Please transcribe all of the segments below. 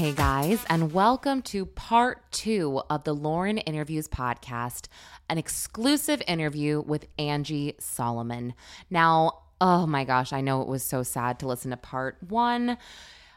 Hey guys, and welcome to part two of the Lauren Interviews podcast, an exclusive interview with Angie Solomon. Now, oh my gosh, I know it was so sad to listen to part one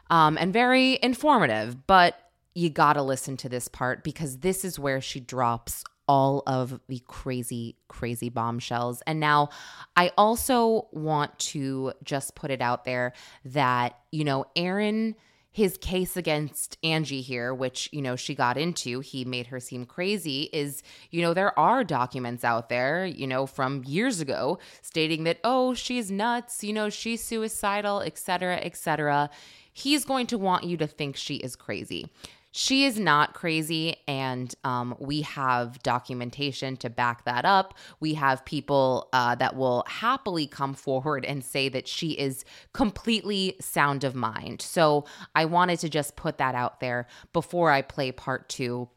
um, and very informative, but you gotta listen to this part because this is where she drops all of the crazy, crazy bombshells. And now I also want to just put it out there that, you know, Aaron his case against Angie here, which, you know, she got into, he made her seem crazy, is, you know, there are documents out there, you know, from years ago stating that, oh, she's nuts, you know, she's suicidal, etc., etc. He's going to want you to think she is crazy. She is not crazy, and um, we have documentation to back that up. We have people uh, that will happily come forward and say that she is completely sound of mind. So I wanted to just put that out there before I play part two.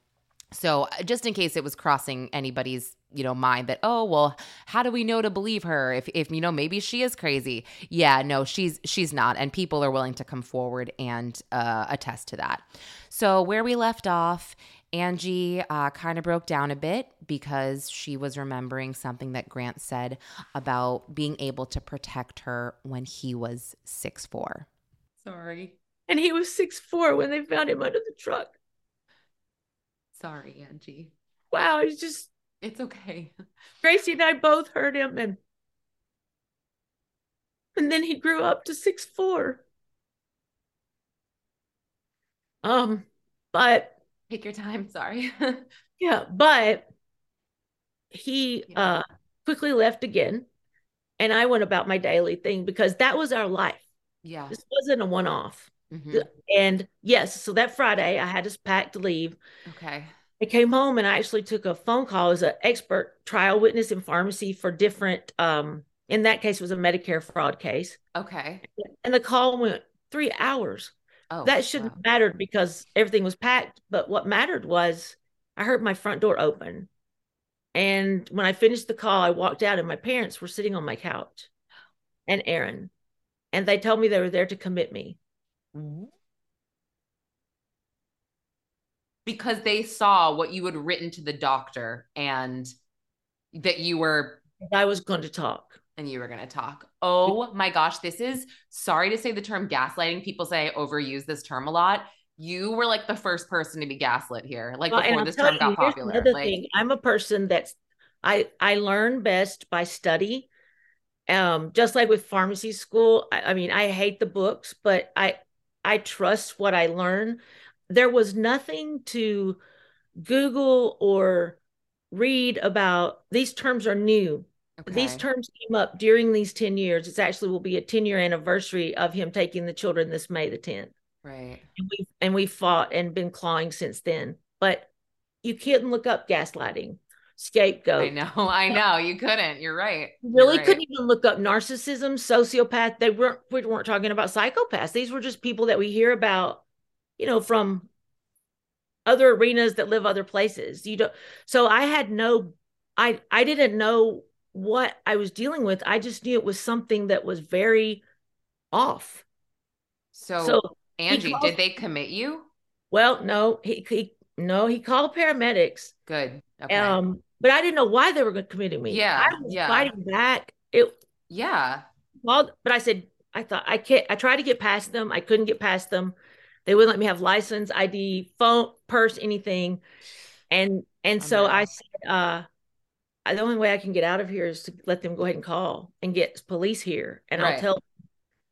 So just in case it was crossing anybody's you know mind that oh well how do we know to believe her if if you know maybe she is crazy yeah no she's she's not and people are willing to come forward and uh, attest to that so where we left off Angie uh, kind of broke down a bit because she was remembering something that Grant said about being able to protect her when he was six four. Sorry. And he was six four when they found him under the truck. Sorry, Angie. Wow, he's just it's okay. Gracie and I both heard him and and then he grew up to six four. Um, but take your time, sorry. yeah, but he yeah. uh quickly left again and I went about my daily thing because that was our life. Yeah. This wasn't a one-off. Mm-hmm. And yes, so that Friday I had to pack to leave. Okay. I came home and I actually took a phone call as an expert trial witness in pharmacy for different um in that case was a Medicare fraud case. Okay. And the call went 3 hours. Oh. That shouldn't wow. mattered because everything was packed, but what mattered was I heard my front door open. And when I finished the call, I walked out and my parents were sitting on my couch and Aaron. And they told me they were there to commit me. Mm-hmm. Because they saw what you had written to the doctor and that you were I was going to talk and you were going to talk. Oh my gosh, this is sorry to say the term gaslighting. People say I overuse this term a lot. You were like the first person to be gaslit here, like well, before this term you, got popular. Like, thing. I'm a person that's I I learn best by study. Um, just like with pharmacy school, I, I mean, I hate the books, but I I trust what I learn there was nothing to Google or read about. These terms are new. Okay. These terms came up during these 10 years. It's actually will be a 10 year anniversary of him taking the children this May the 10th. Right. And we and we fought and been clawing since then. But you couldn't look up gaslighting, scapegoat. I know, I know. You couldn't. You're right. You really right. couldn't even look up narcissism, sociopath. They weren't we weren't talking about psychopaths. These were just people that we hear about you know, from other arenas that live other places. You don't so I had no I I didn't know what I was dealing with. I just knew it was something that was very off. So, so Angie, called, did they commit you? Well, no, he, he no, he called paramedics. Good. Okay. Um, but I didn't know why they were going to commit me. Yeah. I was yeah. fighting back. It yeah. Well, but I said I thought I can't I tried to get past them. I couldn't get past them. They wouldn't let me have license, ID, phone, purse, anything. And and so I said, uh, the only way I can get out of here is to let them go ahead and call and get police here, and right. I'll tell. Them.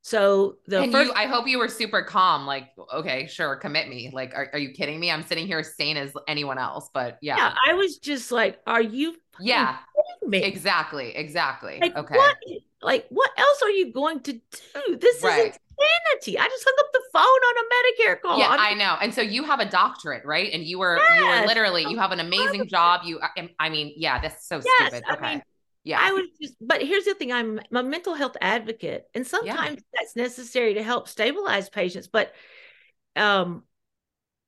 So the and first, you, I hope you were super calm. Like, okay, sure, commit me. Like, are, are you kidding me? I'm sitting here sane as anyone else, but yeah, yeah, I was just like, "Are you yeah, me?" exactly, exactly. Like okay, what? Like what else are you going to do? This Right. is insanity. I just hung up the phone on a Medicare call. yeah, I'm- I know. And so you have a doctorate, right? And you were, you were literally, you have an amazing job. You, I, mean, yeah, that's so Yes, stupid. I mean, yeah, I was just, but here's the thing: I'm, I'm a mental health advocate, and sometimes that's necessary to help stabilize patients. But, um,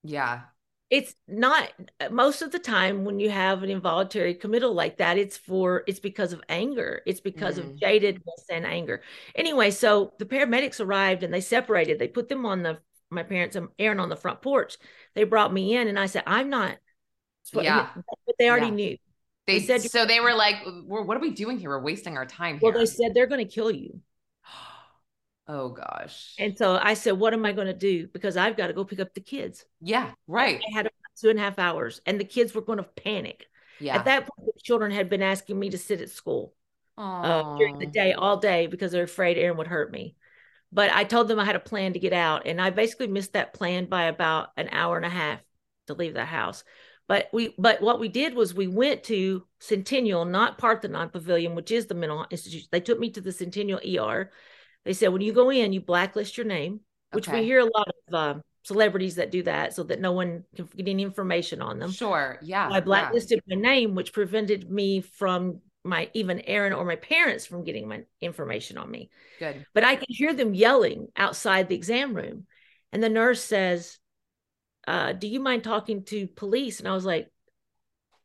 yeah, it's not most of the time when you have an involuntary committal like that it's for it's because of anger it's because Mhm. of jadedness and anger anyway so the paramedics arrived and they separated they put them on the my parents and aaron on the front porch they brought me in and i said i'm not Yeah. but they already Yeah. knew they, They said- so they were like, "We're- what are we doing here? We're wasting our time well here. they said they're going to kill you oh gosh, and so i said what am i going to do because i've got to go pick up the kids yeah, right, i had two and a half hours and the kids were going to panic yeah. at that point the children had been asking me to sit at school uh, during the day all day because they're afraid Aaron would hurt me. But I told them I had a plan to get out, and I basically missed that plan by about an hour and a half to leave the house. But we, but what we did was we went to Centennial, not Parthenon Pavilion, which is the mental institution. They took me to the Centennial ER. They said when you go in, you blacklist your name, which Okay. we hear a lot of um celebrities that do that, so that no one can get any information on them. Sure, yeah, I yeah. blacklisted my name, which prevented me from my even Aaron or my parents from getting my information on me. Good. But I could hear them yelling outside the exam room. And the nurse says, uh, do you mind talking to police? And I was like,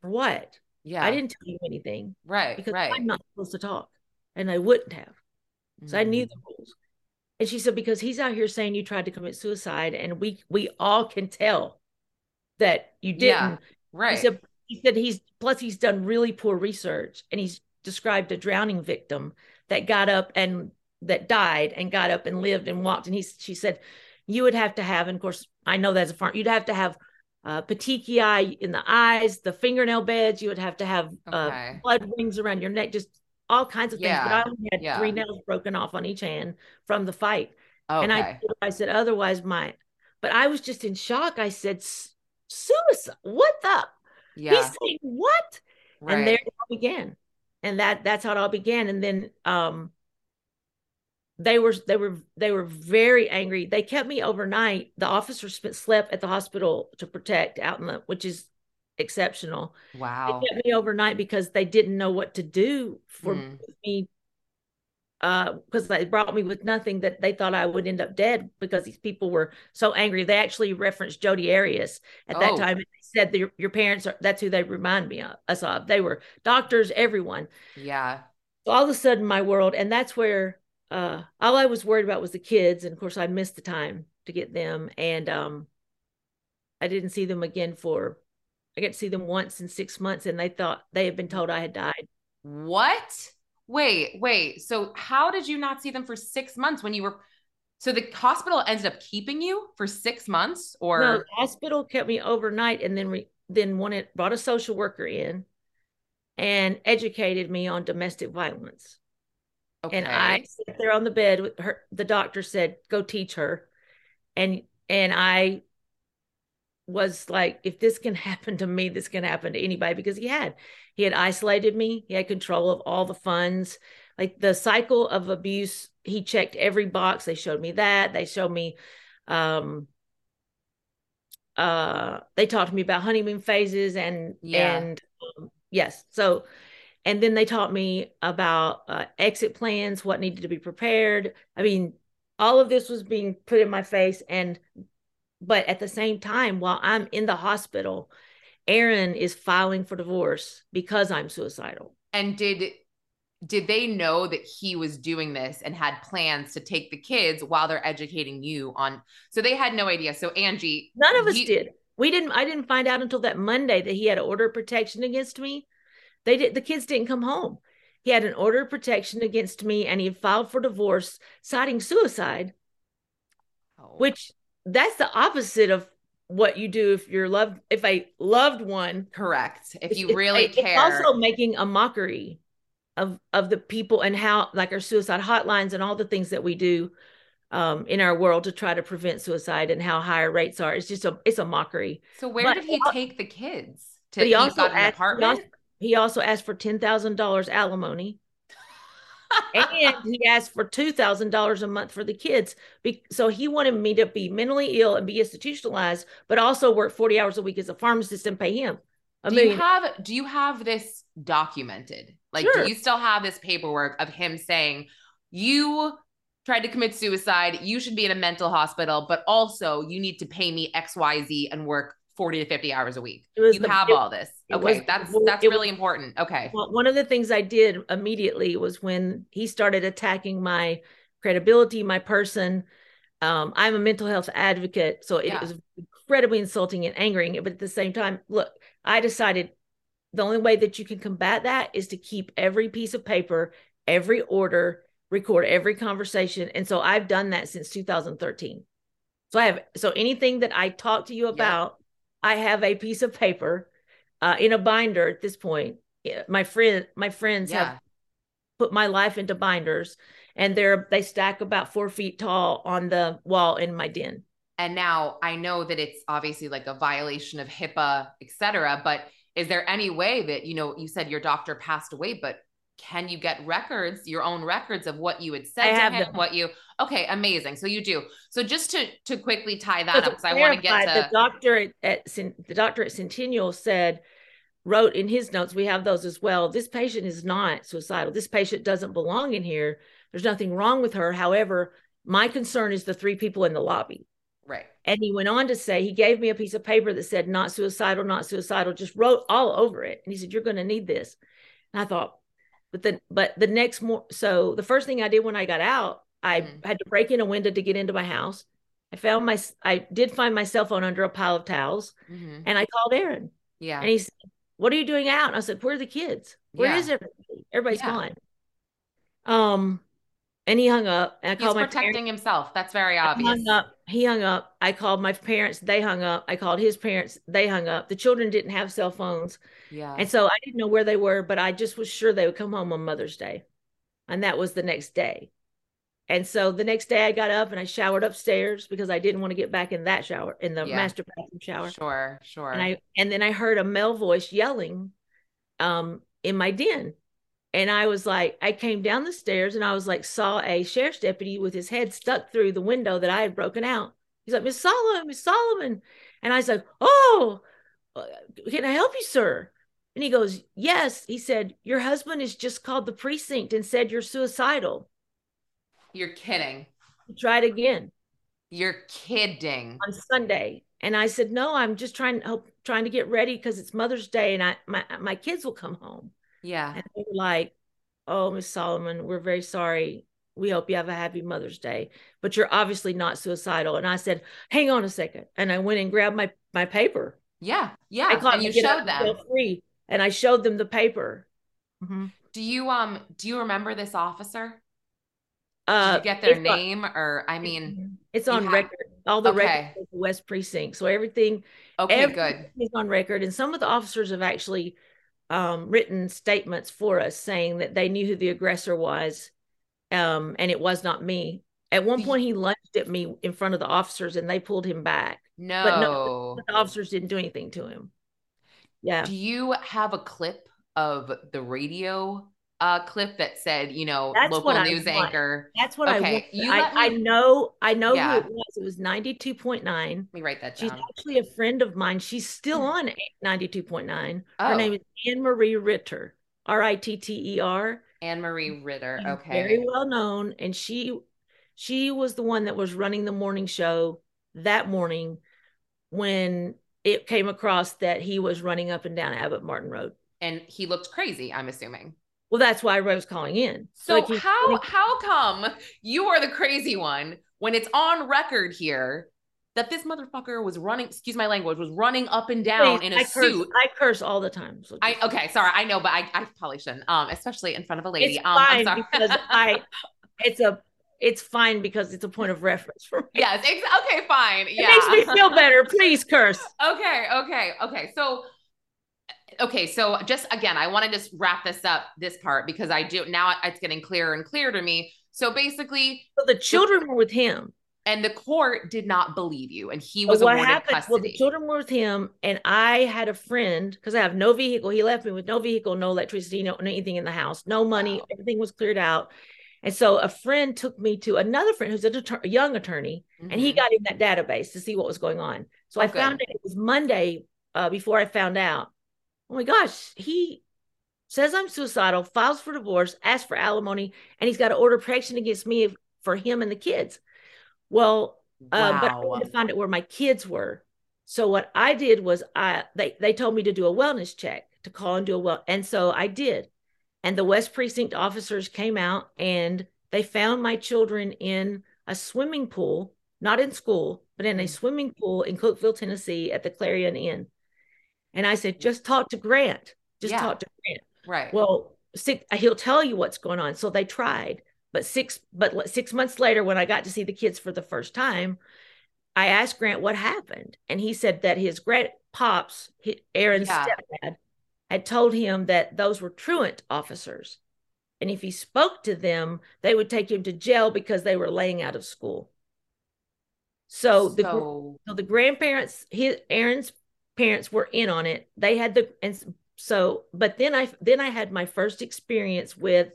for what? Yeah, I didn't tell you anything Right, because right. I'm not supposed to talk. And I wouldn't have. So I knew the rules. And she said, because he's out here saying you tried to commit suicide, and we we all can tell that you didn't. Yeah, right. He said he said he's plus he's done really poor research and he's described a drowning victim that got up and that died and got up and lived and walked. And he she said you would have to have, and of course I know that's a farm. You'd have to have uh, petechiae in the eyes, the fingernail beds. You would have to have uh, blood rings around your neck, just all kinds of things. But I only had yeah. three nails broken off on each hand from the fight. And I, I said, otherwise, my, but I was just in shock. I said, "S- suicide. What the? Yeah. He's saying what? right. And there it all began. And that that's how it all began. And then um they were they were they were very angry. They kept me overnight. The officers spent slept at the hospital to protect out in the which is exceptional. wow. They kept me overnight because they didn't know what to do for Mm. me. Uh, because they brought me with nothing that they thought I would end up dead because these people were so angry. They actually referenced Jodi Arias at that Oh. time. and They said your, your parents are that's who they remind me of us of. They were doctors, everyone. Yeah. So all of a sudden my world, and that's where uh all I was worried about was the kids. And of course I missed the time to get them. And um I didn't see them again for I got to see them once in six months, and they thought they had been told I had died. What? Wait, wait. So how did you not see them for six months when you were? So the hospital ended up keeping you for six months, or No, the hospital kept me overnight and then re, then wanted brought a social worker in and educated me on domestic violence. okay, And I sat there on the bed with her. The doctor said, "Go teach her," and and I was like, "If this can happen to me, this can happen to anybody." Because he had he had isolated me. He had control of all the funds, like the cycle of abuse. He checked every box. They showed me that. They showed me. um uh they talked to me about honeymoon phases and Yeah. and um, yes so and then they taught me about uh, exit plans what needed to be prepared i mean all of this was being put in my face and but at the same time while i'm in the hospital aaron is filing for divorce because i'm suicidal and did did they know that he was doing this and had plans to take the kids while they're educating you on? So they had no idea. So Angie, none of us you- did we didn't i didn't find out until that monday that he had an order of protection against me they did the kids didn't come home he had an order of protection against me and he filed for divorce citing suicide Oh, which that's the opposite of what you do if your loved if a loved one correct. If you really it's care, also making a mockery of of the people and how like our suicide hotlines and all the things that we do um, in our world to try to prevent suicide and how higher rates are. It's just a it's a mockery. So where But did he take the kids? To he also asked, he apartment? also, he also asked for ten thousand dollars alimony, and he asked for two thousand dollars a month for the kids. So he wanted me to be mentally ill and be institutionalized, but also work forty hours a week as a pharmacist and pay him do you have do you have this documented? Like Sure. do you still have this paperwork of him saying you tried to commit suicide, you should be in a mental hospital, but also you need to pay me XYZ and work 40 to 50 hours a week. You the- have it- all this. Okay, was- that's that's really important. Okay. Well, one of the things I did immediately was when he started attacking my credibility, my person. Um, I'm a mental health advocate, so it Yeah. was incredibly insulting and angering. But at the same time, look, I decided the only way that you can combat that is to keep every piece of paper, every order, record every conversation, and so I've done that since 2013. So I have so anything that I talk to you about, I have a piece of paper uh, in a binder at this point. My friend, my friends Yeah. have put my life into binders, and they're they stack about four feet tall on the wall in my den. And now I know that it's obviously like a violation of HIPAA, et cetera, but is there any way that, you know, you said your doctor passed away, but can you get records, your own records of what you had said I to him, them. what you, okay, amazing. So you do. So just to, to quickly tie that So up, because I want to get to, the doctor at, at the doctor at Centennial said wrote in his notes we have those as well this patient is not suicidal this patient doesn't belong in here there's nothing wrong with her however my concern is the three people in the lobby right. and he went on to say he gave me a piece of paper that said not suicidal not suicidal just wrote all over it and he said you're going to need this and i thought but then but the next more so the first thing i did when i got out i Mhm. had to break in a window to get into my house i found my i did find my cell phone under a pile of towels Mhm. and i called aaron Yeah. and he said what are you doing out and i said where are the kids Where Yeah. is everybody everybody's Yeah. gone um and he hung up and i He's called my parents protecting himself. That's very obvious. hung up. He hung up. I called my parents. They hung up. I called his parents. They hung up. The children didn't have cell phones. Yeah. And so I didn't know where they were, but I just was sure they would come home on Mother's Day. And that was the next day. And so the next day I got up and I showered upstairs because I didn't want to get back in that shower, in the Yeah. master bathroom shower. Sure. Sure. And I and then I heard a male voice yelling um in my den. And I was like, I came down the stairs and I was like, saw a sheriff's deputy with his head stuck through the window that I had broken out. He's like, Miss Solomon, Miss Solomon. And I was like, Oh, uh, can I help you, sir? And he goes, Yes. He said, Your husband has just called the precinct and said you're suicidal. You're kidding. Try it again You're kidding. on Sunday. And I said, No, I'm just trying to help trying to get ready because it's Mother's Day and I my my kids will come home. Yeah. And they were like, Oh, Miss Solomon, we're very sorry. We hope you have a happy Mother's Day, but you're obviously not suicidal. And I said, Hang on a second. And I went and grabbed my my paper. Yeah. Yeah. I caught and you showed them. feel free. And I showed them the paper. Mhm. Do you um do you remember this officer? Did Uh, you get their it's on- name or I mean it's on have- record. All the Okay. records the West Precinct. So everything okay, everything good. is on record. And some of the officers have actually um, written statements for us saying that they knew who the aggressor was, um, and it was not me. At one point, he lunged at me in front of the officers, and they pulled him back. No. But no, the officers didn't do anything to him. Yeah, Do you have a clip of the radio uh clip that said, you know, That's local what I news want. anchor? that's what I Okay, want. you I, I know, I know Yeah. who it was. It was ninety two point nine. Let me write that She's actually a friend of mine. She's still on ninety two point nine. Her Oh. name is Anne Marie Ritter, R I T T E R. Anne Marie Ritter. She's Okay. very well known and she she was the one that was running the morning show that morning when it came across that he was running up and down Abbott Martin Road. and he looked crazy, I'm assuming. Well, that's why Rose calling in. So Like, how running- how come you are the crazy one when it's on record here that this motherfucker was running, excuse my language, was running up and down Please, in a I curse, suit? I curse all the time. So I okay, sorry, I know, but I, I probably shouldn't. Um, especially in front of a lady. it's um, I'm fine sorry. because I it's a it's fine because it's a point of reference for me. yes, okay, fine. Yeah. It makes me feel better. Please curse. okay, okay, okay. So okay, so just again, I want to just wrap this up, this part, because I do now it's getting clearer and clearer to me. So basically, so the children were with him. And the court did not believe you, and he was what awarded happened? custody. Well, the children were with him, and I had a friend because I have no vehicle. He left me with no vehicle, no electricity, no anything in the house, no money. Wow. Everything was cleared out. And so a friend took me to another friend who's a young attorney, and he Mhm. got in that database to see what was going on. So Oh, I found out it was Monday uh, before I found out. Oh my gosh, he says I'm suicidal, files for divorce, asks for alimony, and he's got to order protection against me for him and the kids. Well, uh, but I Wow. wanted to find out where my kids were. So what I did was I they they told me to do a wellness check to call and do a well, and so I did. And the West Precinct officers came out and they found my children in a swimming pool, not in school, but in a Mm. swimming pool in Cookeville, Tennessee, at the Clarion Inn. And I said, just talk to Grant. Just Yeah. talk to Grant. right. Well, six, he'll tell you what's going on. So they tried, but six, but six months later, when I got to see the kids for the first time, I asked Grant what happened, and he said that his great pops, Aaron's Yeah. stepdad, had told him that those were truant officers, and if he spoke to them, they would take him to jail because they were laying out of school. So the so so the grandparents, his Aaron's parents were in on it. They had the and so, but then I then I had my first experience with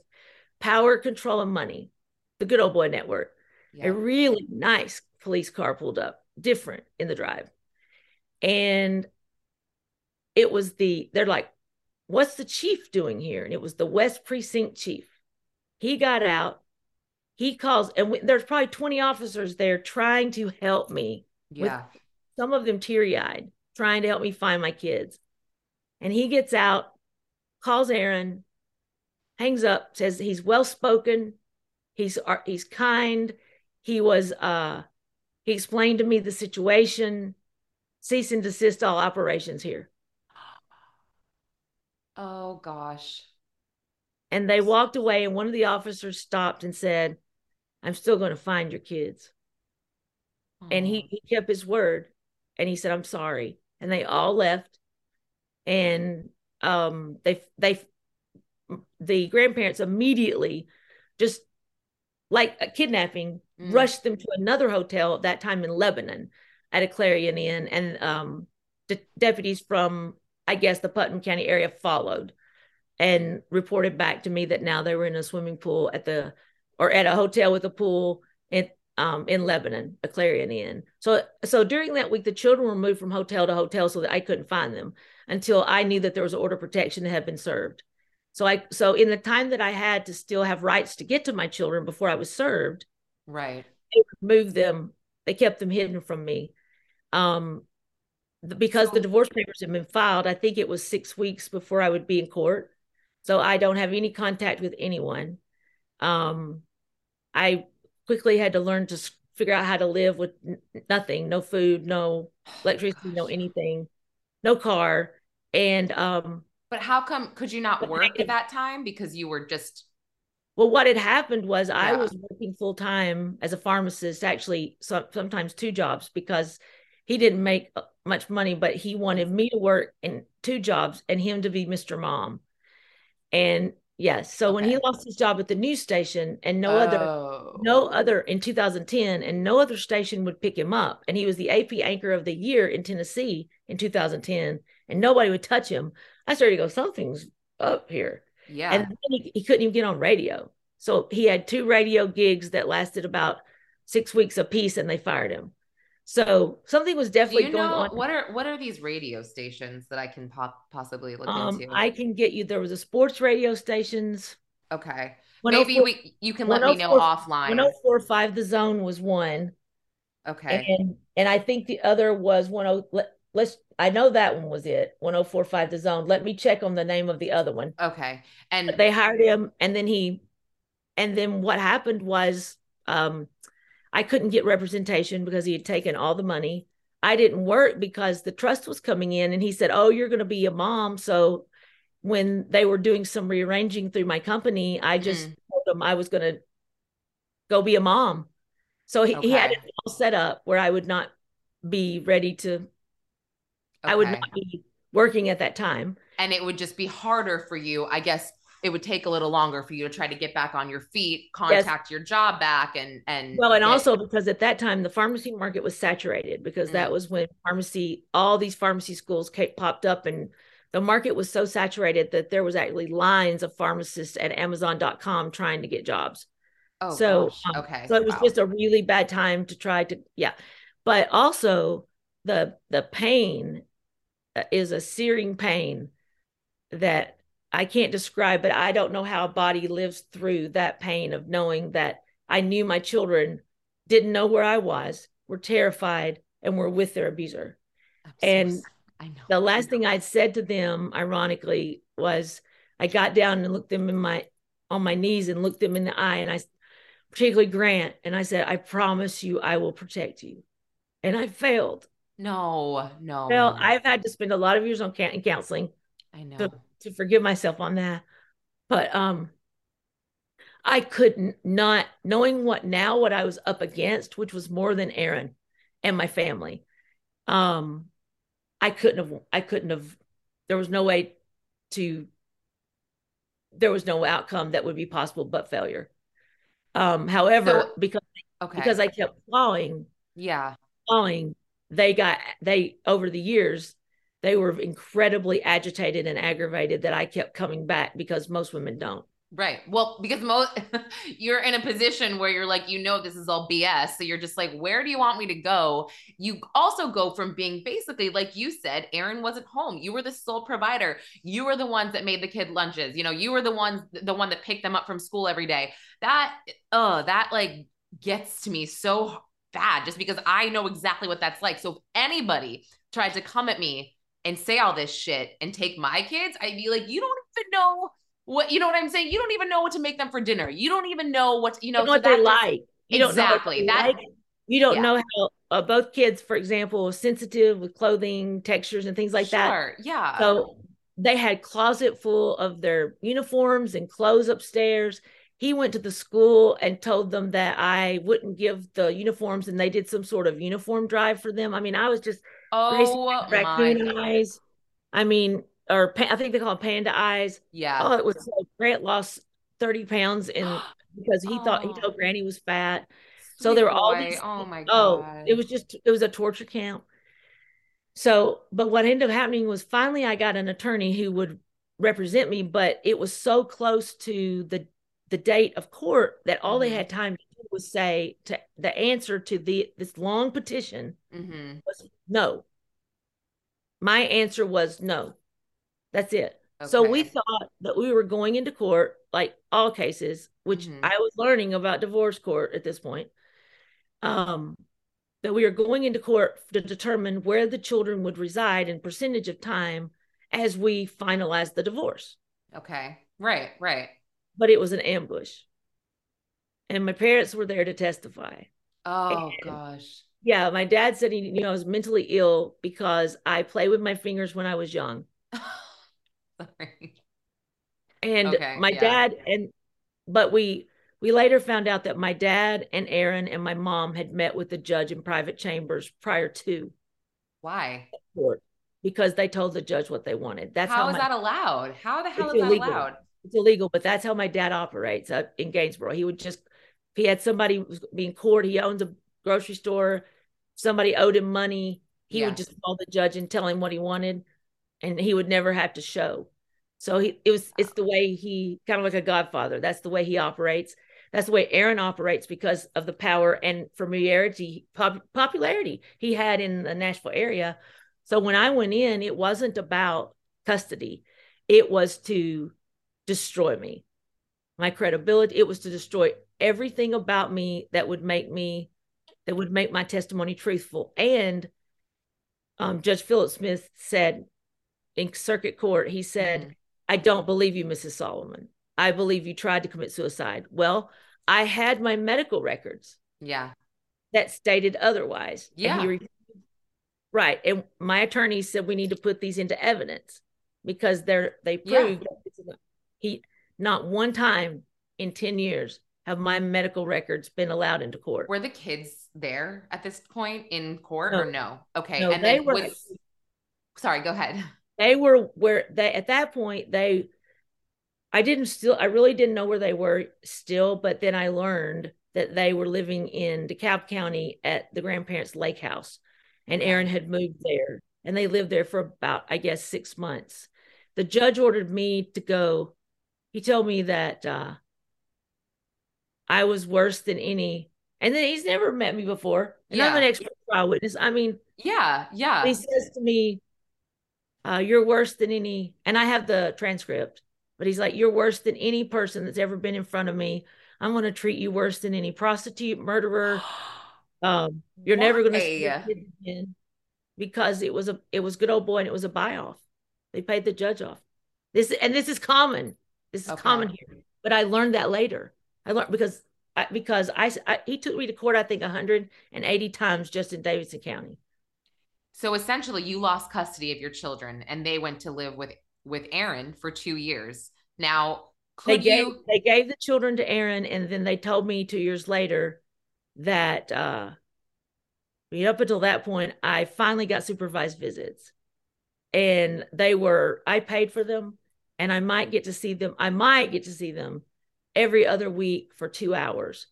Power Control and Money, the Good Old Boy Network. yeah. A really nice police car pulled up, different in the drive, and it was the they're like, "What's the chief doing here?" And it was the West Precinct chief. He got out. He calls, and we, there's probably 20 officers there trying to help me yeah. some of them teary eyed, trying to help me find my kids. And he gets out, calls Aaron, hangs up, says he's well spoken, he's uh, he's kind. He was uh he explained to me the situation, cease and desist all operations here. Oh gosh. And they walked away, and one of the officers stopped and said, I'm still going to find your kids. and he, he kept his word and he said i'm sorry and they all left and um they they the grandparents immediately just like a kidnapping Mm. rushed them to another hotel at that time in lebanon at a clarion inn and um the deputies from i guess the putnam county area followed and reported back to me that now they were in a swimming pool at the or at a hotel with a pool in um in Lebanon, a Clarion Inn. So so during that week, the children were moved from hotel to hotel so that I couldn't find them until I knew that there was an order of protection that had been served. So I so in the time that I had to still have rights to get to my children before I was served, Right. they moved them, they kept them hidden from me. Um because the divorce papers had been filed, I think it was six weeks before I would be in court. So I don't have any contact with anyone. Um, I quickly had to learn to figure out how to live with nothing, no food, no electricity, no anything, no car. And um, But how come could you not work I at that time because you were just well, what had happened was I was working full time as a pharmacist, actually, some, sometimes two jobs because he didn't make uh, much money, but he wanted me to work in two jobs and him to be Mr. Mom. And yes, so when he lost his job at the news station and no other Oh. no other in 2010 and no other station would pick him up and he was the ap anchor of the year in tennessee in 2010 and nobody would touch him i started to go something's up here Yeah. and then he, he couldn't even get on radio so he had two radio gigs that lasted about six weeks apiece and they fired him so something was definitely you going know on what are what are these radio stations that I can pop, possibly look um into? i can get you there was a sports radio stations okay. Maybe we you can let me know offline. 104 offline. 1045 the zone was one Okay. And and I think the other was 10 let, let's I know that one was it 1045 the zone. Let me check on the name of the other one. Okay. And But they hired him and then he and then what happened was um I couldn't get representation because he had taken all the money. I didn't work because the trust was coming in and he said, "Oh, you're going to be a mom." So when they were doing some rearranging through my company, I just Mm. told them I was going to go be a mom. So he, he had it all set up where I would not be ready to I would not be working at that time. and it would just be harder for you, I guess, it would take a little longer for you to try to get back on your feet, contact yes. your job back and and Well, and get- also because at that time the pharmacy market was saturated because mm that was when pharmacy all these pharmacy schools came, popped up and the market was so saturated that there was actually lines of pharmacists at amazon.com trying to get jobs. Oh, so um, okay. So it was wow. just a really bad time to try to yeah. But also the the pain uh, is a searing pain that I can't describe, but I don't know how a body lives through that pain of knowing that I knew my children didn't know where I was, were terrified, and were with their abuser. and I know. The last thing I'd said to them, ironically, was I got down and looked them in my on my knees and looked them in the eye, and I, particularly Grant, and I said, "I promise you, I will protect you," and I failed. No, no. Well, no. I've had to spend a lot of years on counseling. I know to, to forgive myself on that, but um, I couldn't not knowing what now what I was up against, which was more than Aaron and my family. Um, I couldn't have I couldn't have there was no way to there was no outcome that would be possible but failure. Um, however, so, because okay. because I kept clawing, yeah, clawing, they got they over the years they were incredibly agitated and aggravated that I kept coming back because most women don't. Right. Well, because most you're in a position where you're like, you know, this is all BS. So you're just like, where do you want me to go? You also go from being basically, like you said, Aaron wasn't home. You were the sole provider. You were the ones that made the kid lunches. You know, you were the ones, the one that picked them up from school every day. That, oh, that like gets to me so bad just because I know exactly what that's like. So if anybody tried to come at me and say all this shit and take my kids, I'd be like, you don't even know what you know what I'm saying? You don't even know what to make them for dinner. You don't even know what you know, know what they like. You exactly. Don't that like. you don't yeah. know how uh, both kids, for example, sensitive with clothing textures and things like sure. that. Yeah. So they had closet full of their uniforms and clothes upstairs. He went to the school and told them that I wouldn't give the uniforms, and they did some sort of uniform drive for them. I mean, I was just oh raccoon eyes. I mean, or I think they call it panda eyes. Yeah. Oh, it was so Grant lost 30 pounds and because he oh. thought he told Granny was fat. Sweet so there were all these oh my god. Oh, it was just it was a torture camp. So, but what ended up happening was finally I got an attorney who would represent me, but it was so close to the the date of court that all mm-hmm. they had time to was say to the answer to the this long petition mm-hmm. was no. My answer was no. That's it. Okay. So we thought that we were going into court, like all cases, which mm-hmm. I was learning about divorce court at this point. Um, that we are going into court to determine where the children would reside in percentage of time as we finalize the divorce. Okay. Right, right. But it was an ambush. And my parents were there to testify. Oh and, gosh. Yeah, my dad said he knew I was mentally ill because I play with my fingers when I was young. Sorry. And okay, my yeah. dad and but we we later found out that my dad and Aaron and my mom had met with the judge in private chambers prior to. Why? Court because they told the judge what they wanted. That's how, how is my, that allowed? How the hell is illegal. that allowed? It's illegal, but that's how my dad operates in Gainesboro. He would just he had somebody being court, he owns a grocery store, somebody owed him money, he yeah. would just call the judge and tell him what he wanted and he would never have to show. So he it was it's the way he kind of like a godfather. That's the way he operates. That's the way Aaron operates because of the power and familiarity, pop, popularity he had in the Nashville area. So when I went in, it wasn't about custody. It was to destroy me. My credibility, it was to destroy everything about me that would make me that would make my testimony truthful. And um, Judge Philip Smith said in circuit court, he said, mm-hmm. I don't believe you, Mrs. Solomon. I believe you tried to commit suicide. Well, I had my medical records. Yeah. That stated otherwise. Yeah. And he, right. And my attorney said we need to put these into evidence because they're they proved yeah. he not one time in 10 years have my medical records been allowed into court. Were the kids there at this point in court no. or no? Okay. No, and they were sorry, go ahead they were where they at that point they I didn't still, I really didn't know where they were still, but then I learned that they were living in DeKalb County at the grandparents' lake house. And Aaron had moved there and they lived there for about, I guess, six months. The judge ordered me to go. He told me that uh, I was worse than any. And then he's never met me before. And yeah. I'm an expert trial witness. I mean, yeah, yeah. He says to me, uh, You're worse than any. And I have the transcript, but he's like, You're worse than any person that's ever been in front of me. I'm going to treat you worse than any prostitute, murderer. Um, you're Why? never going to see again because it was a it was good old boy and it was a buy off. They paid the judge off. This and this is common. This is okay. common here. But I learned that later. I learned because I, because I, I he took me to court I think 180 times just in Davidson County. So essentially, you lost custody of your children, and they went to live with with Aaron for two years. Now, they gave you... they gave the children to Aaron, and then they told me two years later that uh, up until that point, I finally got supervised visits, and they were I paid for them, and I might get to see them. I might get to see them every other week for two hours.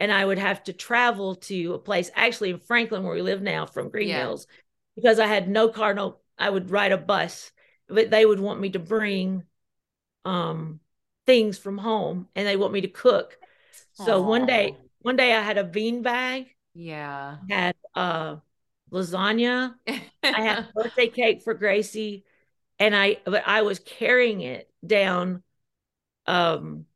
And I would have to travel to a place actually in Franklin where we live now from Green yeah. Hills because I had no car, no I would ride a bus, but they would want me to bring um things from home and they want me to cook. So Aww. one day, one day I had a bean bag. Yeah. Had uh lasagna. I had birthday cake for Gracie. And I but I was carrying it down um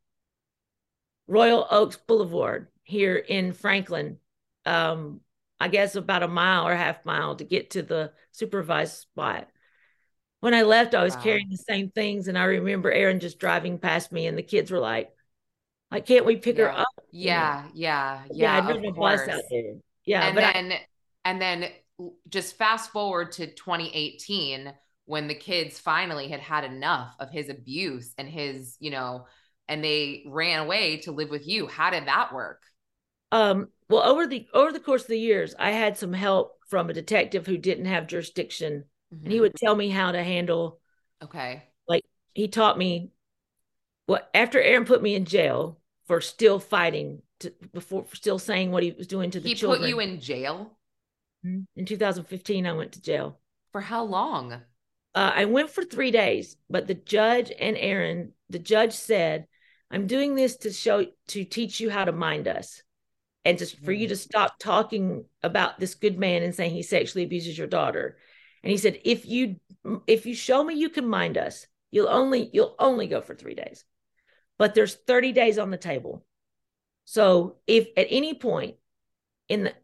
Royal Oaks Boulevard here in Franklin. Um, I guess about a mile or half mile to get to the supervised spot. When I left, I was wow. carrying the same things, and I remember Aaron just driving past me, and the kids were like, "Like, can't we pick yeah. her up?" Yeah, you know? yeah, yeah. Yeah, I'd ridden a out there. Yeah, and then I, and then just fast forward to 2018 when the kids finally had had enough of his abuse and his, you know, and they ran away to live with you. How did that work? Um, well, over the over the course of the years, I had some help from a detective who didn't have jurisdiction, mm-hmm. and he mm-hmm. would tell me how to handle. Okay. Like he taught me. What well, after Aaron put me in jail for still fighting to before still saying what he was doing to the he children. He put you in jail. Mm-hmm. In 2015, I went to jail. For how long? Uh, I went for three days, but the judge and Aaron, the judge said I'm doing this to show to teach you how to mind us and just for you mm. to stop talking about this good man and saying he sexually abuses your daughter. And he said, if you if you show me you can mind us, you'll only you'll only go for three days. But there's 30 days on the table. So if at any point in the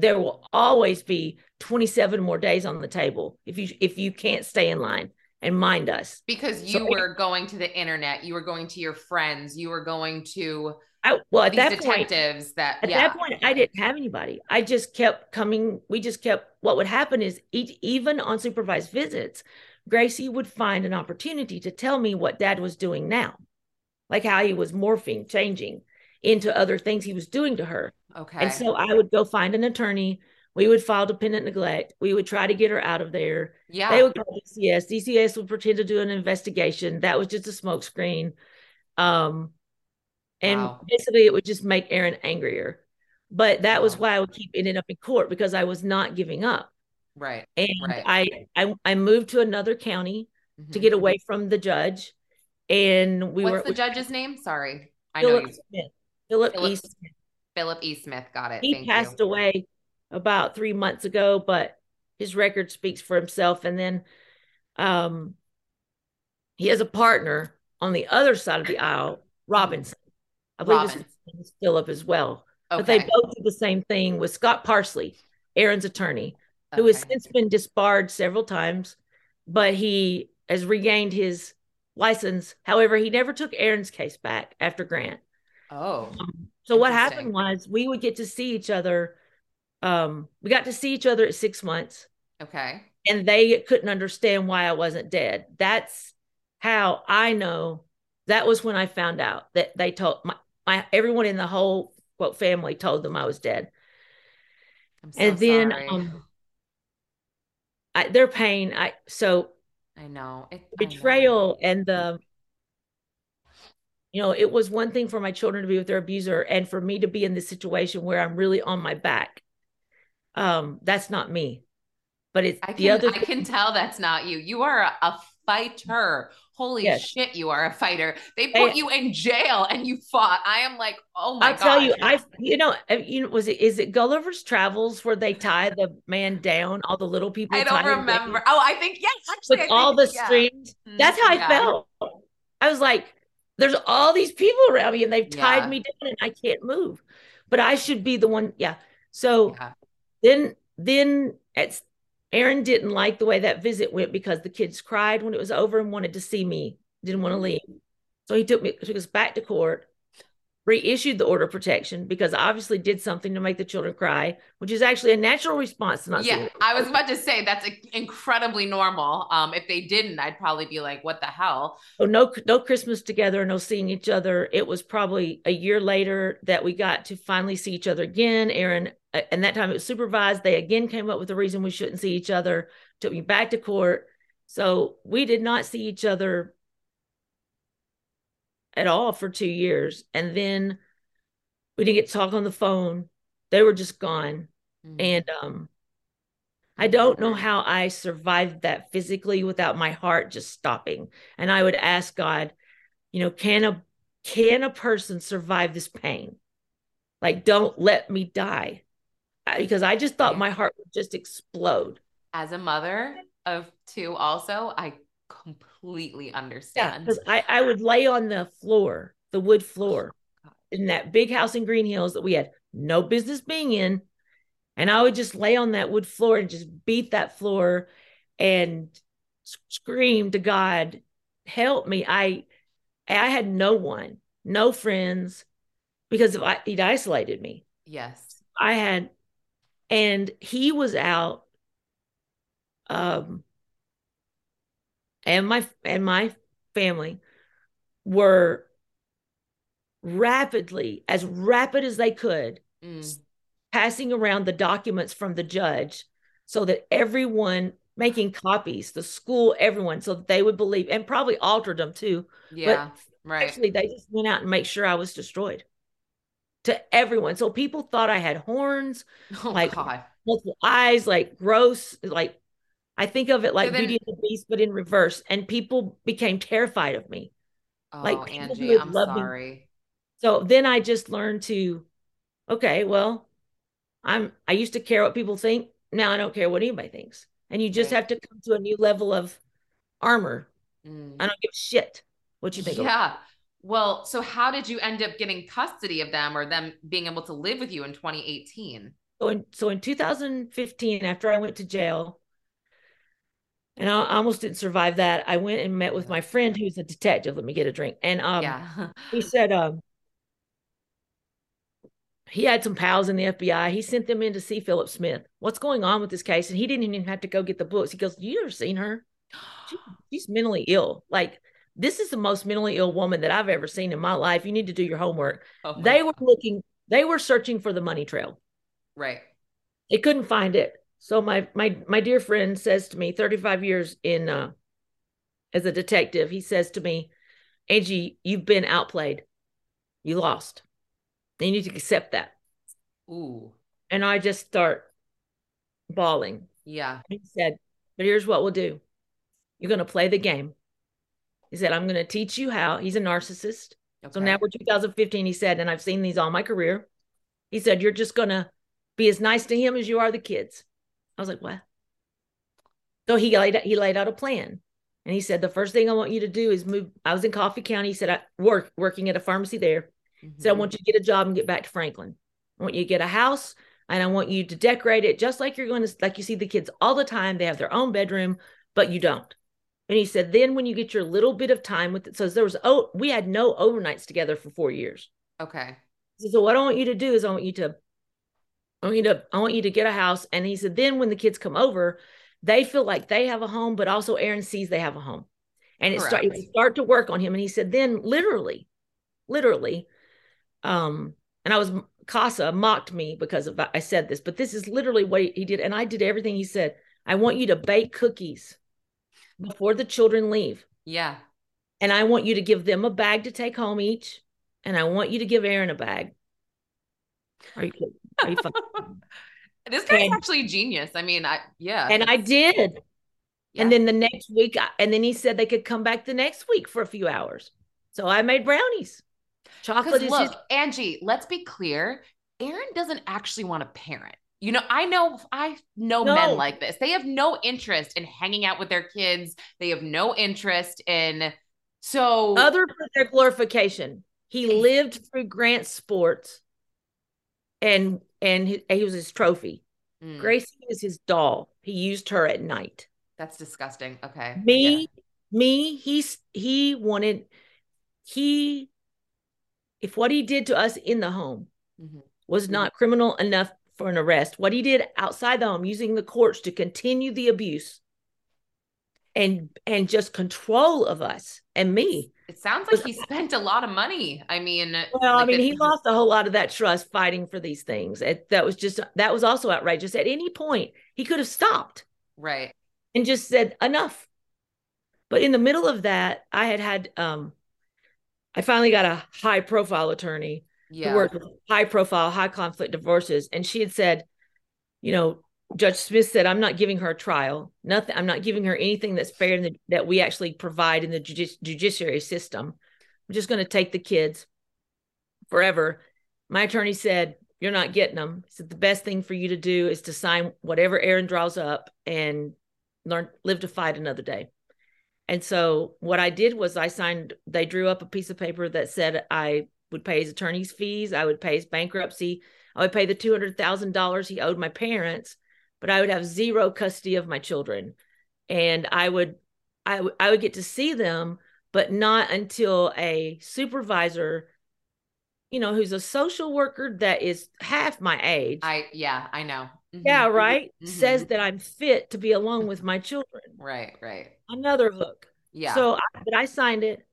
there will always be 27 more days on the table if you if you can't stay in line and mind us. Because you so, were going to the internet you were going to your friends you were going to I, well at that detectives point, that at yeah. that point i didn't have anybody. I just kept coming we just kept what would happen is even on supervised visits gracie would find an opportunity to tell me what dad was doing now. Like how he was morphing changing into other things he was doing to her. Okay. and so i would go find an attorney we would file dependent neglect. We would try to get her out of there. Yeah. They would call DCS. DCS would pretend to do an investigation. That was just a smokescreen. Um, and wow. basically it would just make Aaron angrier. But that wow. was why I would keep ending up in court because I was not giving up. Right. And right. I, I I moved to another county mm-hmm. to get away from the judge. And we What's were What's the judge's name? Sorry. I Philip know you. Smith. Philip, Philip E. Smith. Philip E. Smith. Got it. He Thank passed you. away about three months ago, but his record speaks for himself. And then um, he has a partner on the other side of the aisle, Robinson. I believe Robinson. his name is Philip as well. Okay. But they both do the same thing with Scott Parsley, Aaron's attorney, okay. who has since been disbarred several times, but he has regained his license. However, he never took Aaron's case back after Grant. Oh. Um, so what happened was we would get to see each other um, we got to see each other at six months. Okay. And they couldn't understand why I wasn't dead. That's how I know that was when I found out that they told my, my everyone in the whole quote family told them I was dead. So and then um I, their pain, I so I know it betrayal I know. and the You know, it was one thing for my children to be with their abuser and for me to be in this situation where I'm really on my back. Um, that's not me. But it's I the can, other I can tell that's not you. You are a, fighter. Holy Yes. shit, you are a fighter. They Hey- put you in jail and you fought. I am like, oh my god. I'll tell you, I you know, uh, you know, was it is it Gulliver's Travels where they tie the man down, all the little people I don't down remember. Oh, I think yes, actually. with I all the yeah. strings. Mhm, That's how I yeah. felt. I was like, there's all these people around me and they've tied Yeah. me down and I can't move. But I should be the one. Yeah. So. Then then it's Aaron didn't like the way that visit went because the kids cried when it was over and wanted to see me, didn't want to leave. So he took me took us back to court, reissued the order of protection because I obviously did something to make the children cry, which is actually a natural response to not Yeah. I was about to say that's incredibly normal. Um, if they didn't, I'd probably be like, "What the hell?" So no no Christmas together, no seeing each other. It was probably a year later that we got to finally see each other again. Aaron, and that time it was supervised. They again came up with the reason we shouldn't see each other. Took me back to court. So we did not see each other at all for two years, and then we didn't get to talk on the phone. They were just gone, Mhm. and um, I don't know how I survived that physically without my heart just stopping. And I would ask God, you know, can a can a person survive this pain? Like, don't let me die. Because I just thought my heart would just explode. As a mother of two, also, I completely Yeah, understand. because I, I would lay on the floor, the wood floor oh, in that big house in Green Hills that we had no business being in. And I would just lay on that wood floor and just beat that floor and scream to God, help me. I I had no one, no friends, because of, I, he'd isolated me. Yes. I had, and he was out, um, and my and my family were rapidly, as rapid as they could, Mm. passing around the documents from the judge so that everyone making copies, the school, everyone, so that they would believe and probably altered them too. Yeah. Right. Actually, they just went out and make sure I was destroyed to everyone. So people thought I had horns, oh like- God. multiple eyes, like gross, like I think of it like then- Beauty and the Beast, but in reverse. And people became terrified of me. Oh, like, Angie, I'm love me- So then I just learned to, okay, well, I'm I used to care what people think. Now I don't care what anybody thinks. And you just Right. have to come to a new level of armor. Mm. I don't give a shit what you think of Yeah. Well, so how did you end up getting custody of them or them being able to live with you in 2018? So in, so in 2015, after I went to jail, and I almost didn't survive that, I went and met with my friend who's a detective. Let me get a drink. And um, yeah. he said um, he had some pals in the FBI. He sent them in to see Philip Smith. What's going on with this case? And he didn't even have to go get the books. He goes, "You ever seen her? She, she's mentally ill. Like this is the most mentally ill woman that I've ever seen in my life. You need to do your homework." Oh They were God. looking. They were searching for the money trail. right. They couldn't find it. So my my my dear friend says to me, 35 years in uh as a detective, he says to me, Angie, you've been outplayed. You lost. And you need to accept that. Ooh. And I just start bawling. Yeah. He said, But here's what we'll do. You're gonna play the game. He said, I'm gonna teach you how. He's a narcissist. Okay. So now we're 2015, he said, and I've seen these all my career. He said, You're just gonna be as nice to him as you are the kids. I was like, What? So he laid he laid out a plan. And he said, The first thing I want you to do is move. I was in Coffee County. He said, I work working at a pharmacy there. He said, I Mhm. want you to get a job and get back to Franklin. I want you to get a house and I want you to decorate it just like you're going to like you see the kids all the time. They have their own bedroom, but you don't. And he said, then when you get your little bit of time with it, so there was oh, we had no overnights together for four years. Okay. Said, so what I want you to do is I want you to, I want you to, I want you to get a house. And he said, then when the kids come over, they feel like they have a home, but also Aaron sees they have a home. And it start, it start to work on him. And he said, then literally, literally, um, and I was Casa mocked me because of I said this, but this is literally what he, he did. And I did everything he said. I want you to bake cookies before the children leave. Yeah. and I want you to give them a bag to take home each, and I want you to give Aaron a bag. Are you, are you this guy's and, actually genius. I mean, I yeah. And I did. Yeah. And then the next week, and then he said they could come back the next week for a few hours. So I made brownies. Chocolate is look, his- Angie. Let's be clear. Aaron doesn't actually want a parent. You know, I know I know no. men like this. They have no interest in hanging out with their kids. They have no interest in so other for their glorification. He lived through Grant sports and and he, he was his trophy. Mm. Gracie is his doll. He used her at night. That's disgusting. Okay. Me, yeah. me, he's he wanted he if what he did to us in the home mm-hmm. was mm-hmm. not criminal enough for an arrest, what he did outside the home using the courts to continue the abuse and and just control of us and me. It sounds like he spent a lot of money. I mean, well, like I mean, he lost a whole lot of that trust fighting for these things. It, that was just that was also outrageous. At any point, he could have stopped, right, and just said enough. But in the middle of that, I had had um, I finally got a high profile attorney yeah. who worked high profile, high conflict divorces. And she had said, you know, Judge Smith said, I'm not giving her a trial. Nothing. I'm not giving her anything that's fair in the, that we actually provide in the judici- judiciary system. I'm just going to take the kids forever. My attorney said, You're not getting them. He said, The best thing for you to do is to sign whatever Aaron draws up and learn, live to fight another day. And so what I did was I signed, they drew up a piece of paper that said I would pay his attorney's fees, I would pay his bankruptcy, I would pay the $200,000 he owed my parents, but I would have zero custody of my children. And I would, I, w- I would get to see them, but not until a supervisor you know, who's a social worker that is half my age. I yeah, I know. Mm-hmm. Yeah, right. Mm-hmm. Says that I'm fit to be alone with my children. Right, right. Another hook. Yeah. So, but I signed it,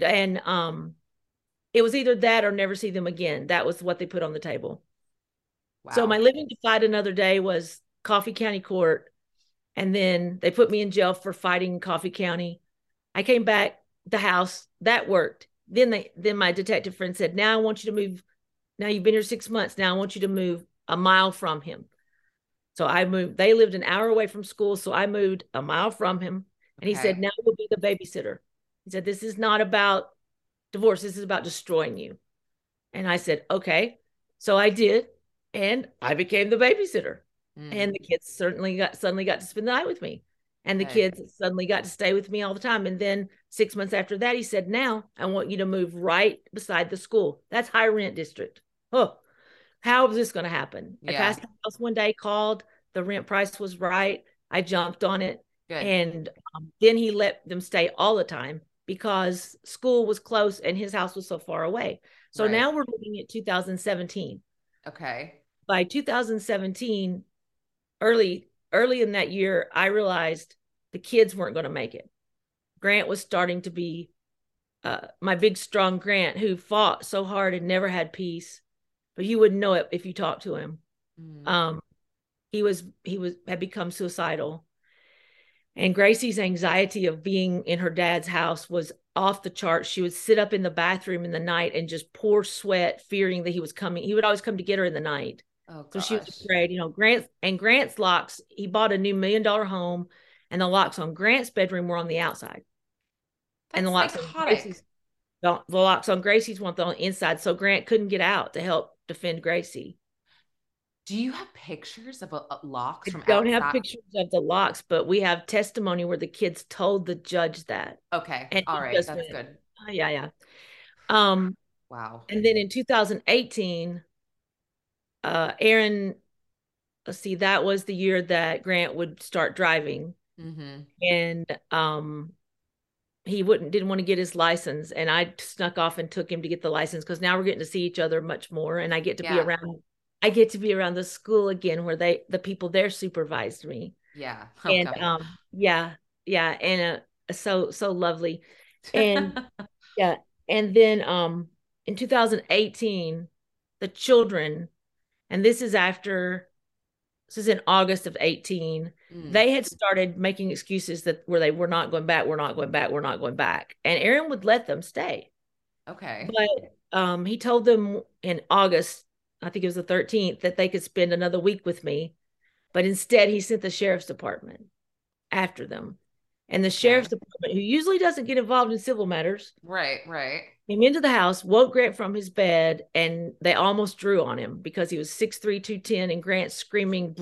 and um, it was either that or never see them again. That was what they put on the table. Wow. So my living to fight another day was Coffee County Court, and then they put me in jail for fighting Coffee County. I came back the house that worked then they then my detective friend said, "Now I want you to move. Now you've been here six months. Now I want you to move a mile from him." So I moved. They lived an hour away from school, so I moved a mile from him. And okay. he said, "Now you'll be the babysitter." He said, "This is not about divorce. This is about destroying you." And I said, "Okay." So I did, and I became the babysitter. Mm. And the kids certainly got suddenly got to spend the night with me. And the kids suddenly got to stay with me all the time. And then six months after that, he said, Now I want you to move right beside the school. That's high rent district. Oh, how is this going to happen? Yeah. I passed the house one day, called, the rent price was right. I jumped on it. Good. And um, then he let them stay all the time because school was close and his house was so far away. So right. now we're looking at 2017. Okay. By 2017, early early in that year, I realized the kids weren't going to make it. Grant was starting to be uh, my big, strong Grant, who fought so hard and never had peace, but you wouldn't know it if you talked to him. Mm. Um, he was he was had become suicidal, and Gracie's anxiety of being in her dad's house was off the charts. She would sit up in the bathroom in the night and just pour sweat, fearing that he was coming. He would always come to get her in the night. Oh, so she was afraid, you know, Grant and Grant's locks, he bought a new million dollar home and the locks on Grant's bedroom were on the outside. That's and the locks psychotic. on Gracie's the, the locks on Gracie's one on the inside. So Grant couldn't get out to help defend Gracie. Do you have pictures of a, a locks from I don't outside? have pictures of the locks, but we have testimony where the kids told the judge that. Okay. And All right. That's went, good. Oh, yeah, yeah. Um wow. And then in 2018, uh, Aaron, let's see, that was the year that Grant would start driving, mm-hmm. and um, he wouldn't didn't want to get his license, and I snuck off and took him to get the license because now we're getting to see each other much more, and I get to yeah. be around. I get to be around the school again where they the people there supervised me. Yeah, and um, yeah, yeah, and uh, so so lovely, and yeah, and then um, in 2018, the children and this is after this is in August of 18. Mm. They had started making excuses that where they were not going back, we're not going back, we're not going back. And Aaron would let them stay. okay. But um, he told them in August, I think it was the 13th, that they could spend another week with me. But instead, he sent the sheriff's department after them. And the sheriff's department, who usually doesn't get involved in civil matters, Right, right. came into the house, woke Grant from his bed, and they almost drew on him because he was 6'3, 210, and Grant screaming,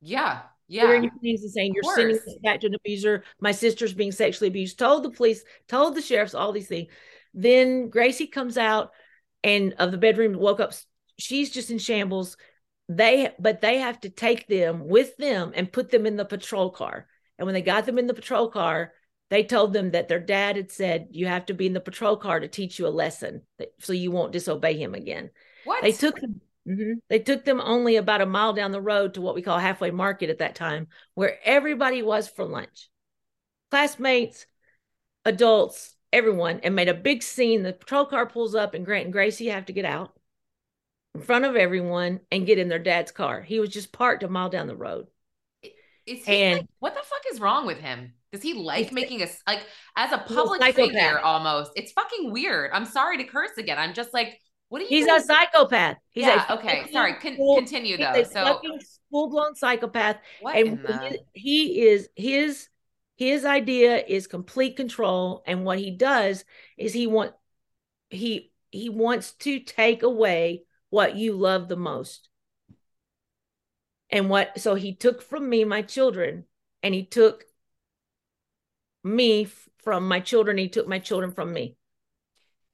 Yeah. Yeah. and saying, You're sending this back to an abuser. My sister's being sexually abused. Told the police, told the sheriffs all these things. Then Gracie comes out and of the bedroom, woke up. She's just in shambles. They, but they have to take them with them and put them in the patrol car. And when they got them in the patrol car, they told them that their dad had said, You have to be in the patrol car to teach you a lesson that- so you won't disobey him again. What? They took them. mhm. They took them only about a mile down the road to what we call halfway market at that time, where everybody was for lunch, classmates, adults, everyone, and made a big scene. The patrol car pulls up, and Grant and Gracie have to get out in front of everyone and get in their dad's car. He was just parked a mile down the road. Is he and- like, what the fuck is wrong with him? Does he like making us like as a a public psychopath. figure almost? It's fucking weird. I'm sorry to curse again. I'm just like, what are you He's a psychopath. He's yeah, a okay. Sorry. Con- continue though. a So full blown psychopath. what and the he- he is his his idea is complete control and what he does is he want he he wants to take away what you love the most and what so he took from me my children and he took me from my children he took my children from me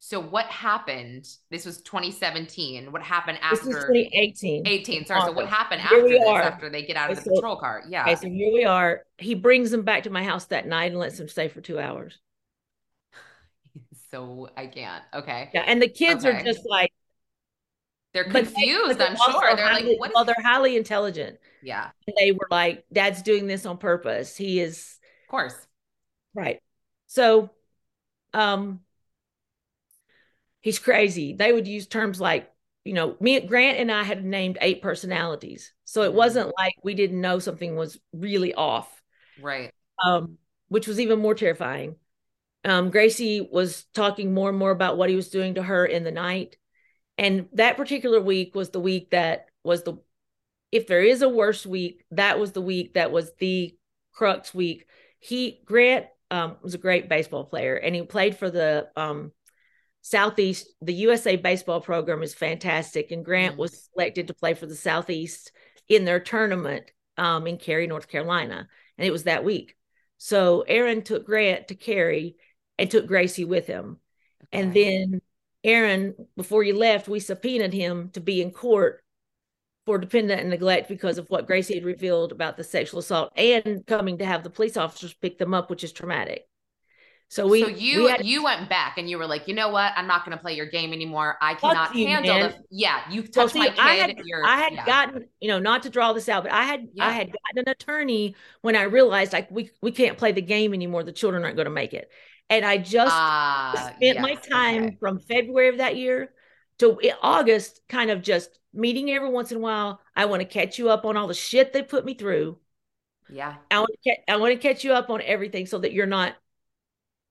so what happened? This was 2017. What happened this is after 2018 18? Sorry. So what happened after this? are. After they get out of the so- patrol car? Yeah. okay so here we are he brings them back to my house that night and lets them stay for two hours so I can't. Okay. yeah and the kids are just like They're they- confused. they're I'm sure. They're highly- like, what? well, they're highly intelligent. yeah. And they were like, Dad's doing this on purpose. He is Of course. right. So, um, he's crazy. They would use terms like, you know, me, Grant, and I had named eight personalities, so it Mhm. wasn't like we didn't know something was really off. Right. Um, which was even more terrifying. Um, Gracie was talking more and more about what he was doing to her in the night. And that particular week was the week that was the, if there is a worse week, that was the week that was the crux week. He, Grant, um, was a great baseball player and he played for the, um, Southeast, the USA baseball program is fantastic. And Grant was selected to play for the Southeast in their tournament um, in Cary, North Carolina. And it was that week. So Aaron took Grant to Cary and took Gracie with him. And then Aaron, before you left, we subpoenaed him to be in court for dependent and neglect because of what Gracie had revealed about the sexual assault and coming to have the police officers pick them up, which is traumatic. So we so you we had, you went back and you were like, you know what? I'm not going to play your game anymore. I cannot you, handle man. the. Yeah, you well, touched see, my kid. I had I had yeah. gotten, you know, not to draw this out, but I had Yeah. I had gotten an attorney when I realized like we we can't play the game anymore. The children aren't going to make it. And I just Ah, spent my time okay. from February of that year to August, kind of just meeting every once in a while. I want to catch you up on all the shit they put me through. Yeah. I want to ca- I want to catch you up on everything so that you're not.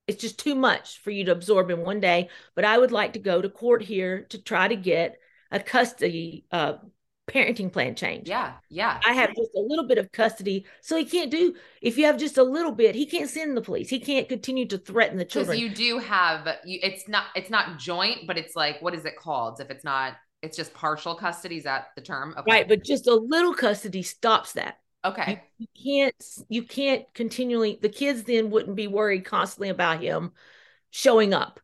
It's just too much for you to absorb in one day. But I would like to go to court here to try to get a custody uh, parenting plan change. Yeah. Yeah. I have just a little bit of custody, so he can't do. If you have just a little bit, he can't send the police. He can't continue to threaten the Because children. you do have you. It's not. It's not joint, but it's like what is it called? If it's not, it's just partial custody. Is that the term? Okay. Right, but just a little custody stops that. Okay. You can't you can't continually the kids then wouldn't be worried constantly about him showing up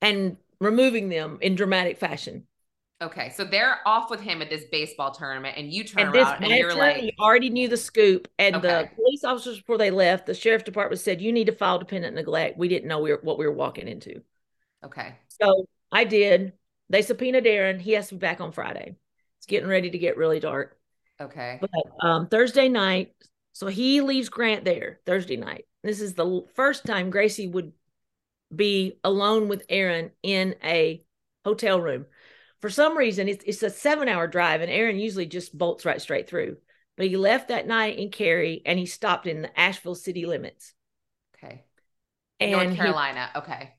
and removing them in dramatic fashion. Okay. So they're off with him at this baseball tournament, and you turn And around and you're like, already knew the scoop. And Okay. the police officers before they left, the sheriff's department said, You need to file dependent neglect. We didn't know we were, what we were walking into. okay. So I did. They subpoenaed Aaron. He has to be back on Friday. It's getting ready to get really dark. Okay. But um, Thursday night, so he leaves Grant there Thursday night. This is the first time Gracie would be alone with Aaron in a hotel room. For some reason, it's, it's a seven hour drive, and Aaron usually just bolts right straight through. but he left that night in Cary and he stopped in the Asheville city limits. Okay. And North he- Carolina. okay.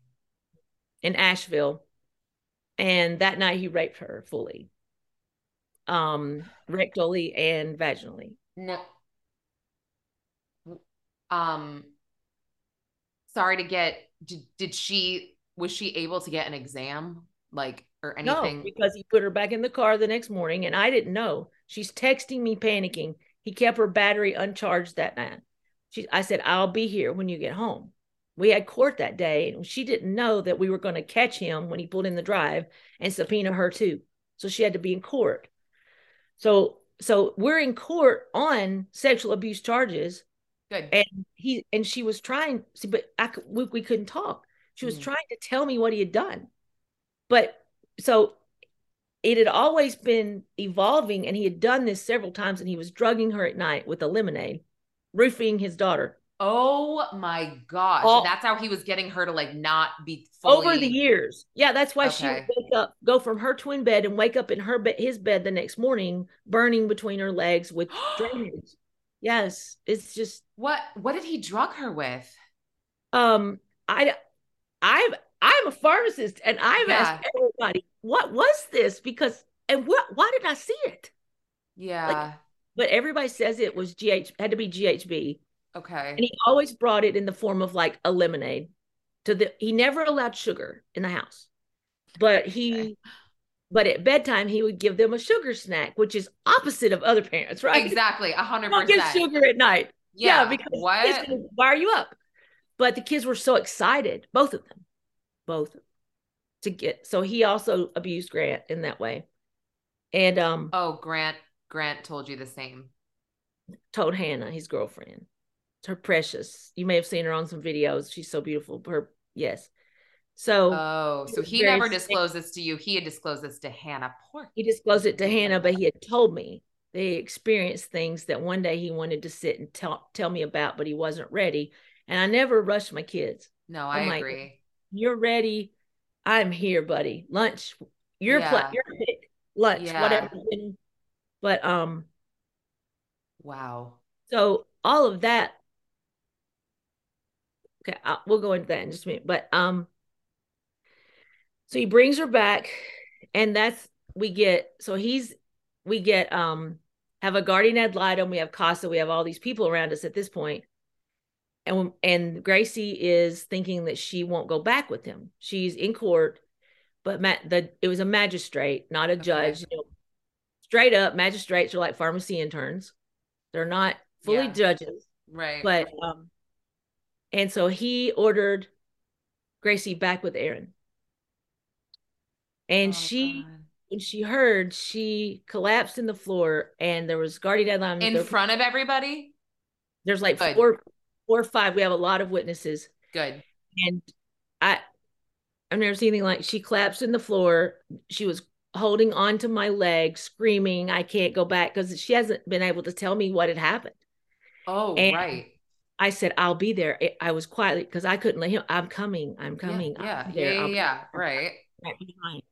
in Asheville. And that night he raped her fully. Um, rectally and vaginally. No. Um sorry to get did, did she was she able to get an exam like or anything? No, because he put her back in the car the next morning and I didn't know. She's texting me panicking. He kept her battery uncharged that night. She I said, I'll be here when you get home. We had court that day and she didn't know that we were going to catch him when he pulled in the drive and subpoena her too. So she had to be in court. So so we're in court on sexual abuse charges Good. and he and she was trying see but I, we, we couldn't talk she was Mm. trying to tell me what he had done but so it had always been evolving and he had done this several times and he was drugging her at night with a lemonade roofing his daughter Oh my gosh. All- That's how he was getting her to like not be fully over the years yeah that's why she would wake up go from her twin bed and wake up in her bed his bed the next morning burning between her legs with drainage yes it's just What what did he drug her with? um i i've i'm a pharmacist and i've Yeah. asked everybody what was this because and what why didn't i see it Yeah. but everybody says it was gh had to be ghb okay. and he always brought it in the form of like a lemonade to the he never allowed sugar in the house but he Okay. but at bedtime he would give them a sugar snack which is opposite of other parents right Exactly. A hundred don't get percent. sugar at night yeah, Yeah. because why gonna you up. But the kids were so excited, both of them, both to get. So he also abused Grant in that way, and um, Oh, Grant Grant told you the same. told Hannah, his girlfriend, her precious. You may have seen her on some videos. She's so beautiful. Her yes. So Oh, so he never disclosed this to you. He had disclosed this to Hannah. Poor. he disclosed it to Hannah, but he had told me they experienced things that one day he wanted to sit and tell tell me about, but he wasn't ready. And I never rushed my kids. No, I I'm like, agree. You're ready. I'm here, buddy. Lunch. Your Yeah. pla- your pick. Lunch, Yeah. whatever. But um, Wow. so all of that. Okay, i we'll go into that in just a minute. But um, so he brings her back, and that's we get. So he's we get um have a guardian ad litem. We have Casa. We have all these people around us at this point. And and Gracie is thinking that she won't go back with him. She's in court, but ma- the it was a magistrate, not a Okay. judge. You know, straight up, magistrates are like pharmacy interns. They're not fully Yeah. judges, Right. but um, and so he ordered Gracie back with Aaron, and Oh, she God. when she heard, she collapsed in the floor, and there was guardian ad litem. in front of everybody. there's like Good. four, four or five. We have a lot of witnesses. Good. and I I've never seen anything like she collapsed in the floor. She was holding onto my leg, screaming, I can't go back because she hasn't been able to tell me what had happened. Oh, And right. I said, I'll be there. I- I was quietly because I couldn't let him, I'm coming, I'm coming. Yeah. Yeah. Yeah. Yeah, Right. right behind.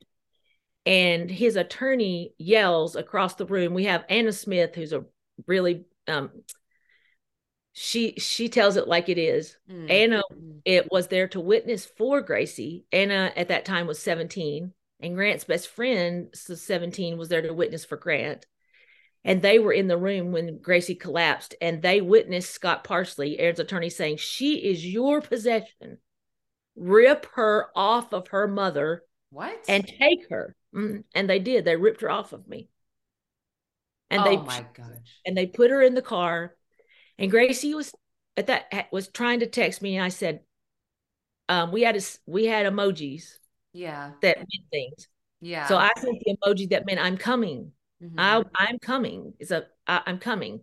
And his attorney yells across the room. We have Anna Smith, who's a really um she she tells it like it is. Mm. Anna Mm. it was there to witness for Gracie. Anna at that time was 17, and Grant's best friend, so 17, was there to witness for Grant. And they were in the room when Gracie collapsed, and they witnessed Scott Parsley, Aaron's attorney, saying, She is your possession. Rip her off of her mother What? and take her. Mm, And they did. They ripped her off of me. And oh they and they put her in the car and gracie was at that was trying to text me and i said um we had a, we had emojis Yeah. that meant things Yeah. so i sent the emoji that meant i'm coming Mhm. I, i'm coming it's a I, i'm coming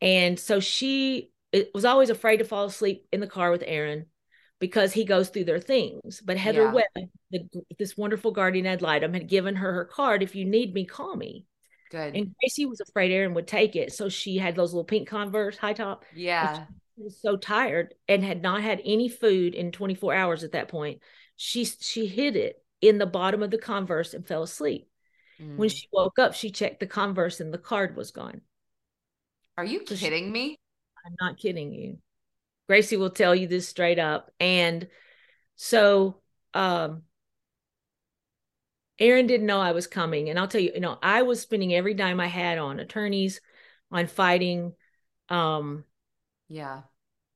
and so she it was always afraid to fall asleep in the car with aaron because he goes through their things but heather Yeah. webb the, this wonderful guardian ad litem had given her her card if you need me call me Good. and gracie was afraid aaron would take it so she had those little pink converse high top yeah. she was so tired and had not had any food in 24 hours at that point. She she hid it in the bottom of the Converse and fell asleep. When Mm. she woke up, she checked the Converse and the card was gone. Are you So she- kidding me? I'm not kidding you. Gracie will tell you this straight up. And so um Aaron didn't know I was coming. And I'll tell you, you know, I was spending every dime I had on attorneys, on fighting. Um, Yeah.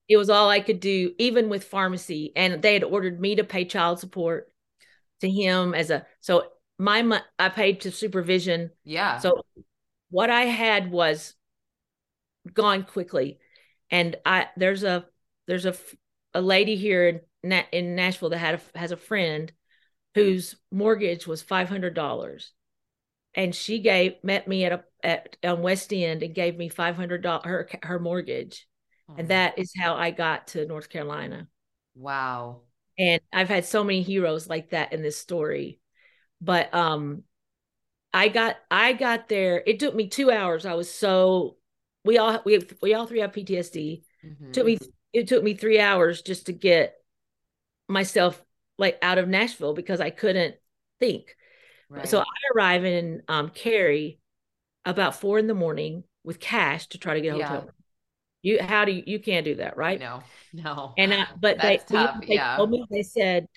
it was all I could do, even with pharmacy. And they had ordered me to pay child support to him as a so my I paid to supervision. Yeah. So what I had was gone quickly, and I there's a there's a, a lady here in in Nashville that had a, has a friend whose mortgage was five hundred dollars, and she gave met me at a at on West End and gave me five hundred dollars her her mortgage, Oh, and that is how I got to North Carolina. wow. And I've had so many heroes like that in this story, but um, I got I got there. It took me two hours. I was so we all we we all three have PTSD. Mhm. took me it took me three hours just to get myself like out of Nashville because I couldn't think. Right. So I arrive in um Cary about four in the morning with cash to try to get a Yeah. hotel. room. You how do you you can't do that, right? no, no. And I, but they, That's know tough, they yeah. told me they said,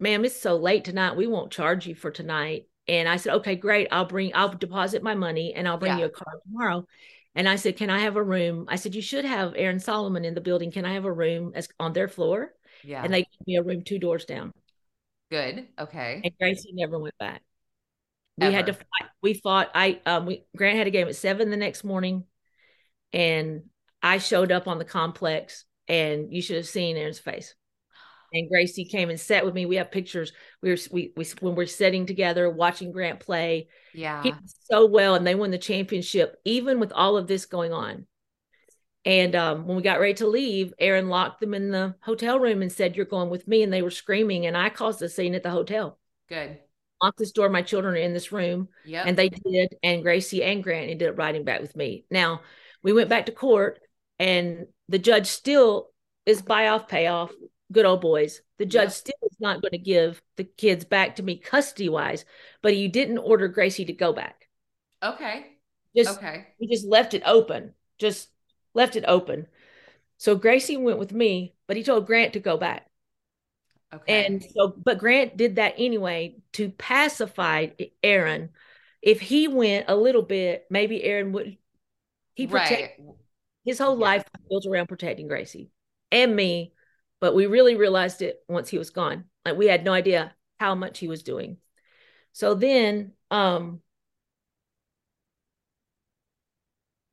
"Ma'am, it's so late tonight. We won't charge you for tonight." And I said, "Okay, great. I'll bring. I'll deposit my money and I'll bring Yeah. you a car tomorrow." And I said, "Can I have a room?" I said, "You should have Aaron Solomon in the building. Can I have a room as on their floor?" yeah. And they gave me a room two doors down. Good. Okay. And Gracie never went back. We had to fight. We fought. I um we Grant had a game at seven the next morning, and I showed up on the complex, and you should have seen Aaron's face. And Gracie came and sat with me. We have pictures. We were we, we when we're sitting together watching Grant play. Yeah. He so well, and they won the championship, even with all of this going on. And um, when we got ready to leave, Aaron locked them in the hotel room and said, "You're going with me." And they were screaming, and I caused a scene at the hotel. Good. Lock this door. My children are in this room. Yep. And they did. And Gracie and Grant ended up riding back with me. Now, we went back to court, and the judge still is buy off, pay off, good old boys. The judge Yep. still is not going to give the kids back to me custody wise, but he didn't order Gracie to go back. okay. Just Okay. he just left it open, just left it open. So Gracie went with me, but he told Grant to go back. Okay. And so, but Grant did that anyway to pacify Aaron. If he went a little bit, maybe Aaron would. He protect right. his whole Yeah. life built around protecting Gracie and me, but we really realized it once he was gone. Like we had no idea how much he was doing. So then, um,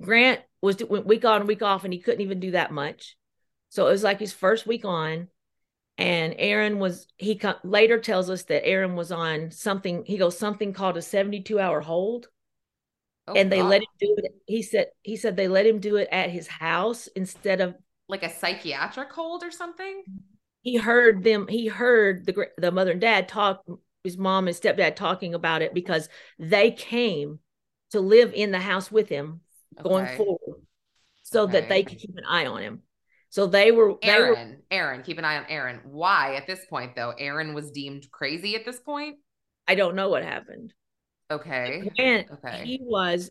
Grant was week on, week off, and he couldn't even do that much. So it was like his first week on, and Aaron was he co- later tells us that Aaron was on something. He goes something called a seventy-two hour hold, Oh, and they let him do it. He said he said they let him do it at his house instead of like a psychiatric hold or something. he heard them. He heard the the mother and dad talk. His mom and stepdad talking about it because they came to live in the house with him going forward, so that they could keep an eye on him. So they were they were Aaron, Aaron, keep an eye on Aaron. Why at this point though? Aaron was deemed crazy at this point. I don't know what happened. Okay. Grant, Okay. he was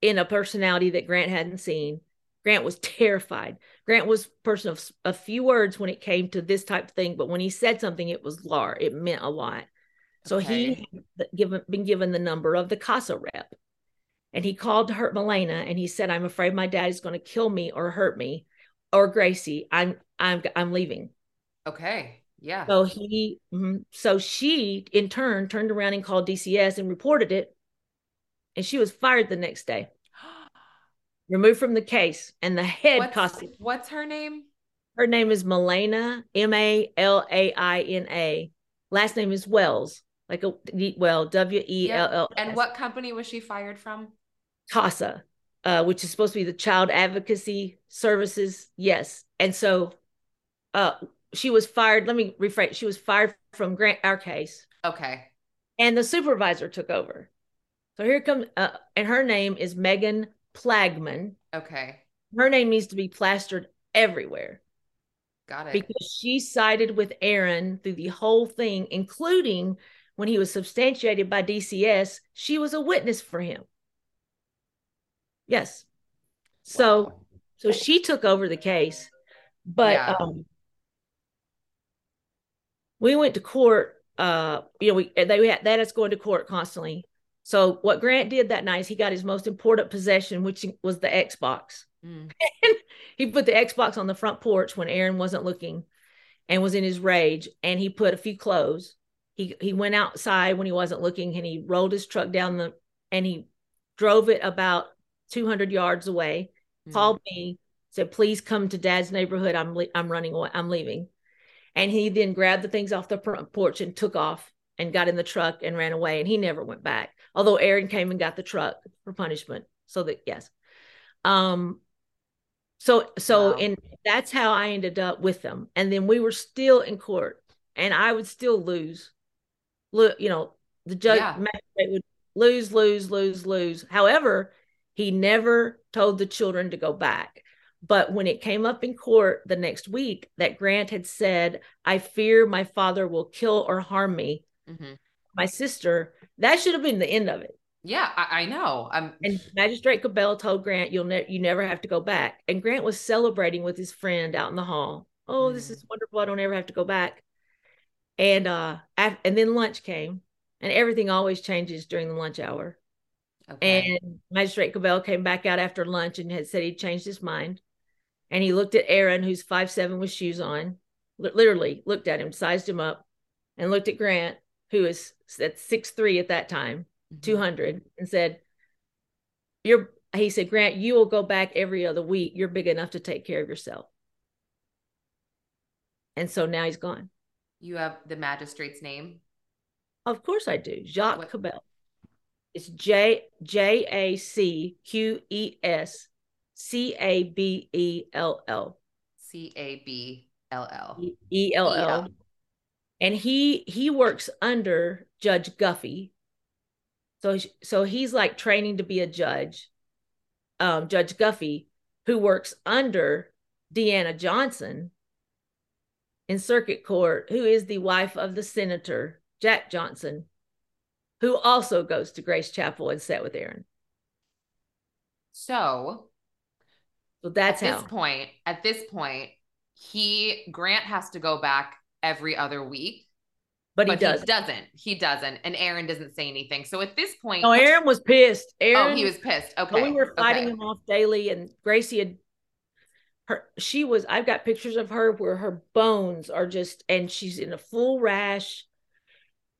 in a personality that Grant hadn't seen. Grant was terrified. Grant was a person of a few words when it came to this type of thing, but when he said something, it was lar. It meant a lot. So Okay. he had given been given the number of the CASA rep, and he called to hurt Malaina, and he said, "I'm afraid my dad is going to kill me or hurt me, or Gracie. I'm I'm I'm leaving." Okay. Yeah. So he, mhm. so she in turn turned around and called DCS and reported it, and she was fired the next day, removed from the case. And the head what's, CASA, what's her name? her name is Malaina, M A L A I N A. Last name is Wells, like a well, W E L L. And what company was she fired from? CASA, uh, which is supposed to be the Child Advocacy Services. Yes, and so, uh, she was fired. Let me rephrase. She was fired from Grant our case. Okay. and the supervisor took over. So here comes, uh, and her name is Megan Plagman. Okay. Her name needs to be plastered everywhere Got it. because she sided with Aaron through the whole thing, including when he was substantiated by DCS. She was a witness for him. Yes. So so she took over the case, but Yeah. um, we went to court. Uh, you know, we they had that is going to court constantly. So what Grant did that night is he got his most important possession, which was the Xbox. Mm. he put the Xbox on the front porch when Aaron wasn't looking, and was in his rage. And he put a few clothes. He he went outside when he wasn't looking, and he rolled his truck down the and he drove it about 200 yards away Mm. called me, said, "Please come to Dad's neighborhood. I'm le- I'm running away. I'm leaving." And he then grabbed the things off the front porch and took off and got in the truck and ran away. And he never went back. Although Aaron came and got the truck for punishment. So that yes, um, so so Wow. and that's how I ended up with them. And then we were still in court, and I would still lose. Look, you know, the judge Yeah. would lose, lose, lose, lose. However, he never told the children to go back. But when it came up in court the next week that Grant had said, I fear my father will kill or harm me, mm-hmm. my sister, that should have been the end of it. Yeah, I, I know. I'm And Magistrate Cabell told Grant, "You'll ne- you never have to go back." And Grant was celebrating with his friend out in the hall. Oh, this Mm. is wonderful! I don't ever have to go back. And uh, af- and then lunch came, and everything always changes during the lunch hour. okay. And Magistrate Cabell came back out after lunch and had said he'd changed his mind. And he looked at Aaron, who's five seven with shoes on, li- literally looked at him, sized him up, and looked at Grant, who is at six three at that time, Mhm. 200 and said you're he said grant you will go back every other week you're big enough to take care of yourself and so now he's gone You have the magistrate's name. of course i do. Jacques What- cabell. It's j j a c q e s c a b e l l. C A B L L. e l l. And he he works under judge guffey. So so he's like training to be a judge um judge guffey who works under deanna johnson in circuit court who is the wife of the senator jack johnson who also goes to grace chapel and sat with aaron So so that's at how this point, at this point, he Grant has to go back every other week, but he but does he doesn't. He doesn't, and Aaron doesn't say anything. So at this point, no aaron was pissed aaron oh, he was pissed. Okay, we were fighting okay. him off daily, and Gracie had her. She was. I've got pictures of her where her bones are just, and she's in a full rash,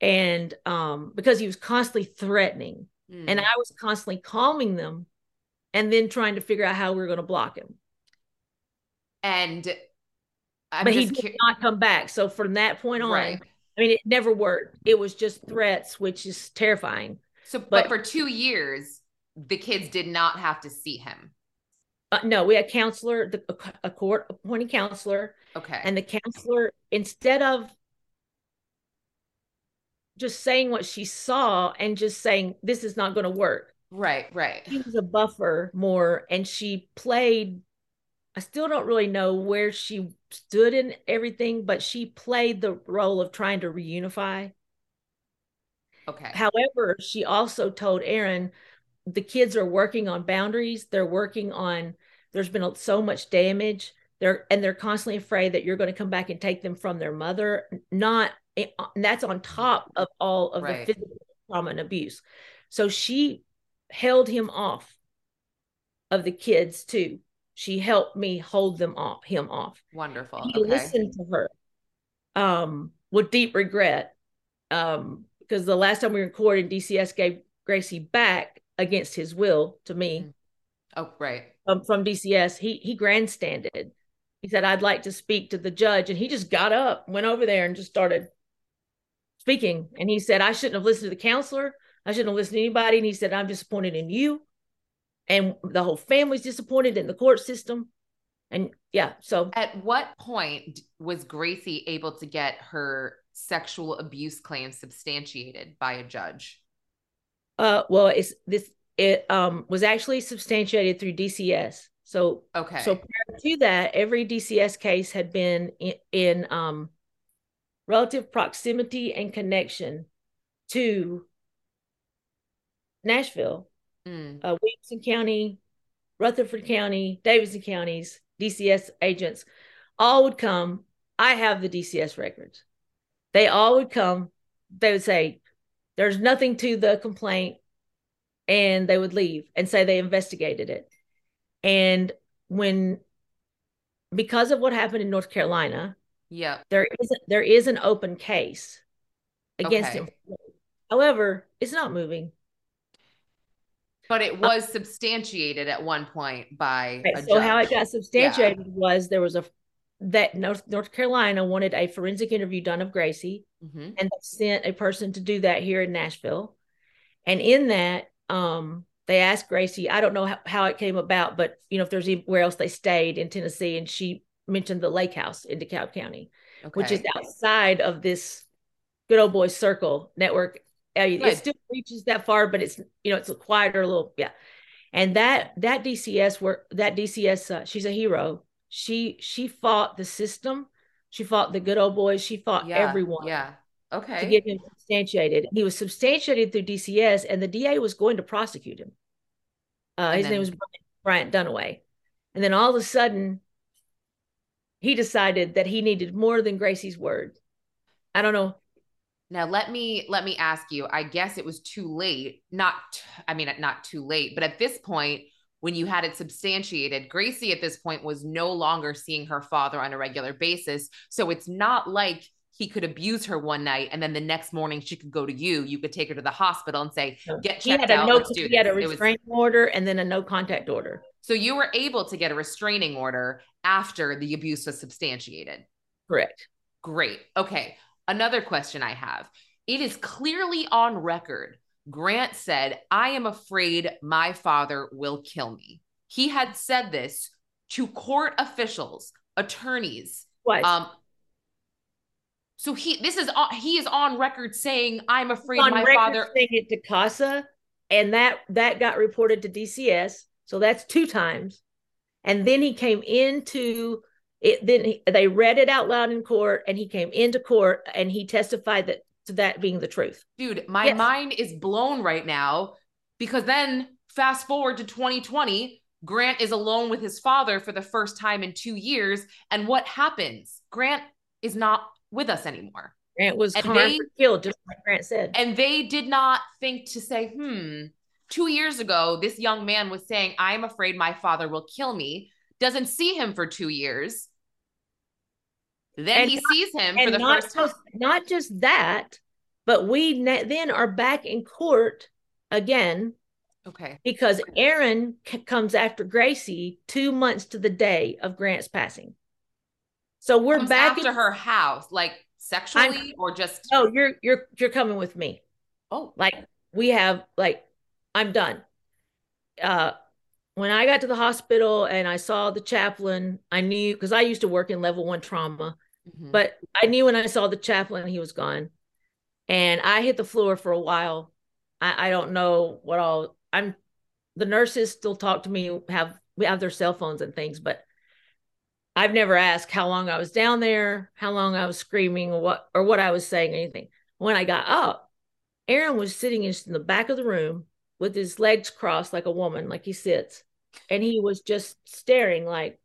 and um because he was constantly threatening, and Mm. I was constantly calming them, and then trying to figure out how we were going to block him. and I'm but he did cu- not come back. So from that point on, right. I mean, it never worked. It was just threats, which is terrifying. So, but, but- for two years, the kids did not have to see him. Uh, no, we had counselor, the, a court appointed counselor, Okay. and the counselor instead of just saying what she saw and just saying this is not going to work right, right. she was a buffer more and she played i still don't really know where she stood in everything but she played the role of trying to reunify Okay. however she also told aaron the kids are working on boundaries they're working on there's been so much damage they're and they're constantly afraid that you're going to come back and take them from their mother not and that's on top of all of Right. the physical trauma and abuse so she held him off of the kids too she helped me hold them off him off Wonderful. he Okay. listened to her um with deep regret um because the last time we recorded dcs gave gracie back against his will to me. Mm. Oh, right. um, from dcs he he grandstanded. He said i'd like to speak to the judge and he just got up went over there and just started speaking. And he said i shouldn't have listened to the counselor. I shouldn't have listened to anybody. And he said i'm disappointed in you. And the whole family's disappointed in the court system. And yeah so At what point was Gracie able to get her sexual abuse claim substantiated by a judge? Uh, well, it's this. It um was actually substantiated through DCS. So Okay. so prior to that, every DCS case had been in, in um relative proximity and connection to Nashville, Mm, uh, Williamson County, Rutherford County, Davidson counties, DCS agents, all would come. I have the DCS records. They all would come. They would say, There's nothing to the complaint. And they would leave and say they investigated it. And when, because of what happened in North Carolina, yeah, there is there is an open case against Okay. him. However, it's not moving. but it uh, was substantiated at one point by Right, a so how it got substantiated was there was a that North North Carolina wanted a forensic interview done of Gracie, Mhm. and they sent a person to do that here in Nashville. And in that, um, they asked Gracie, I don't know how, how it came about, but you know, if there's anywhere else they stayed in Tennessee, and she mentioned the lake house in DeKalb County, which is outside of this good old boys circle network. Uh, It still reaches that far, but it's you know it's a quieter little yeah. And that that DCS work that DCS uh, she's a hero. She she fought the system. She fought the good old boys. She fought Yeah, everyone Yeah. Okay to get him substantiated. He was substantiated through DCS, and the DA was going to prosecute him. Uh, his then- name was Bryant, Bryant Dunaway, and then all of a sudden, he decided that he needed more than Gracie's word. I don't know. Now let me let me ask you. I guess it was too late. Not I mean not too late, but at this point when you had it substantiated, Gracie at this point was no longer seeing her father on a regular basis. So it's not like he could abuse her one night and then the next morning she could go to you. You could take her to the hospital and say, "Get He checked had a out. no. He had a this." It was- restraining order and then a no contact order. so you were able to get a restraining order after the abuse was substantiated. Correct. Great. Okay. Another question I have. It is clearly on record. Grant said, I am afraid my father will kill me. He had said this to court officials, attorneys. Twice. Um, so he this is on he is on record saying, I'm afraid on my record father saying it to CASA, and that that got reported to DCS. So that's two times, and then he came into it. Then he, they read it out loud in court, and he came into court and he testified that to that being the truth. Dude, my Yes. mind is blown right now because then fast forward to 2020, Grant is alone with his father for the first time in two years. And what happens? Grant is not with us anymore. Grant was And they- killed, just like Grant said. And they did not think to say, hmm, two years ago, this young man was saying, I'm afraid my father will kill me, doesn't see him for two years. Then And he sees him for and the not first time. just, not just that, but we ne- then are back in court again Okay. because Aaron c- comes after Gracie two months to the day of Grant's passing. So we're Comes back after in, her house, like sexually or just Oh, you're you're you're coming with me. oh Like we have like I'm done. Uh when I got to the hospital and I saw the chaplain, I knew because I used to work in level one trauma, mhm. but I knew when I saw the chaplain he was gone. And I hit the floor for a while. I, I don't know what all I'm the nurses still talk to me, have we have their cell phones and things, but I've never asked how long I was down there, how long I was screaming, or what or what I was saying, anything. When I got up, Aaron was sitting in the back of the room with his legs crossed like a woman, like he sits, and he was just staring like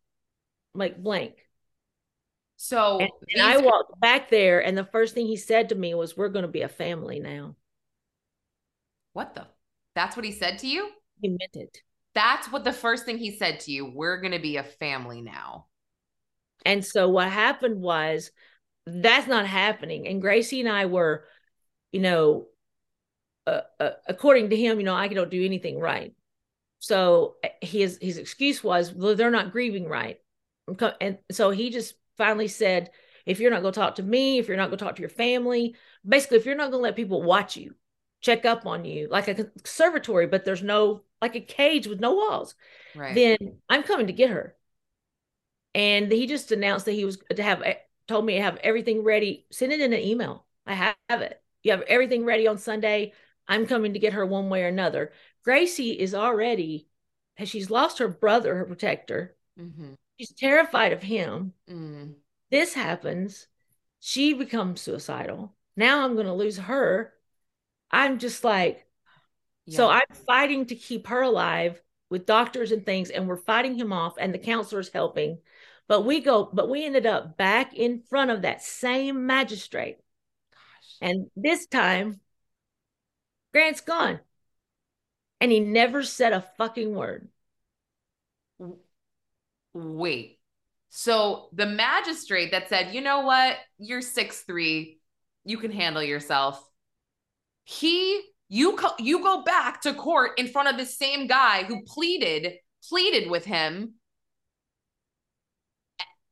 like blank. So And, and I walked back there, and the first thing he said to me was, "We're going to be a family now." what the that's what he said to you He meant it. that's what the first thing he said to you we're gonna be a family now And so what happened was that's not happening. And Gracie and I were, you know, uh, uh, according to him, you know, I don't do anything right. So uh, his his excuse was, well, they're not grieving right. And so he just finally said, if you're not going to talk to me, if you're not going to talk to your family, basically, if you're not going to let people watch you, check up on you, like a conservatory, but there's no like a cage with no walls, right then I'm coming to get her. And he just announced that he was to have told me to have everything ready. Send it in an email. I have it. You have everything ready on Sunday. I'm coming to get her one way or another. Gracie is already, she's lost her brother, her protector. mm-hmm. She's terrified of him. mm. This happens. She becomes suicidal. Now I'm going to lose her. I'm just like, so I'm fighting to keep her alive with doctors and things, and we're fighting him off, and the counselor's helping. But we go, but we ended up back in front of that same magistrate. Gosh. And this time, Grant's gone. And he never said a fucking word. Wait. So the magistrate that said, you know what, you're six three, you can handle yourself. He, you, co- you go back to court in front of the same guy who pleaded, pleaded with him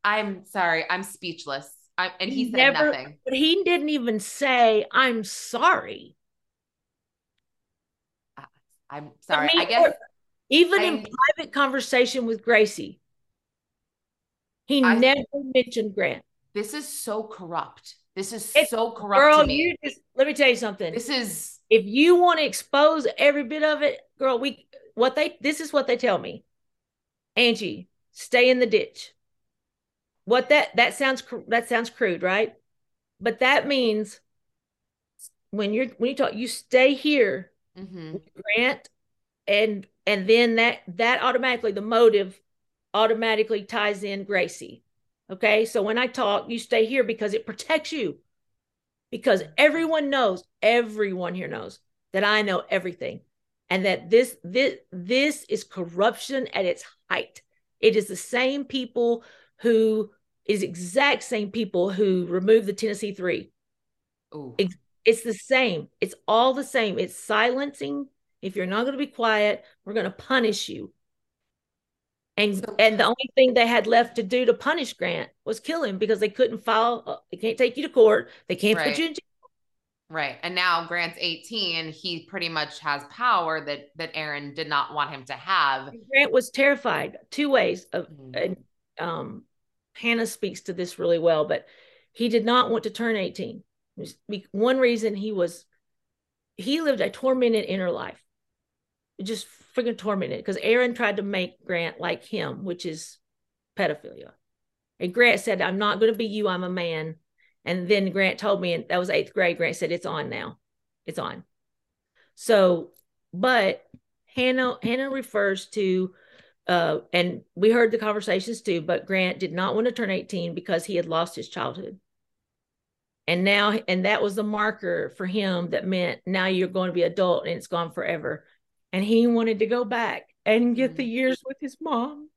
I'm sorry, I'm speechless. I, and he, he said never, nothing. But he didn't even say, I'm sorry. I'm sorry. I, mean, I guess even I, in private conversation with Gracie, he I, never mentioned Grant. This is so corrupt. This is it's, so corrupt. Girl, you just let me tell you something. This is if you want to expose every bit of it, girl, we what they this is what they tell me. Angie, stay in the ditch what that that sounds that sounds crude right but that means when you're when you talk you stay here mm-hmm. grant and and then that that automatically the motive automatically ties in gracie okay so when i talk you stay here because it protects you because everyone knows everyone here knows that i know everything and that this this this is corruption at its height it is the same people who is exact same people who removed the Tennessee Three. It's, it's the same. It's all the same. It's silencing. If you're not going to be quiet, we're going to punish you. And so, and the only thing they had left to do to punish Grant was kill him because they couldn't file. Uh, they can't take you to court. They can't right. put you in jail. Right. And now Grant's 18. He pretty much has power that that Aaron did not want him to have. Grant was terrified two ways of mm-hmm. um Hannah speaks to this really well, but he did not want to turn 18. One reason he was, he lived a tormented inner life, just freaking tormented because Aaron tried to make Grant like him, which is pedophilia. And Grant said, I'm not going to be you, I'm a man. And then Grant told me, and that was eighth grade, Grant said, It's on now. It's on. So, but Hannah, Hannah refers to uh, and we heard the conversations too, but Grant did not want to turn 18 because he had lost his childhood. And now, and that was the marker for him that meant now you're going to be adult and it's gone forever. And he wanted to go back and get mm-hmm. the years with his mom.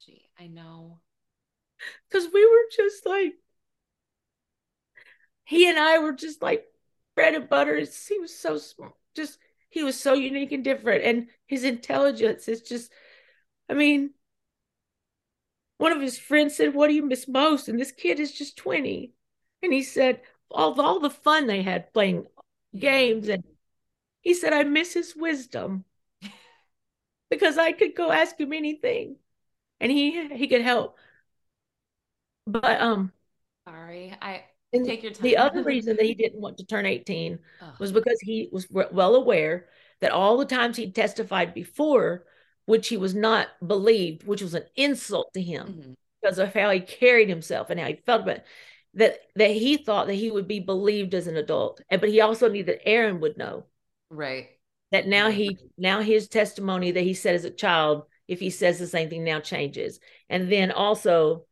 Angie, I know. Because we were just like, he and I were just like bread and butter. He was so small, just he was so unique and different and his intelligence is just i mean one of his friends said what do you miss most and this kid is just 20 and he said all, all the fun they had playing games and he said i miss his wisdom because i could go ask him anything and he he could help but um sorry i Take your time. The other reason that he didn't want to turn 18 was because he was well aware that all the times he testified before, which he was not believed, which was an insult to him mm-hmm. because of how he carried himself and how he felt about it, that that he thought that he would be believed as an adult. And but he also knew that Aaron would know. Right. That now he now his testimony that he said as a child, if he says the same thing now changes. And then also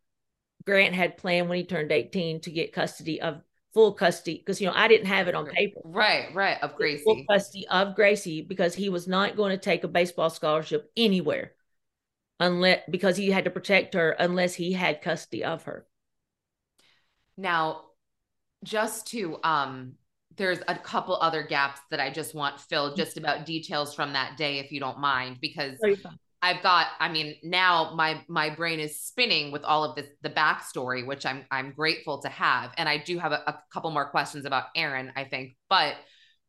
Grant had planned when he turned 18 to get custody of full custody because you know I didn't have it on paper. Right, right, of Gracie. Full custody of Gracie because he was not going to take a baseball scholarship anywhere unless because he had to protect her unless he had custody of her. Now, just to um there's a couple other gaps that I just want filled mm-hmm. just about details from that day if you don't mind because oh, I've got, I mean, now my my brain is spinning with all of this the backstory, which I'm I'm grateful to have. And I do have a, a couple more questions about Aaron, I think. But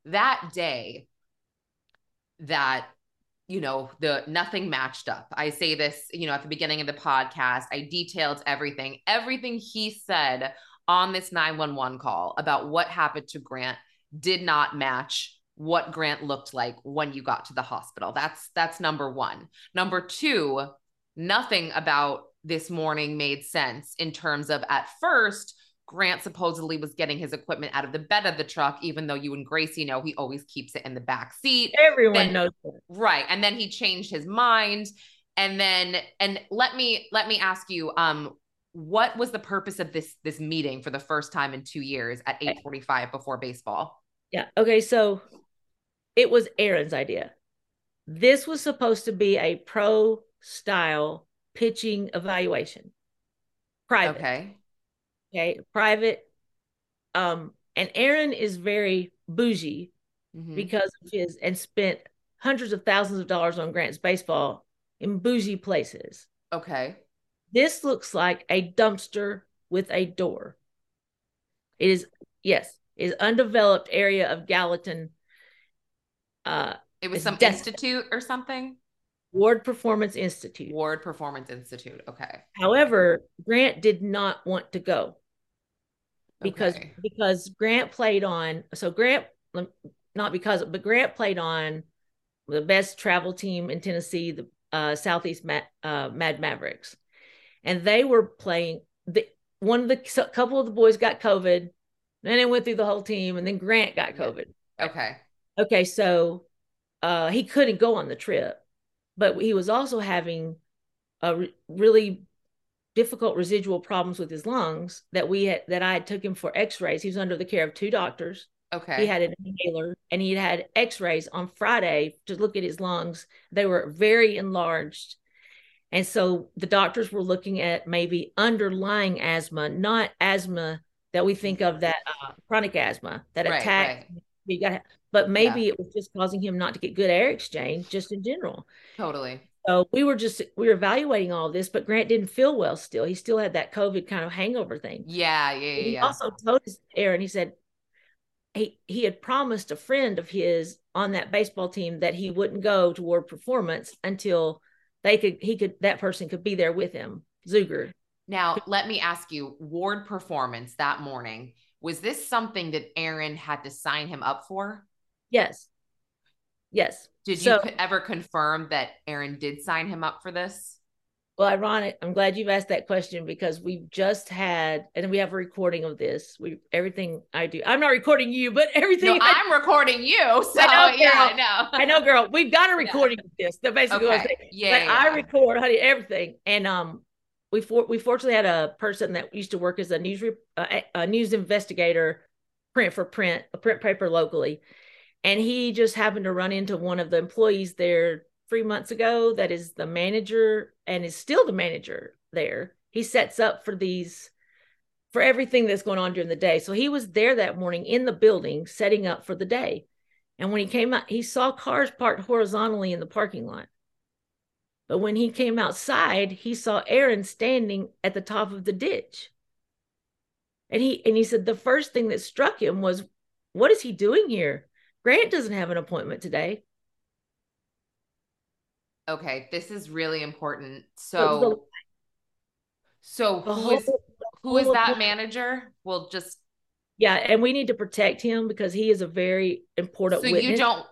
that day that you know the nothing matched up i say this you know at the beginning of the podcast i detailed everything everything he said on this 911 call about what happened to grant did not match what Grant looked like when you got to the hospital. That's that's number 1. Number 2, nothing about this morning made sense in terms of at first Grant supposedly was getting his equipment out of the bed of the truck, even though you and Gracie know he always keeps it in the back seat. Everyone Then- knows that. Right. And then he changed his mind. And then and let me let me ask you, um, what was the purpose of this this meeting for the first time in two years at 845 before baseball? Yeah. Okay. So it was Aaron's idea. This was supposed to be a pro style pitching evaluation. Private. Okay. Okay. Private. Um, and Aaron is very bougie Mhm. because of his and spent hundreds of thousands of dollars on Grant's baseball in bougie places. Okay. This looks like a dumpster with a door. It is yes, it is undeveloped area of Gallatin. Uh, It was some desolate. institute or something? Ward Performance Institute. Ward Performance Institute. Okay. However, Grant did not want to go because Okay. because Grant played on so Grant not because but Grant played on the best travel team in Tennessee, the uh, Southeast Ma- uh, Mad Mavericks, and they were playing the one of the couple of the boys got COVID, then it went through the whole team, and then Grant got COVID. Okay. Okay, so uh, he couldn't go on the trip, but he was also having a re- really difficult residual problems with his lungs that we had that I had took him for X-rays. He was under the care of two doctors. Okay. He had an inhaler and he had X-rays on Friday to look at his lungs. They were very enlarged. And so the doctors were looking at maybe underlying asthma, not asthma that we think of that uh, chronic asthma that Right, attack right. you got but maybe it was just causing him not to get good air exchange just in general. Totally. So we were just we were evaluating all this, but Grant didn't feel well still. He still had that COVID kind of hangover thing. Yeah. Yeah. Yeah. He yeah. also told us, Aaron, he said he he had promised a friend of his on that baseball team that he wouldn't go to Ward performance until they could he could that person could be there with him. Zuger. Now, let me ask you Ward performance that morning. Was this something that Aaron had to sign him up for? Yes. Yes. Did So- you ever confirm that Aaron did sign him up for this? Well, ironic. I'm glad you've asked that question because we've just had, and we have a recording of this. We everything I do. I'm not recording you, but everything. No, I, I'm recording you. So I know, yeah, know. I know, girl. We've got a recording of this. That basically what I'm Okay. saying. Yeah. but yeah, I record, honey, everything. And um, we for we fortunately had a person that used to work as a news re- uh, a news investigator, print for print, a print paper locally, and he just happened to run into one of the employees there three months ago. That is the manager and is still the manager there. He sets up for these for everything that's going on during the day. So he was there that morning in the building setting up for the day. And when he came out, he saw cars parked horizontally in the parking lot. But when he came outside, he saw Aaron standing at the top of the ditch. And he and he said the first thing that struck him was, what is he doing here? Grant doesn't have an appointment today. Okay, this is really important. So So, who is who is that manager? We'll just Yeah, and we need to protect him because he is a very important so witness. you don't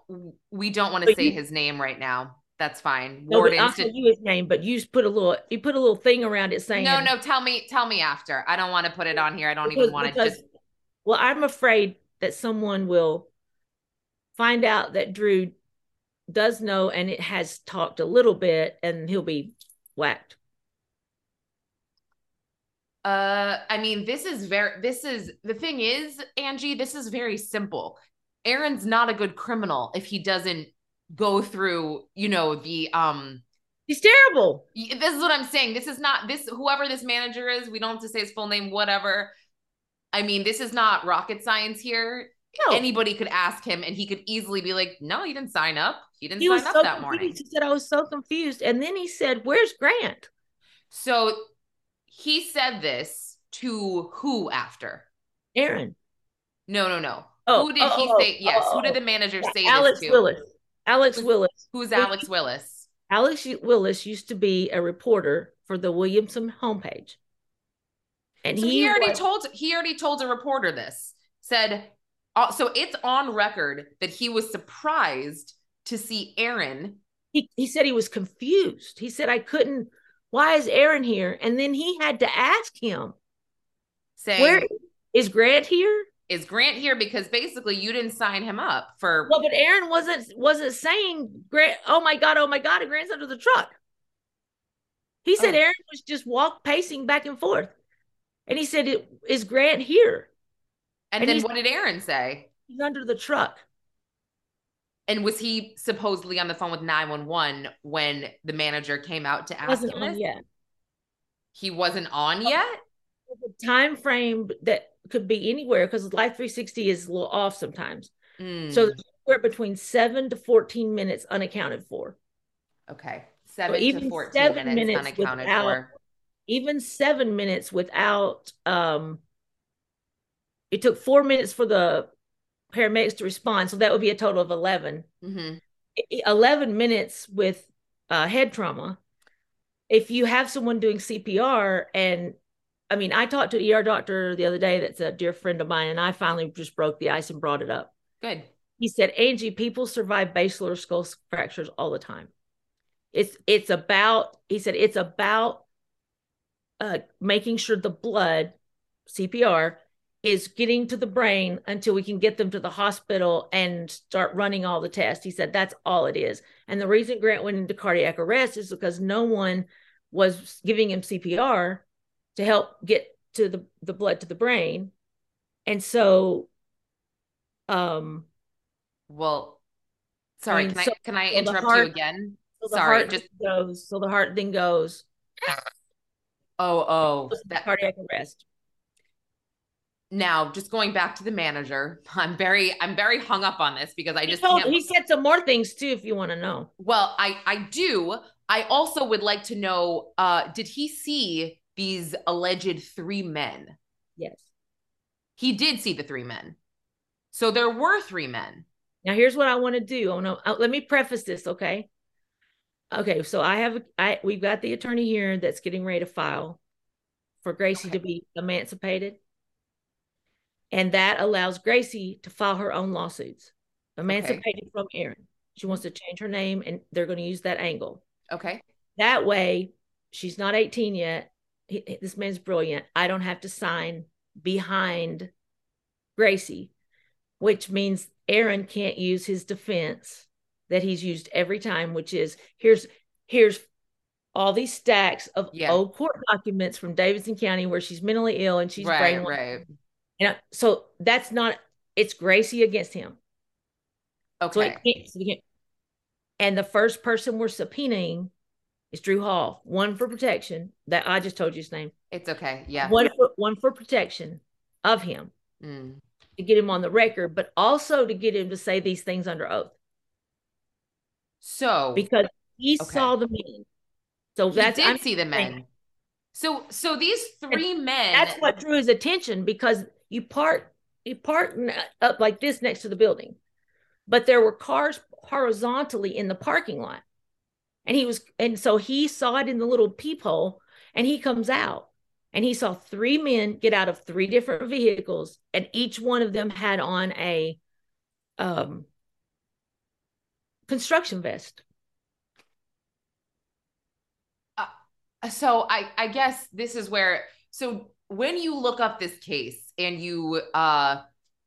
we don't want to say you- his name right now. That's fine. no, Ward but I'll tell Insti- you his name, but you just put a little you put a little thing around it saying No, no, tell me tell me after. I don't want to put it on here. I don't because, even want to just well, I'm afraid that someone will find out that Drew does know and it has talked a little bit and he'll be whacked. Uh, I mean, this is very, this is the thing is, Angie, this is very simple. Aaron's not a good criminal if he doesn't go through, you know, the, um, He's terrible. this is what I'm saying. This is not this, whoever this manager is, we don't have to say his full name, whatever. I mean, this is not rocket science here. No. Anybody could ask him and he could easily be like, no, he didn't sign up. He didn't he sign was up so that morning. confused. He said, I was so confused. And then he said, Where's Grant? So he said this to who after? Aaron. No, no, no. Oh, who did oh, he oh, say? Yes. oh, who did oh. the manager say Alex this to? Alex Willis. Alex Who's- Willis. Who's Alex Willis? Alex Willis used to be a reporter for the Williamson homepage. And So he, already was- told he already told a reporter this. Said uh, so it's on record that he was surprised to see Aaron. he, he said he was confused. He said, I couldn't, why is Aaron here? And then he had to ask him. saying, Where is Grant here? is Grant here? Because basically you didn't sign him up for. Well, but Aaron wasn't wasn't saying Grant. Oh my god! Oh my god! Grant's under the truck. He said Oh. Aaron was just walk pacing back and forth, and he said, "Is Grant here? and and then what did Aaron say? He's under the truck." And was he supposedly on the phone with 911 when the manager came out to ask Wasn't him on yet. He wasn't on yet? The time frame that could be anywhere because Life 360 is a little off sometimes. Mm, So we're between seven to 14 minutes unaccounted for. okay. Seven to even 14 seven minutes, minutes unaccounted without- for. Even seven minutes without um it took four minutes for the paramedics to respond. So that would be a total of 11. hmm 11 minutes with uh, head trauma. If you have someone doing CPR, and I mean, I talked to an ER doctor the other day that's a dear friend of mine, and I finally just broke the ice and brought it up. Good. He said, Angie, people survive basilar skull fractures all the time. It's it's about, he said, it's about uh, making sure the blood, CPR, is getting to the brain until we can get them to the hospital and start running all the tests. He said that's all it is. And the reason Grant went into cardiac arrest is because no one was giving him CPR to help get to the, the blood to the brain. And so um Well, sorry, mean, can I can I so interrupt heart- you again? so Sorry, just goes so the heart then goes oh oh that cardiac arrest. Now just going back to the manager. I'm very I'm very hung up on this because I He, just told, he said some more things too if you want to know. Well, I I do. I also would like to know uh did he see these alleged three men? Yes. He did see the three men. So there were three men. Now here's what I want to do. Oh no, uh, let me preface this, okay? Okay, so I have I we've got the attorney here that's getting ready to file for Gracie to be emancipated. And that allows Gracie to file her own lawsuits. Emancipated from Aaron. She wants to change her name and they're going to use that angle. Okay. That way, she's not 18 yet. He- he- this man's brilliant. I don't have to sign behind Gracie, which means Aaron can't use his defense that he's used every time, which is here's here's all these stacks of Yeah. old court documents from Davidson County where she's mentally ill and she's right, brainwashed. right. And I- so that's not it's Gracie against him. So Okay. it can't, so it can't- and the first person we're subpoenaing is Drew Hall, one for protection. That I just told you his name. It's okay. Yeah. One for one for protection of him Mm. to get him on the record, but also to get him to say these things under oath So because he Okay. saw the men. So he that's did I'm see the saying men. So so these three men that's what drew his attention because you park you park up like this next to the building, but there were cars horizontally in the parking lot, and he was and so he saw it in the little peephole, and he comes out and he saw three men get out of three different vehicles, and each one of them had on a um construction vest. so I I guess this is where so when you look up this case and you uh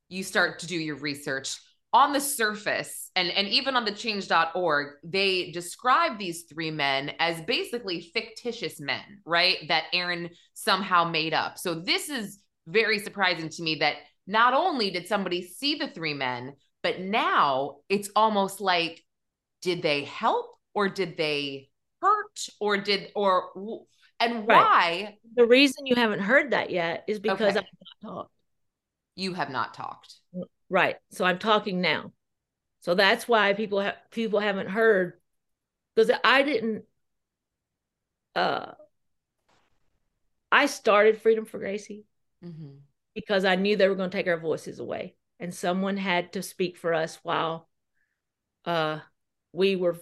you start to do your research on the surface and and even on the change.org they describe these three men as basically fictitious men right that Aaron somehow made up. So this is very surprising to me that not only did somebody see the three men but now it's almost like did they help or did they hurt or did or and Right. why The reason you haven't heard that yet is because Okay. I've not talked. you have not talked Right. So I'm talking now. So that's why people have people haven't heard because I didn't uh I started Freedom for Gracie Mhm. because I knew they were going to take our voices away and someone had to speak for us while uh we were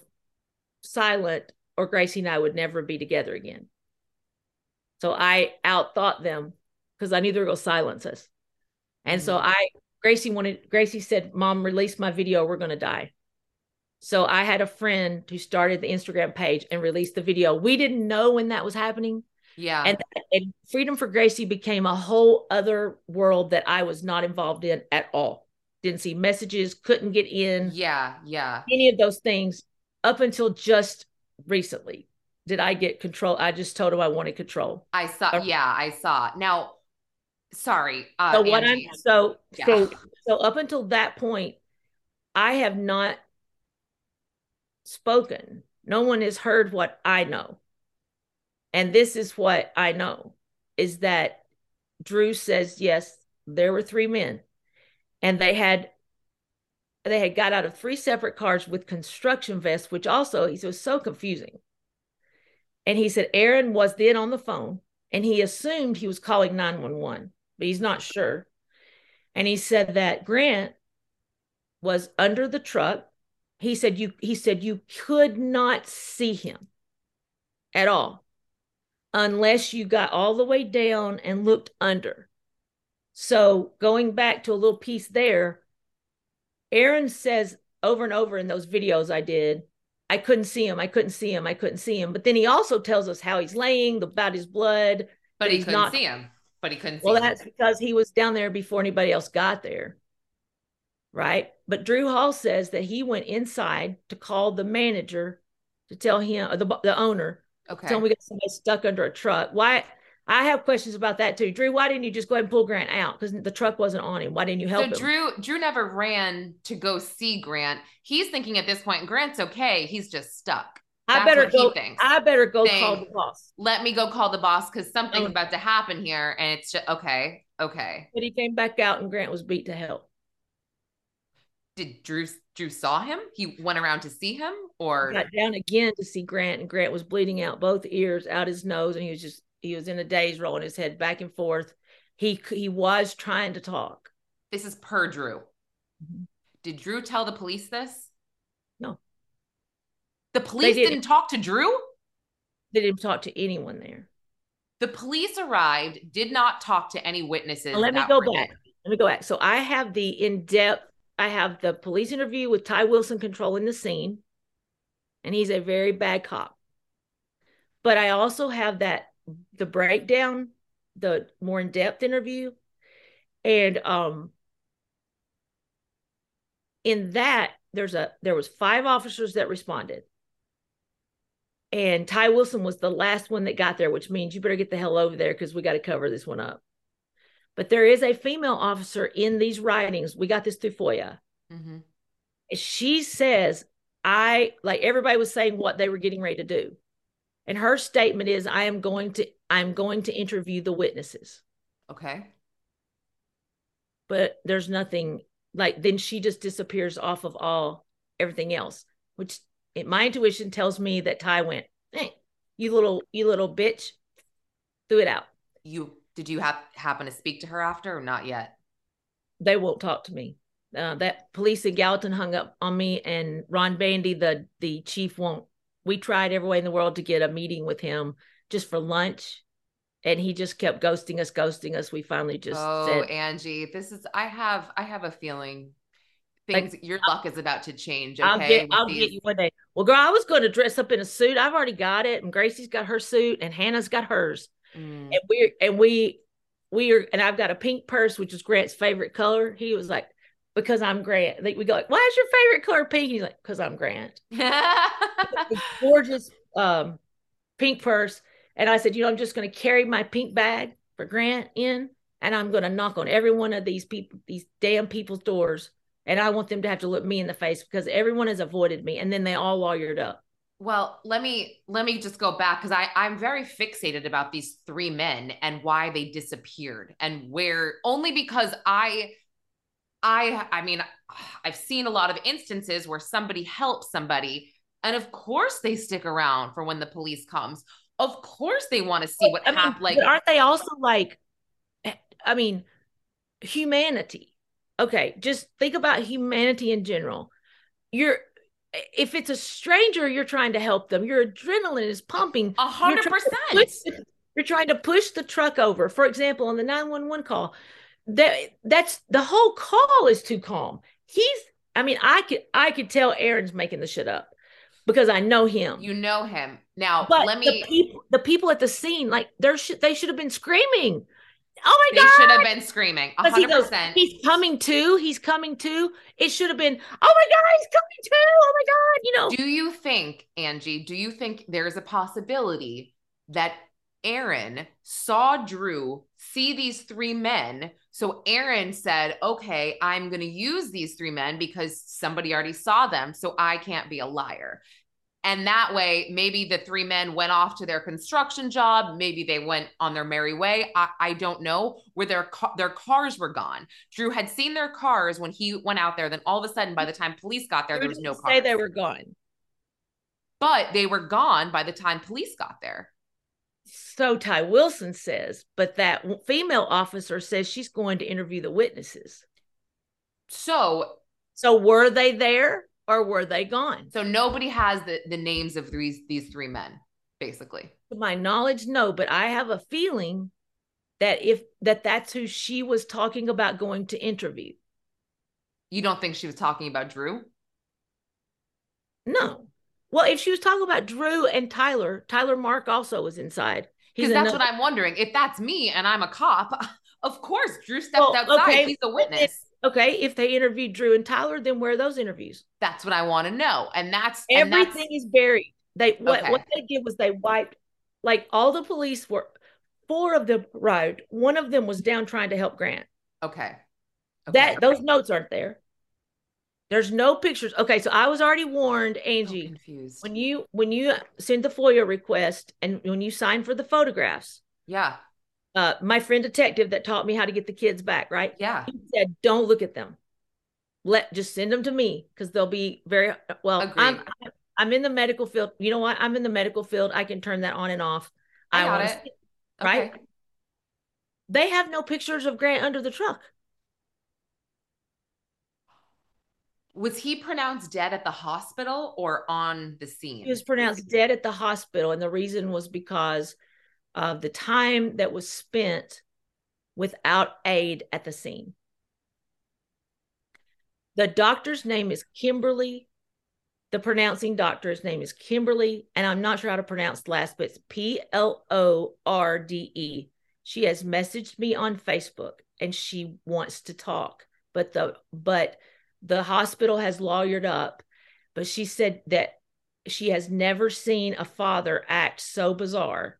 silent or Gracie and I would never be together again. So I outthought them because I knew they were going to silence us. And so Mhm. I Gracie wanted Gracie said, "Mom, release my video. We're going to die." So I had a friend who started the Instagram page and released the video. We didn't know when that was happening. Yeah. And, and Freedom for Gracie became a whole other world that I was not involved in at all. Didn't see messages, couldn't get in. Yeah, yeah. Any of those things up until just recently did I get control. I just told him I wanted control. I saw, yeah, I saw. Now, sorry. Uh, So what Angie. I'm so Yeah. so so up until that point, I have not spoken. No one has heard what I know. And this is what I know is that Drew says yes, there were three men and they had they had got out of three separate cars with construction vests, which also he was so confusing. And he said Aaron was then on the phone and he assumed he was calling 911, but he's not sure. And he said that Grant was under the truck. He said you he said you could not see him at all unless you got all the way down and looked under. So going back to a little piece there, Aaron says over and over in those videos I did, I couldn't see him, I couldn't see him, I couldn't see him. But then he also tells us how he's laying, about his blood. but he couldn't not- see him. But he couldn't see Well, him. that's because he was down there before anybody else got there. Right. But Drew Hall says that he went inside to call the manager to tell him, or the, the owner, okay. tell him we got somebody stuck under a truck. Why? I have questions about that too. Drew, why didn't you just go ahead and pull Grant out? Because the truck wasn't on him. Why didn't you help So him? Drew Drew never ran to go see Grant. He's thinking at this point, Grant's okay. He's just stuck. I better go. I better go Saying- call the boss. Let me go call the boss because something's Oh. about to happen here. And it's just okay, okay. But he came back out and Grant was beat to hell. Did Drew Drew saw him? He went around to see him, or got down again to see Grant, and Grant was bleeding out both ears, out his nose, and he was just he was in a daze, rolling his head back and forth. He he was trying to talk. this is per Drew. Mhm. Did Drew tell the police this? No. The police didn't. didn't talk to Drew? They didn't talk to anyone there. The police arrived, did not talk to any witnesses. Now, let me go back. there. Let me go back. So I have the in depth. I have the police interview with Ty Wilson controlling the scene, and he's a very bad cop. But I also have that the breakdown, the more in depth interview, and um, in that there's a there was five officers that responded, and Ty Wilson was the last one that got there, which means you better get the hell over there because we got to cover this one up. But there is a female officer in these writings. We got this through FOIA. Mhm. She says, I like everybody was saying what they were getting ready to do. And her statement is, I am going to, I'm going to interview the witnesses. Okay. But there's nothing like then she just disappears off of all everything else, which it, my intuition tells me that Ty went, Hey, you little, you little bitch, threw it out. You did you have happen to speak to her after or not yet? they won't talk to me. Uh, that police in Gallatin hung up on me, and Don Bandy, the the chief, won't. We tried every way in the world to get a meeting with him just for lunch, and he just kept ghosting us, ghosting us. We finally just oh, said, Angie, this is I have I have a feeling things your luck is about to change. Okay. "I'll get, I'll get you one day." Well, girl, I was going to dress up in a suit. I've already got it, and Gracie's got her suit, and Hannah's got hers, Mm. and we and we we are, and I've got a pink purse, which is Grant's favorite color. He was like, "Because I'm Grant." Like we go, like, "Why is your favorite color pink?" He's like, "Because I'm Grant." gorgeous um, pink purse. And I said, you know, I'm just going to carry my pink bag for Grant in, and I'm going to knock on every one of these people, these damn people's doors. And I want them to have to look me in the face because everyone has avoided me. And then they all lawyered up. Well, let me let me just go back because I I'm very fixated about these three men and why they disappeared and where only because I I I mean I've seen a lot of instances where somebody helps somebody and of course they stick around for when the police comes. Of course they want to see what I mean, happened. Like but aren't they also like, eh, I mean, humanity? Okay, just think about humanity in general. You're, if it's a stranger, you're trying to help them. Your adrenaline is pumping. a hundred You're trying to percent. You're trying to push the truck over. For example, on the 911 call, that that's the whole call is too calm. He's I mean, I could I could tell Aaron's making the shit up. because I know him. You know him. Now, but let me the people, the people at the scene, like there should they should have been screaming. Oh my they god! They should have been screaming. Because he goes, 100%. he's coming too. He's coming too. It should have been, oh my God, he's coming too. Oh my God. You know, Do you think, Angie, do you think there's a possibility that Aaron saw Drew see these three men? So Aaron said, okay, I'm going to use these three men because somebody already saw them. So I can't be a liar. And that way, maybe the three men went off to their construction job. Maybe they went on their merry way. I, I don't know where their ca- their cars were gone. Drew had seen their cars when he went out there. Then all of a sudden, by the time police got there, there was no Say they were gone. but they were gone by the time police got there. So Ty Wilson says, but that female officer says she's going to interview the witnesses. So, So were they there or were they gone? so nobody has the the names of these these three men, basically. To my knowledge, no, but I have a feeling that if that that's who she was talking about going to interview. You don't think she was talking about Drew? No. Well, if she was talking about Drew and Tyler, Tyler Mark also was inside. Because that's another- what I'm wondering. If that's me and I'm a cop, of course Drew stepped Well, outside. okay, He's a witness. okay. If they interviewed Drew and Tyler, then where are those interviews? That's what I want to know. And that's and Everything that's, is buried. They what Okay. what they did was they wiped like all the police were four of them arrived. One of them was down trying to help Grant. okay. Okay. That those notes aren't there. There's no pictures. Okay, so I was already warned, So Angie. confused. when you when you send the FOIA request and when you sign for the photographs, yeah. uh, my friend detective that taught me how to get the kids back, right? Yeah. He said, "Don't look at them. Let just send them to me because they'll be very well." I'm Agreed. I'm in the medical field. You know what? I'm in the medical field. I can turn that on and off. I got wanna it. see right? Okay. They have no pictures of Grant under the truck. Was he pronounced dead at the hospital or on the scene? He was pronounced dead at the hospital, and the reason was because of the time that was spent without aid at the scene. The doctor's name is Kimberly. The pronouncing doctor's name is Kimberly, and I'm not sure how to pronounce last, but it's P L O R D E. She has messaged me on Facebook and she wants to talk, but the but the hospital has lawyered up. But she said that she has never seen a father act so bizarre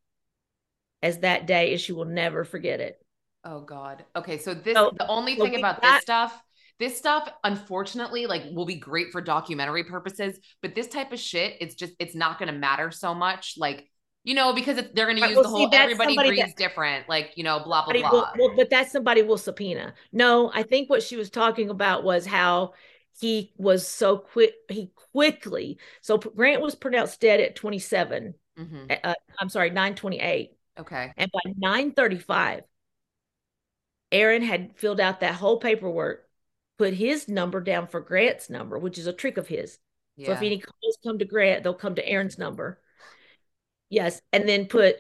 as that day, and she will never forget it. Oh God. Okay, so this So- the only so thing about got- this stuff, this stuff unfortunately like will be great for documentary purposes, but this type of shit, it's just it's not going to matter so much like you know because they're going to use well, the whole that's everybody grieves that- different, like you know blah blah blah. will- well, but that's somebody will subpoena. No, I think what she was talking about was how he was so quick. He quickly. So Grant was pronounced dead at 27. Mhm. Uh, I'm sorry, 928. Okay. And by 935, Aaron had filled out that whole paperwork, put his number down for Grant's number, which is a trick of his. Yeah. So if any calls come to Grant, they'll come to Aaron's number. Yes. And then put,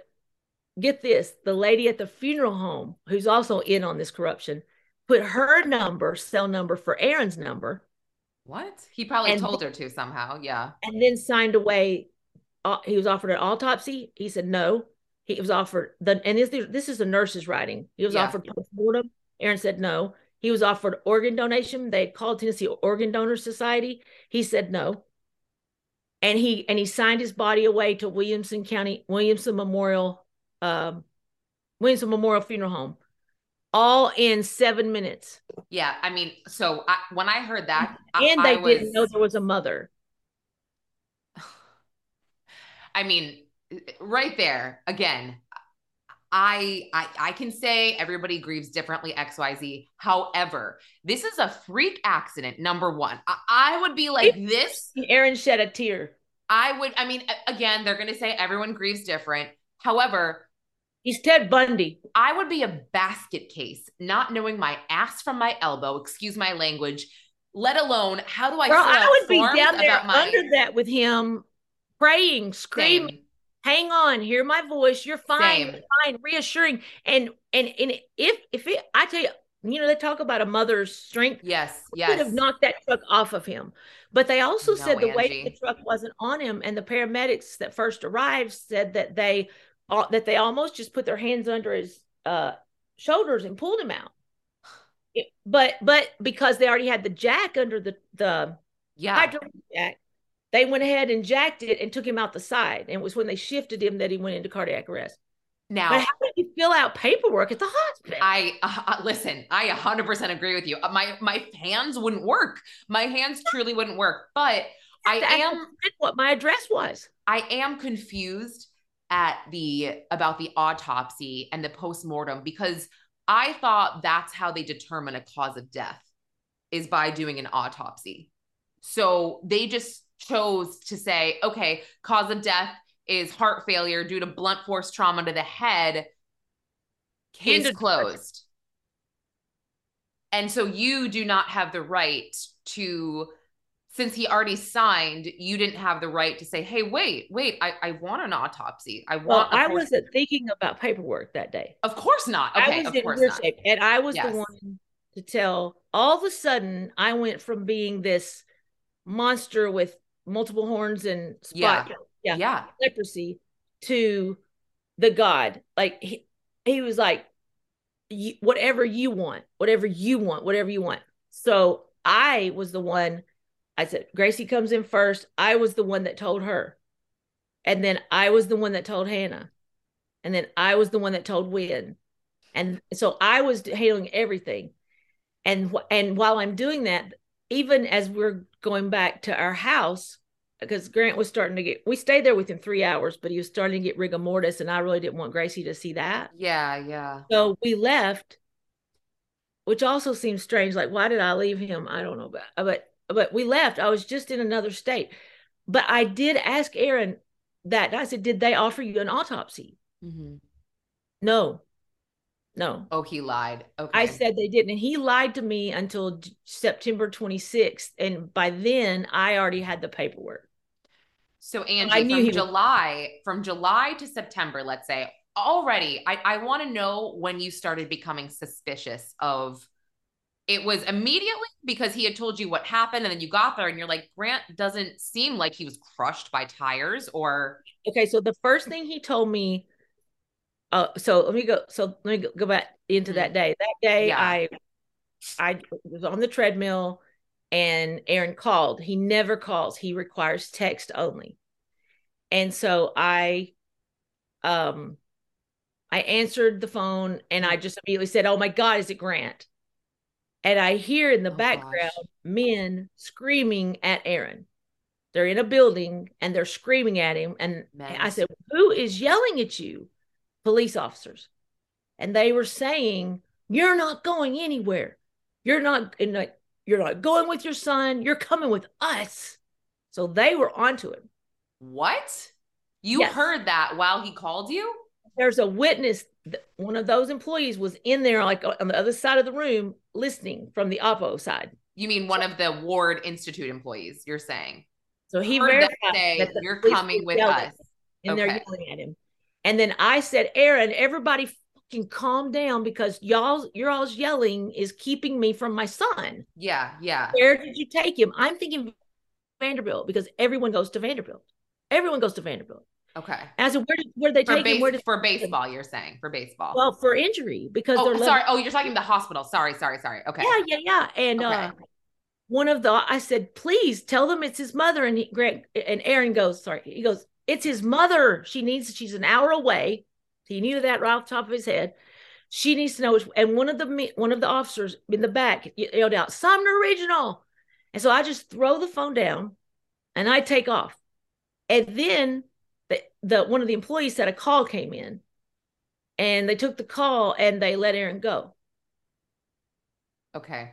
get this, the lady at the funeral home who's also in on this corruption, put her number, cell number for Aaron's number, what? He probably told her to somehow. Yeah. and then signed away. Uh, he was offered an autopsy. He said no. He was offered the, and this this is the nurse's writing. He was Yeah. offered postmortem. Aaron said no. He was offered organ donation. They called Tennessee Organ Donor Society. He said no. And he and he signed his body away to Williamson County Williamson Memorial, um, Williamson Memorial Funeral Home, all in seven minutes. Yeah. I mean, so I, when I heard that, I- And they I was, didn't know there was a mother. I mean, right there again. I, I I can say everybody grieves differently XYZ. However, this is a freak accident number 1. I, I would be like this Aaron shed a tear. I would I mean again they're going to say everyone grieves different. However, He's Ted Bundy. I would be a basket case not knowing my ass from my elbow, excuse my language, let alone how do I Girl, I would be down there my under that with him, praying, screaming, Same. Hang on, hear my voice, you're fine, Same. fine, reassuring. And and and if if it I tell you, you know, they talk about a mother's strength. Yes, yes. Could have knocked that truck off of him. But they also No, said the weight Angie. of the truck wasn't on him, and the paramedics that first arrived said that they uh, that they almost just put their hands under his uh, shoulders and pulled him out. It- but but because they already had the jack under the the yeah. jack, they went ahead and jacked it and took him out the side. And it was when they shifted him that he went into cardiac arrest. Now, But how did you fill out paperwork at the hospital? I uh, uh, listen. I 100% agree with you. Uh, My my hands wouldn't work. My hands truly wouldn't work. But I am what my address was. I am confused at the about the autopsy and the postmortem because I thought that's how they determine a cause of death is by doing an autopsy. So they just chose to say, okay, cause of death is heart failure due to blunt force trauma to the head. Case closed. And so you do not have the right to since he already signed, you didn't have the right to say, hey, wait, wait, I, I want an autopsy. I Well, want a I wasn't thinking about paperwork that day. Of course not. Okay, I was in course not. shape, and I was Yes. the one to tell. All of a sudden, I went from being this monster with multiple horns and Yeah. spot yeah. Yeah. leprosy to the God. Like he, he was like, "You- whatever you want, whatever you want, whatever you want. So I was the one. I said, Gracie comes in first. I was the one that told her. And then I was the one that told Hannah. And then I was the one that told Win. And so I was handling everything. And and while I'm doing that, even as we're going back to our house, because Grant was starting to get, we stayed there within three hours, but he was starting to get rigor mortis, and I really didn't want Gracie to see that. Yeah. Yeah. So we left, which also seems strange. Like, why did I leave him? I don't know, but but but we left. I was just in another state. But I did ask Aaron that. I said, "Did they offer you an autopsy?" Mm-hmm. No, no. Oh, he lied. Okay. I said they didn't, and he lied to me until September 26th, and by then I already had the paperwork. So Angie, I knew from he was- July, from July to September, let's say, already, I, I want to know when you started becoming suspicious of it was immediately because he had told you what happened, and then you got there and you're like, Grant doesn't seem like he was crushed by tires or Okay, so the first thing he told me, uh, so let me go. So let me go, back into that day. That day, Yeah. I, I was on the treadmill, and Aaron called. He never calls. He requires text only, and so I, um, I answered the phone, and I just immediately said, "Oh my God, is it Grant?" And I hear in the Oh, background gosh. men screaming at Aaron. They're in a building and they're screaming at him. And I said, Who is yelling at you? Police officers. And they were saying, You're not going anywhere. You're not, you're not going with your son. You're coming with us. So they were onto him. what? You Yes. heard that while he called you? There's a witness. One of those employees was in there, like on the other side of the room, listening from the Oppo side. You mean one of the Ward Institute employees, you're saying? So he Heard verified say, that the "You're coming with us." and they're yelling at him. And then I said, Aaron, everybody fucking calm down because y'all, your all's yelling is keeping me from my son. Yeah, yeah. Where did you take him? I'm thinking Vanderbilt because everyone goes to Vanderbilt. Everyone goes to Vanderbilt. Okay. I said, where did where they For, take him? Where did for baseball, you're saying for baseball. well for injury because oh, they're sorry. Oh, you're talking the hospital. Sorry, sorry, sorry. Okay. Yeah, yeah, yeah. And Okay. uh one of the I said, please tell them it's his mother. And he, Grant and Aaron goes, sorry, he goes, it's his mother. She needs, she's an hour away. He knew that right off the top of his head. She needs to know. which- And one of the one of the officers in the back yelled out, Sumner Regional. And so I just throw the phone down and I take off. And then the, the one of the employees said a call came in and they took the call and they let Aaron go. Okay.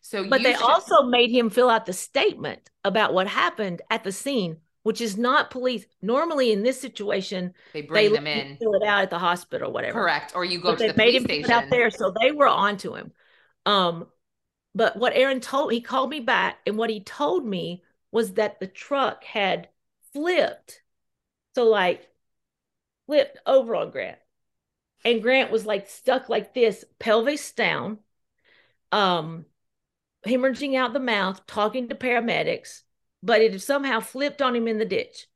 So But they should- also made him fill out the statement about what happened at the scene, which is not police. Normally, in this situation, they they bring let them in. fill it out at the hospital, whatever. Correct. Or you go But to they the made police him station. out there, so they were on to him. Um, but what Aaron told he called me back, and what he told me was that the truck had flipped, so like flipped over on Grant, and Grant was like stuck like this, pelvis down, um hemorrhaging out the mouth, talking to paramedics, but it somehow flipped on him in the ditch.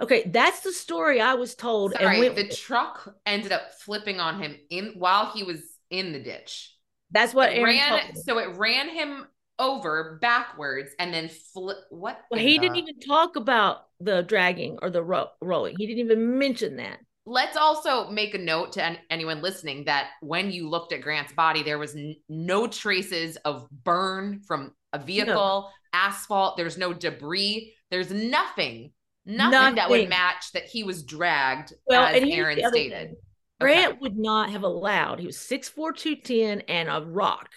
Okay, that's the story I was told. Sorry, and the truck ended up flipping on him in while he was in the ditch. That's what it ran. So it ran him over backwards and then flip. What? Well, he the... didn't even talk about the dragging or the ro- rolling. He didn't even mention that. Let's also make a note to an- anyone listening that when you looked at Grant's body, there was n- no traces of burn from a vehicle, no. asphalt. There's no debris. There's nothing, nothing, nothing, that would match that he was dragged, well, as Aaron stated. Grant okay. would not have allowed, he was 6'4, 210 and a rock.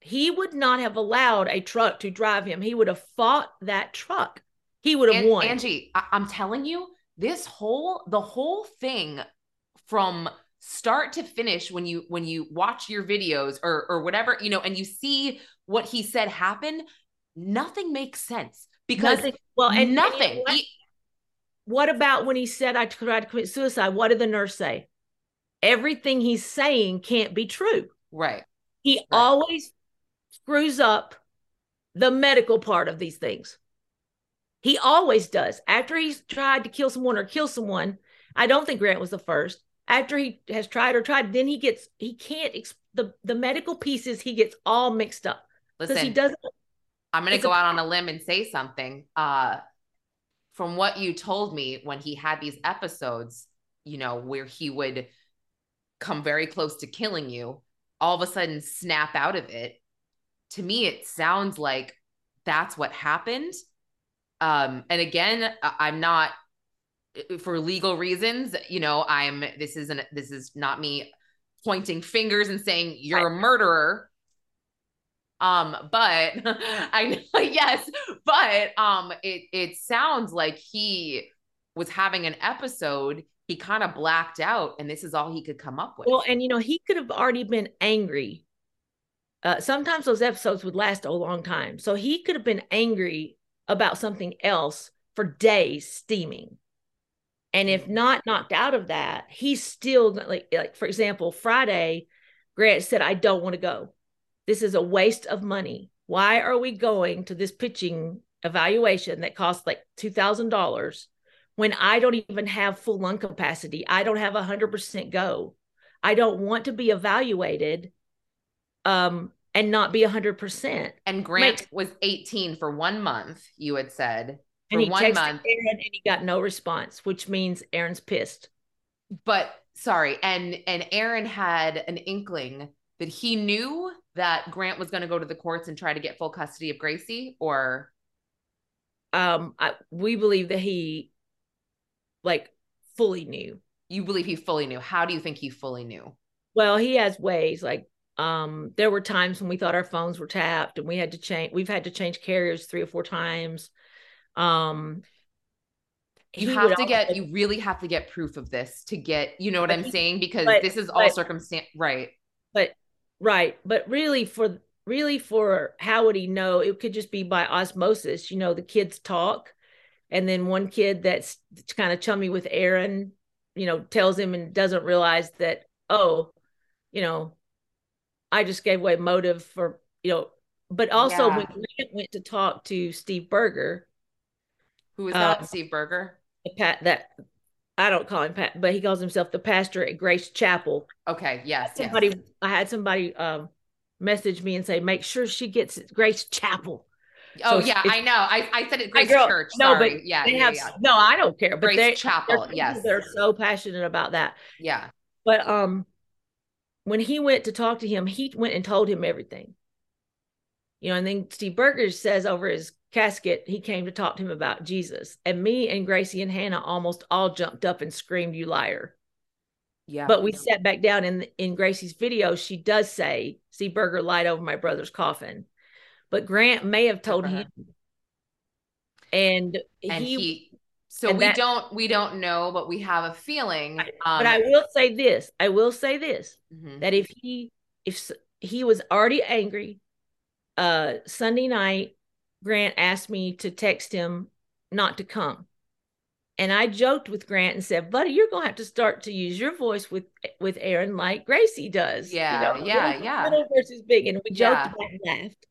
He would not have allowed a truck to drive him. He would have fought that truck. He would have won. Angie, I- I'm telling you, this whole the whole thing from start to finish when you when you watch your videos or or whatever, you know, and you see what he said happened, nothing makes sense because nothing. well, and nothing. And what, about when he said I tried to commit suicide? What did the nurse say? Everything he's saying can't be true. Right. He right. always screws up the medical part of these things. He always does. After he's tried to kill someone or kill someone, I don't think Grant was the first. After he has tried or tried, then he gets he can't the the medical pieces he gets all mixed up because he doesn't. I'm going to go out on a limb and say something. Uh, from what you told me when he had these episodes, you know, where he would come very close to killing you, all of a sudden snap out of it. To me, it sounds like that's what happened. Um, and again, I'm not for legal reasons, you know, I'm this isn't this is not me pointing fingers and saying you're a murderer. Um, but I know, yes, but um, it it sounds like he was having an episode. He kind of blacked out, and this is all he could come up with. Well, and you know, he could have already been angry. Uh, sometimes those episodes would last a long time, so he could have been angry about something else for days, steaming. And if mm-hmm. not knocked out of that, he's still like, like for example, Friday, Grant said, I don't want to go. This is a waste of money. Why are we going to this pitching evaluation that costs like $2,000 when I don't even have full lung capacity? I don't have 100% go. I don't want to be evaluated um, and not be 100%. And Grant Make, was 18 for one month, you had said. For and he one month. Aaron and he got no response, which means Aaron's pissed. But sorry, and and Aaron had an inkling that he knew that Grant was going to go to the courts and try to get full custody of Gracie or um I, we believe that he like fully knew. You believe he fully knew. How do you think he fully knew? Well, he has ways like um there were times when we thought our phones were tapped and we had to change we've had to change carriers three or four times. Um you have to get you really have to get proof of this to get you know what i'm saying because but, this is all but, circumstance right but right but really for really for how would he know it could just be by osmosis you know the kids talk and then one kid that's kind of chummy with aaron you know tells him and doesn't realize that oh you know i just gave away motive for you know but also yeah. when Grant went to talk to steve berger who that uh, steve berger Pat that I don't call him Pat, but he calls himself the pastor at Grace Chapel. Okay, yes. Somebody yes. I had somebody um message me and say, make sure she gets Grace Chapel. Oh so yeah, I know. I, I said it Grace girl, Church. No, Sorry. but yeah, they yeah, have yeah. no, I don't care. But Grace they, Chapel, yes. They're so passionate about that. Yeah. But um when he went to talk to him, he went and told him everything. You know, and then Steve Berger says over his casket, he came to talk to him about Jesus. And me and Gracie and Hannah almost all jumped up and screamed, You liar. Yeah. But we sat back down in in Gracie's video. She does say, "See Berger light over my brother's coffin," but Grant may have told him, and, and he, he so and we that, don't we don't know, but we have a feeling. Um, but I will say this: I will say this mm-hmm. that if he if he was already angry, uh, Sunday night Grant asked me to text him not to come. And I joked with Grant and said, "Buddy, you're gonna have to start to use your voice with with Aaron like Gracie does." Yeah, you know? yeah, yeah. Little versus big, and we joked yeah. and laughed.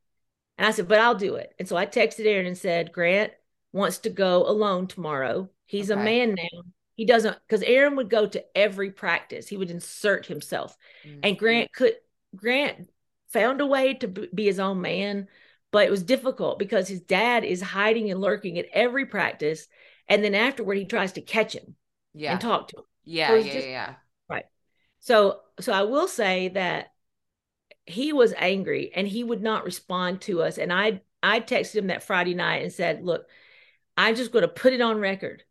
And I said, "But I'll do it." And so I texted Aaron and said, "Grant wants to go alone tomorrow. He's okay. a man now. He doesn't because Aaron would go to every practice. He would insert himself, mm-hmm. and Grant could Grant found a way to be his own man, but it was difficult because his dad is hiding and lurking at every practice, and then afterward he tries to catch him, yeah, and talk to him. Yeah, so yeah, just, yeah. Right. So, so I will say that he was angry and he would not respond to us, and I I texted him that Friday night and said, "Look, I'm just going to put it on record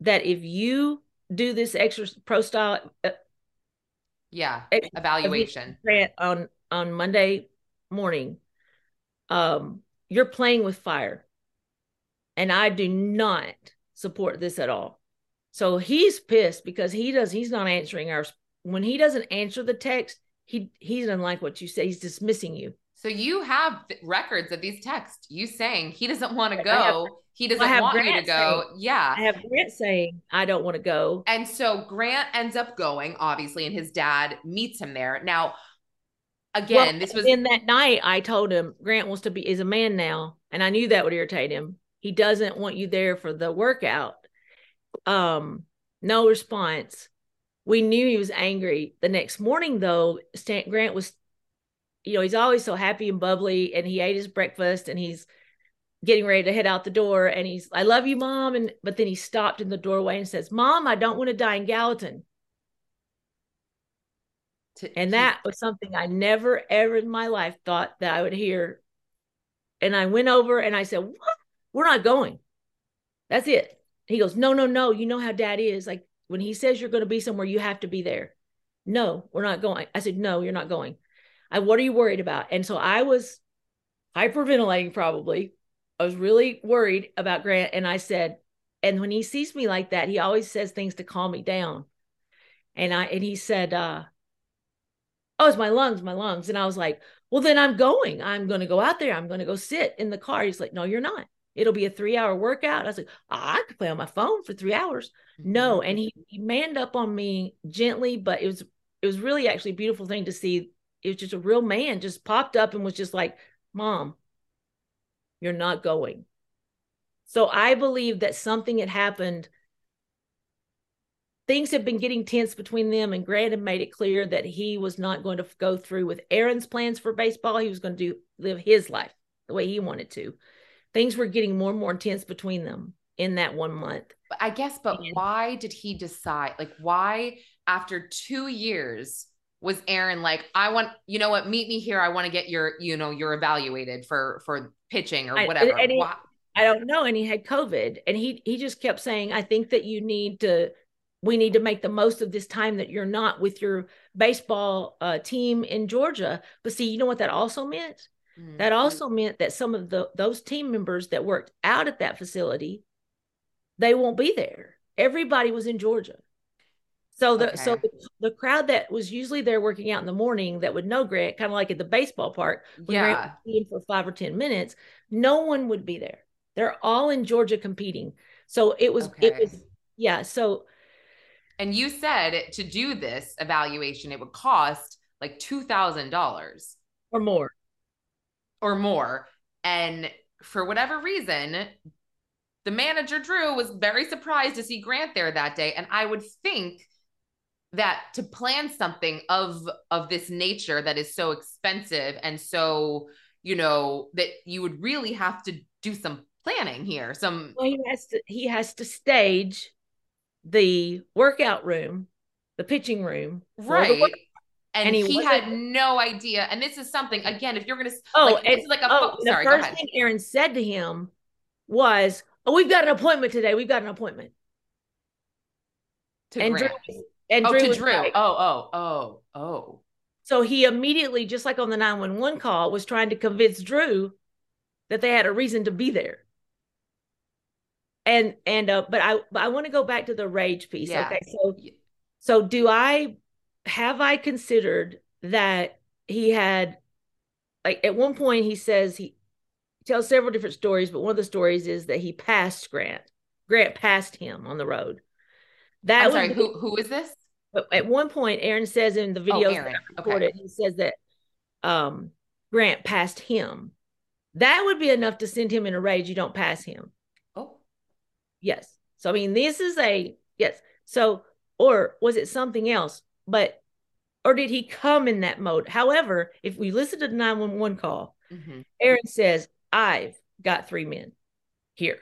that if you do this extra pro style uh, yeah evaluation grant on on monday morning um you're playing with fire and i do not support this at all so he's pissed because he does he's not answering our when he doesn't answer the text he he doesn't like what you say he's dismissing you so you have records of these texts you saying he doesn't want to go he doesn't want Grant you to go. Saying, yeah. I have Grant saying, I don't want to go. And so Grant ends up going, obviously, and his dad meets him there. Now, again, well, this was in that night. I told him Grant wants to be is a man now, and I knew that would irritate him. He doesn't want you there for the workout. Um, no response. We knew he was angry. The next morning, though, Stan Grant was, you know, he's always so happy and bubbly, and he ate his breakfast, and he's getting ready to head out the door and he's i love you mom and but then he stopped in the doorway and says mom i don't want to die in gallatin to, and that was something i never ever in my life thought that i would hear. And i went over and i said what? We're not going. That's it. He goes no no no. You know how dad is. Like when he says you're going to be somewhere you have to be there. No we're not going. I said no you're not going. I what are you worried about? And so i was hyperventilating probably. I was really worried about Grant. And I said, and when he sees me like that, he always says things to calm me down. And I and he said, uh, Oh, it's my lungs, my lungs. And I was like, Well, then I'm going. I'm gonna go out there. I'm gonna go sit in the car. He's like, No, you're not. It'll be a three hour workout. I was like, oh, I could play on my phone for three hours. Mm-hmm. No. And he, he manned up on me gently, but it was it was really actually a beautiful thing to see. It was just a real man just popped up and was just like, Mom, you're not going. So I believe that something had happened. Things have been getting tense between them, and Grant had made it clear that he was not going to go through with Aaron's plans for baseball. He was going to do live his life the way he wanted to. Things were getting more and more intense between them in that one month. I guess, but and, why did he decide? Like, why after two years was Aaron like, I want, you know what, meet me here. I want to get your, you know, you're evaluated for for pitching or whatever. I, I don't know. And he had COVID. And he he just kept saying, I think that you need to we need to make the most of this time that you're not with your baseball uh, team in Georgia. But see, you know what that also meant? Mm-hmm. That also meant that some of the those team members that worked out at that facility, they won't be there. Everybody was in Georgia. So the okay. so the, the, crowd that was usually there working out in the morning that would know Grant, kind of like at the baseball park, when yeah, Grant for five or ten minutes, no one would be there. They're all in Georgia competing. So it was okay. it was yeah. So and you said to do this evaluation, it would cost like two thousand dollars. Or more, or more. And for whatever reason, the manager Drew was very surprised to see Grant there that day, and I would think that to plan something of of this nature that is so expensive and so you know that you would really have to do some planning here some well, he has to he has to stage the workout room the pitching room right. and, and, he, he had no idea. And this is something again if you're gonna oh like, it's like a oh, the sorry, first thing aaron said to him was oh we've got an appointment today. We've got an appointment. To and Drew, and oh, Drew to Drew. Like, oh, oh, oh, oh. So he immediately, just like on the 911 call, was trying to convince Drew that they had a reason to be there. And and uh, but I but I want to go back to the rage piece. Yeah. Okay. So so do I have I considered that he had like at one point he says he tells several different stories, but one of the stories is that he passed Grant Grant passed him on the road. That I'm sorry, be- who who is this? but at one point, Aaron says in the videos that Aaron, I okay. he says that um, Grant passed him. That would be enough to send him in a rage. You don't pass him. Yes. So I mean, this is a yes. So or was it something else? But or did he come in that mode? However, if we listen to the 911 call, mhm. Aaron says, I've got three men here.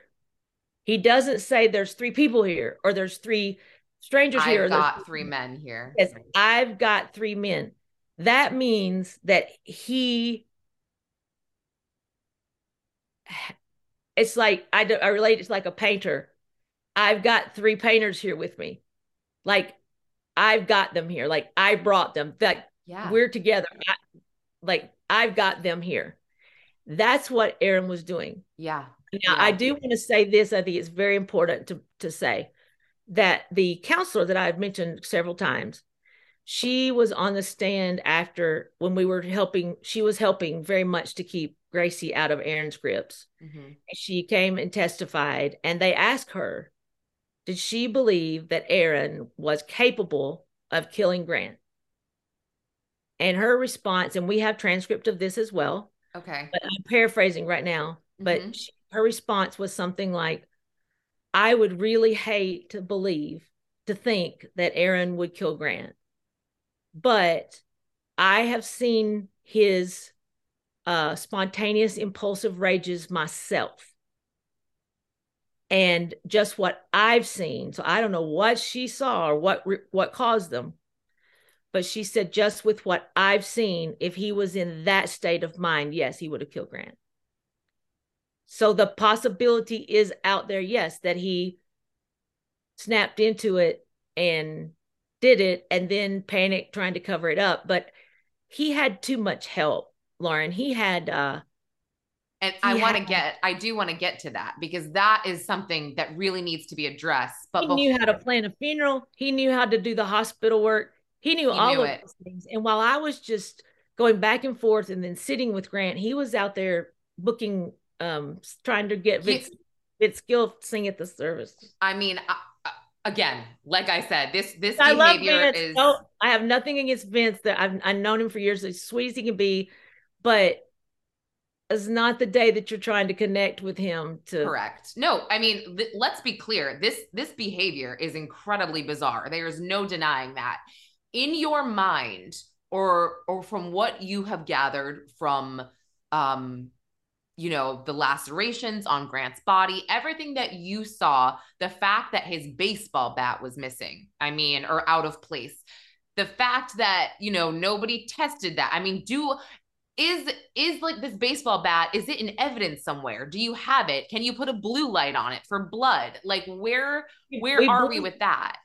He doesn't say there's three people here or there's three strangers here. or I've got three men here. Yes, I've got three men. That means that he it's like I, I relate it's like a painter. I've got three painters here with me. Like I've got them here. Like I brought them. That Yeah. we're together. I, like I've got them here. That's what Aaron was doing. yeah. Now, I do want to say this. I think it's very important to, to say that the counselor that I've mentioned several times, she was on the stand after when we were helping, she was helping very much to keep Gracie out of Aaron's grips. Mhm. She came and testified, and they asked her, did she believe that Aaron was capable of killing Grant? And her response, and we have transcript of this as well, Okay. but I'm paraphrasing right now. But Mhm. she, her response was something like, I would really hate to believe, to think that Aaron would kill Grant. But I have seen his uh, spontaneous, impulsive rages myself. And just what I've seen. So I don't know what she saw or what what caused them. But she said, just with what I've seen, if he was in that state of mind, yes, he would have killed Grant. So the possibility is out there, yes, that he snapped into it and did it and then panicked trying to cover it up. But he had too much help, Lauren. He had uh And I He want to get, I do want to get to that because that is something that really needs to be addressed. But he bef- knew how to plan a funeral. He knew how to do the hospital work. He knew He all knew of it. those things. And while I was just going back and forth and then sitting with Grant, he was out there booking, um, trying to get He- Vince, Vince Gill sing at the service. I mean, I, I- again, like I said, this this I behavior Vince. is No, I have nothing against Vince. That I've I've known him for years. As sweet as he can be, but it's not the day that you're trying to connect with him. To correct. No, I mean, th- let's be clear. This this behavior is incredibly bizarre. There is no denying that. In your mind, or or from what you have gathered from, um, you know, the lacerations on Grant's body, everything that you saw, the fact that his baseball bat was missing, I mean, or out of place, the fact that you know nobody tested that. I mean, do is is like this baseball bat is it in evidence somewhere do you have it can you put a blue light on it for blood like where where We are we with that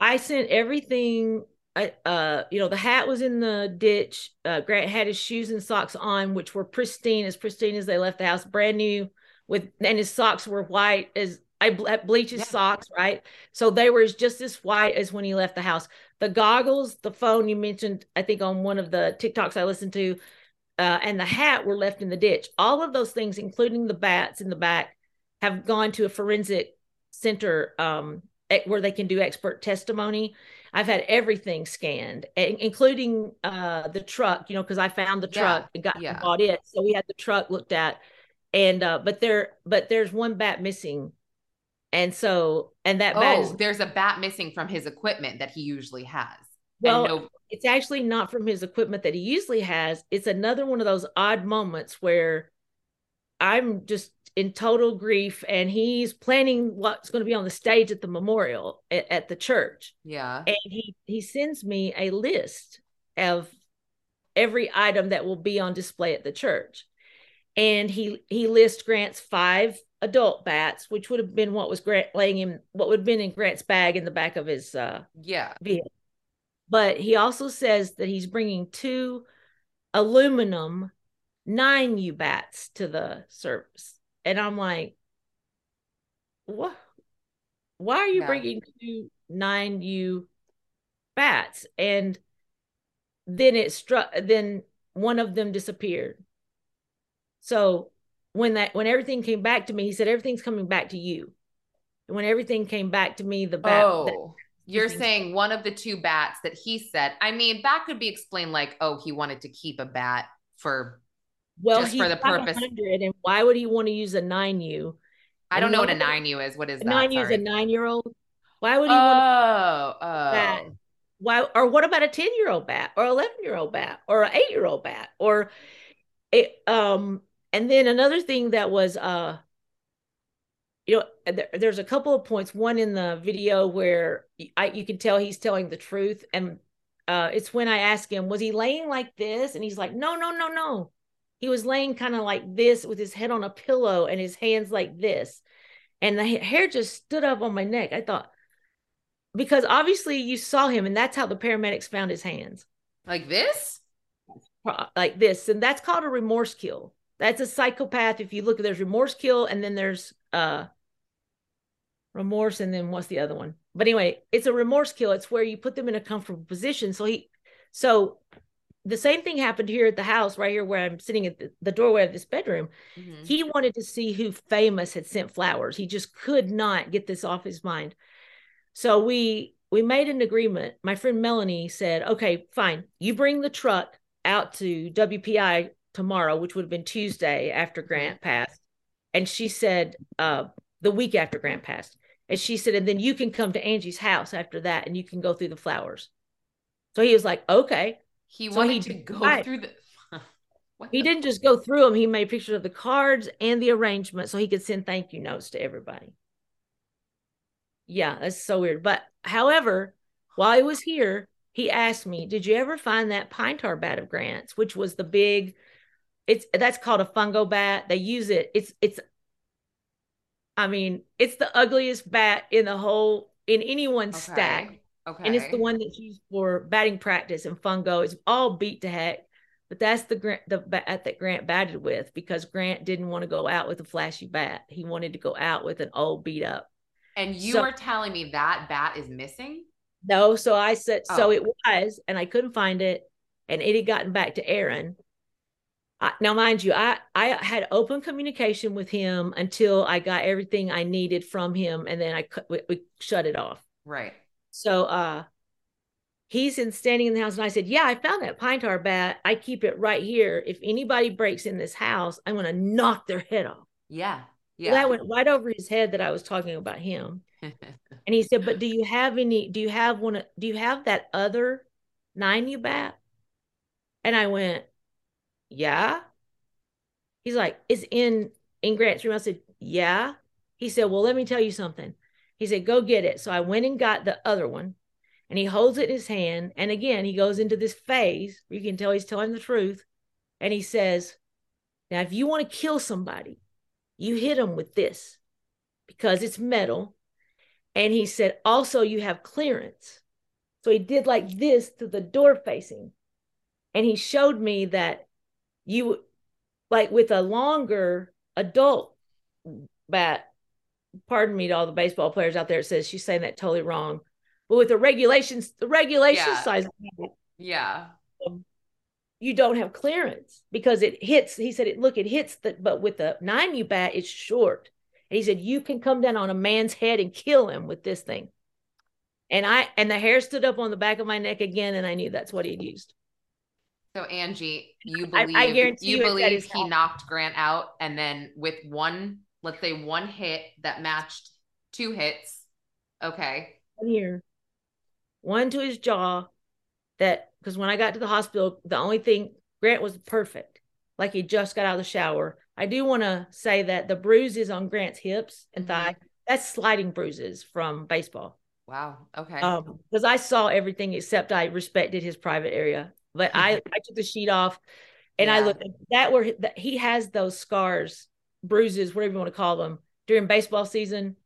I sent everything. I, uh, you know, the hat was in the ditch. Uh, Grant had his shoes and socks on, which were pristine, as pristine as they left the house, brand new. With and his socks were white as I ble- bleach his Yeah. socks, right? So they were just as white as when he left the house. The goggles, the phone you mentioned, I think on one of the TikToks I listened to, uh, and the hat were left in the ditch. All of those things, including the bats in the back, have gone to a forensic center um, where they can do expert testimony. I've had everything scanned, including uh, the truck. You know, because I found the Yeah, truck and got yeah. bought it, so we had the truck looked at. And uh, but there, but there's one bat missing, and so and that bat oh is there's a bat missing from his equipment that he usually has well, and no it's actually not from his equipment that he usually has. It's another one of those odd moments where I'm just in total grief and he's planning what's going to be on the stage at the memorial at, at the church. yeah And he he sends me a list of every item that will be on display at the church. And he he lists Grant's five adult bats, which would have been what was Grant laying in what would have been in Grant's bag in the back of his uh yeah vehicle. But he also says that he's bringing two aluminum 9U bats to the service. And I'm like, what? Why are you Yeah. bringing two 9U bats? And then it struck, then one of them disappeared. So when that when everything came back to me, he said, everything's coming back to you. And when everything came back to me, the bat. Oh, you're saying one of the two bats that he said. I mean, that could be explained like, oh, he wanted to keep a bat for well, just for the purpose. And why would he want to use a nine U? I don't know what a nine U is. What is that? Nine U is a nine year old. Why would he oh, want oh. bat? Why or what about a 10 year old bat or 11 year old bat or an eight year old bat or it um and then another thing that was uh you know there, there's a couple of points. One in the video where I you can tell he's telling the truth and uh it's when I ask him was he laying like this? And he's like no no no no. He was laying kind of like this with his head on a pillow and his hands like this. And the hair just stood up on my neck. I thought because obviously you saw him and that's how the paramedics found his hands. Like this? Like this and that's called a remorse kill. That's a psychopath. If you look there's remorse kill and then there's uh remorse and then what's the other one but anyway it's a remorse kill it's where you put them in a comfortable position so he so the same thing happened here at the house right here where i'm sitting at the, the doorway of this bedroom mm-hmm. he wanted to see who famous had sent flowers he just could not get this off his mind so we we made an agreement. My friend Melanie said, "Okay, fine. You bring the truck out to WPI tomorrow, which would have been Tuesday after Grant passed." And she said, uh, the week after Grant passed. And she said, and then you can come to Angie's house after that and you can go through the flowers. So he was like, okay. He so wanted he, to go right. through the he didn't just go through them. He made pictures of the cards and the arrangement so he could send thank you notes to everybody yeah, that's so weird. But however, while he was here, he asked me, "Did you ever find that pine tar bat of Grant's, which was the big? It's that's called a fungo bat. They use it. It's it's. I mean, it's the ugliest bat in the whole in anyone's okay. stack. Okay. And it's the one that's used for batting practice and fungo. It's all beat to heck. But that's the Grant the bat that Grant batted with because Grant didn't want to go out with a flashy bat. He wanted to go out with an old beat up and you so, are telling me that bat is missing? No. So I said, oh. so it was, and I couldn't find it. And it had gotten back to Aaron. I, now, mind you, I, I had open communication with him until I got everything I needed from him. And then I we, we shut it off. Right. So, uh, he's in standing in the house and i said yeah i found that pine tar bat i keep it right here if anybody breaks in this house i'm going to knock their head off yeah yeah. That went right over his head that I was talking about him. and he said, But do you have any, do you have one, do you have that other nine U bat? And I went, Yeah. He's like, It's in in Grant's room. I said, Yeah. He said, Well, let me tell you something. He said, Go get it. So I went and got the other one and he holds it in his hand. And again, he goes into this phase where you can tell he's telling the truth. And he says, Now, if you want to kill somebody, you hit them with this because it's metal. And he said, also, you have clearance. So he did like this to the door facing. And he showed me that you, like with a longer adult bat, pardon me to all the baseball players out there, it says she's saying that totally wrong. But with the regulations, the regulation yeah. size, yeah, you don't have clearance because it hits. He said, "It look, it hits the, but with the nine U bat, it's short." And he said, "You can come down on a man's head and kill him with this thing." And I and the hair stood up on the back of my neck again, and I knew that's what he'd used. So Angie, you believe I, I guarantee you, you believe he knocked Grant out, and then with one, let's say one hit that matched two hits. Okay. One here, one to his jaw, that because when I got to the hospital, the only thing Grant was perfect, like he just got out of the shower. I do want to say that the bruises on Grant's hips and mm-hmm. thigh, that's sliding bruises from baseball. Wow. Okay. Um, because I saw everything except I respected his private area. But I, I took the sheet off and yeah. I looked that where he has those scars, bruises, whatever you want to call them, during baseball season.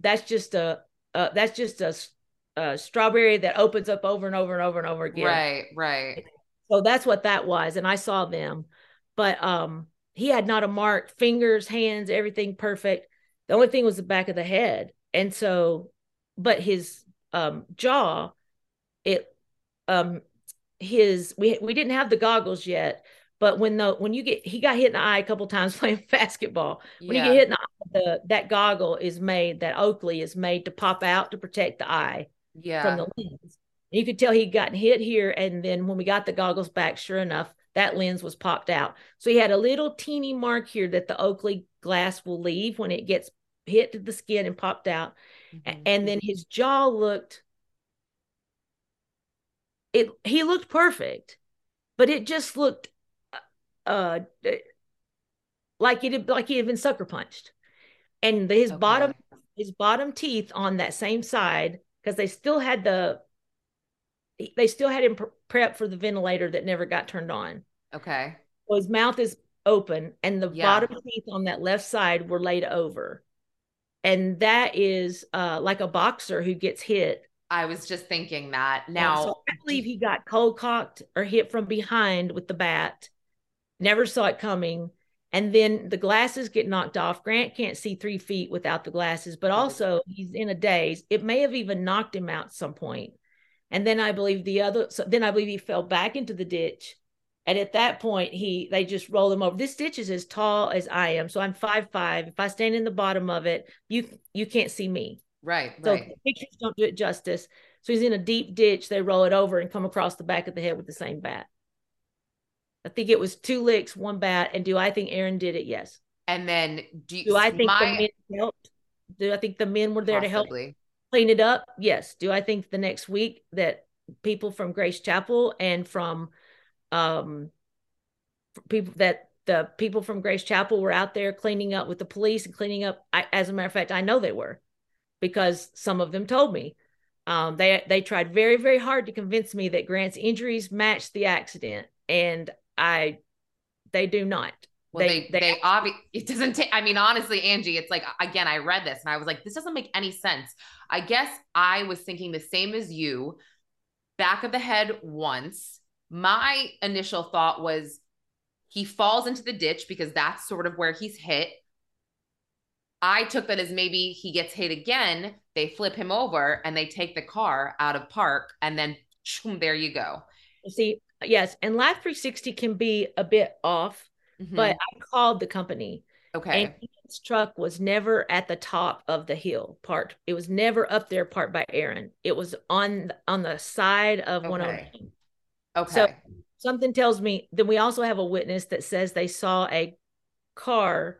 That's just a uh, that's just a uh, strawberry that opens up over and over and over and over again. Right, right. So that's what that was, and I saw them, but um, he had not a mark, fingers, hands, everything perfect. The only thing was the back of the head, and so, but his um jaw, it um his we we didn't have the goggles yet, But when the when you get he got hit in the eye a couple times playing basketball. When Yeah. you get hit in the eye, the that goggle is made that Oakley is made to pop out to protect the eye Yeah. from the lens. And you could tell he'd gotten hit here, and then when we got the goggles back, sure enough, that lens was popped out. So he had a little teeny mark here that the Oakley glass will leave when it gets hit to the skin and popped out. Mhm. And then his jaw looked it he looked perfect, but it just looked uh like it like he had been sucker punched. And his Okay. bottom his bottom teeth on that same side because they still had the they still had him prep for the ventilator that never got turned on. Okay. So his mouth is open and the Yeah. bottom teeth on that left side were laid over. And that is uh like a boxer who gets hit. I was just thinking that. Now, so I believe he got cold cocked or hit from behind with the bat. Never saw it coming. And then the glasses get knocked off. Grant can't see three feet without the glasses, but also he's in a daze. It may have even knocked him out at some point. And then I believe the other, so then I believe he fell back into the ditch. And at that point, he they just roll him over. This ditch is as tall as I am, so I'm five five. If I stand in the bottom of it, you you can't see me. Right, So right. pictures don't do it justice. So he's in a deep ditch. They roll it over and come across the back of the head with the same bat. I think it was two licks, one bat. And do I think Aaron did it? Yes. And then do you Do I think my, the men helped? Do I think the men were there to help clean it up? Yes. Do I think the next week that people from Grace Chapel and from um people that the people from Grace Chapel were out there cleaning up with the police and cleaning up I, as a matter of fact I know they were because some of them told me um they they tried very very hard to convince me that Grant's injuries matched the accident and I they do not Well, They- they they they, obviously it doesn't take. I mean, honestly, Angie, it's like again, I read this and I was like, this doesn't make any sense. I guess I was thinking the same as you. Back of the head once. My initial thought was he falls into the ditch because that's sort of where he's hit. I took that as maybe he gets hit again. They flip him over and they take the car out of park, and then choom, there you go. see yes and Life 360 can be a bit off Mhm. but I called the company okay, And Ian's truck was never at the top of the hill part. It was never up there part by Aaron. It was on on the side of Okay. 109. okay, So something tells me then we also have a witness that says they saw a car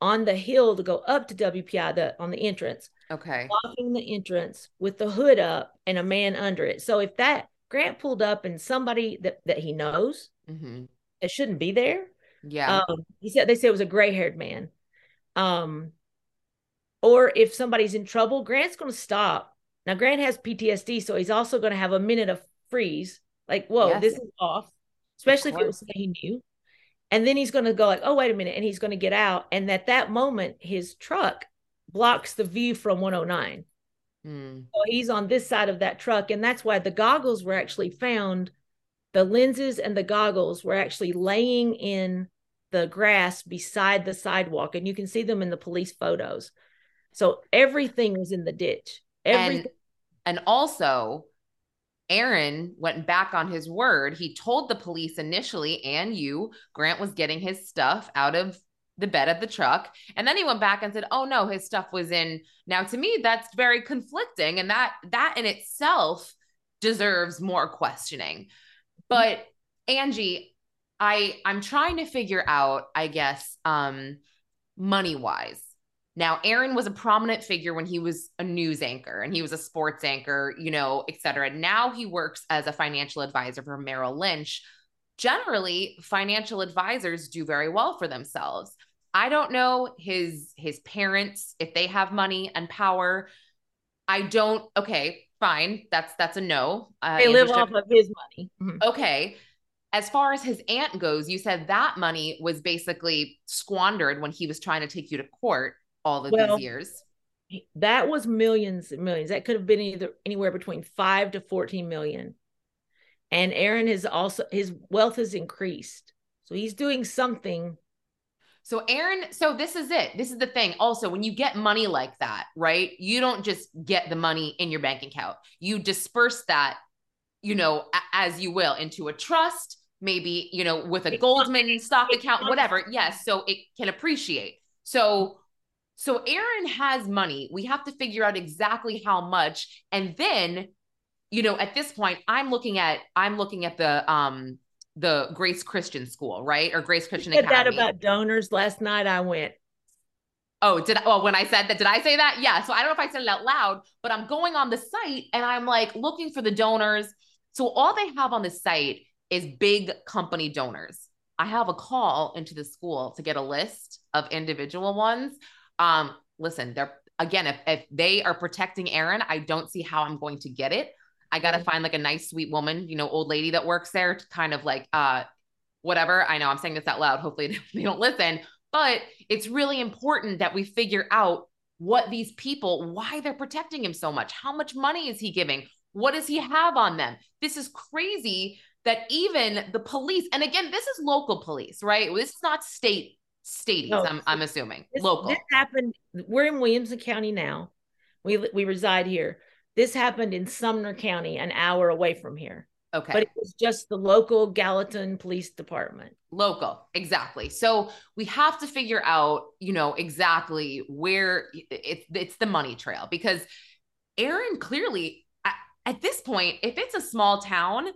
on the hill to go up to WPI the, on the entrance, okay. blocking the entrance with the hood up and a man under it. So if that Grant pulled up and somebody that, that he knows hmm that shouldn't be there, Yeah. um, he said they said it was a gray haired man. Um, or if somebody's in trouble, Grant's going to stop. Now, Grant has PTSD, so he's also going to have a minute of freeze, like, whoa, Yes. this is off, especially if it was somebody he knew. And then he's going to go like, oh, wait a minute, and he's going to get out. And at that moment, his truck blocks the view from 109. Mm. So he's on this side of that truck, and that's why the goggles were actually found. The lenses and the goggles were actually laying in the grass beside the sidewalk, and you can see them in the police photos. So everything was in the ditch. Everything. And and also Aaron went back on his word. He told the police initially and you Grant was getting his stuff out of the bed of the truck. And then he went back and said oh no his stuff was in. Now to me that's very conflicting and that that in itself deserves more questioning. But Angie I I'm trying to figure out I guess um money wise now, Aaron was a prominent figure when he was a news anchor and he was a sports anchor, you know, et cetera. Now he works as a financial advisor for Merrill Lynch. Generally, financial advisors do very well for themselves. I don't know his his parents if they have money and power. I don't. Okay, fine. That's that's a no. Uh, they live off of his money. Mhm. okay. As far as his aunt goes, you said that money was basically squandered when he was trying to take you to court all of Well, these years. That was millions and millions. That could have been either anywhere between five to 14 million. And Aaron has also, his wealth has increased. So he's doing something So Aaron, so this is it. This is the thing. Also, when you get money like that, right? You don't just get the money in your bank account. You disperse that, you know, as you will into a trust, maybe, you know, with a Goldman stock account, whatever. Yes. So it can appreciate. So, so Aaron has money. We have to figure out exactly how much. And then, you know, at this point, I'm looking at, I'm looking at the, um, the Grace Christian School, right? Or Grace Christian you said Academy. that about donors last night. I went, Oh, did I, well when I said that, did I say that? Yeah. So I don't know if I said it out loud, but I'm going on the site and I'm like looking for the donors. So all they have on the site is big company donors. I have a call into the school to get a list of individual ones. Um, listen, they're again, if if they are protecting Aaron, I don't see how I'm going to get it. I gotta Mhm. find like a nice, sweet woman, you know, old lady that works there to kind of like uh whatever. I know I'm saying this out loud. Hopefully they don't listen, but it's really important that we figure out what these people, why they're protecting him so much. How much money is he giving? What does he have on them? This is crazy that even the police, and again, this is local police, right? This is not state stadies, No. I'm, I'm assuming. this, local. this happened. We're in Williamson County now. We we reside here. This happened in Sumner County, an hour away from here. okay. But it was just the local Gallatin Police Department. local exactly so we have to figure out you know exactly where it's it's the money trail because aaron clearly at, at this point if it's a small town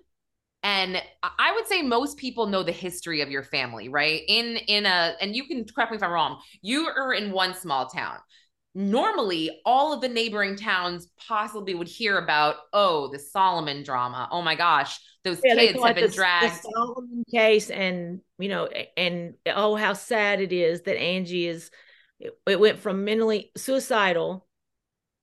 and i would say most people know the history of your family right in in a and you can correct me if i'm wrong you are in one small town normally all of the neighboring towns possibly would hear about oh the solomon drama oh my gosh those Yeah, kids have been the, dragged the Solomon case, and you know, and oh, how sad it is that Angie is. It, it went from mentally suicidal,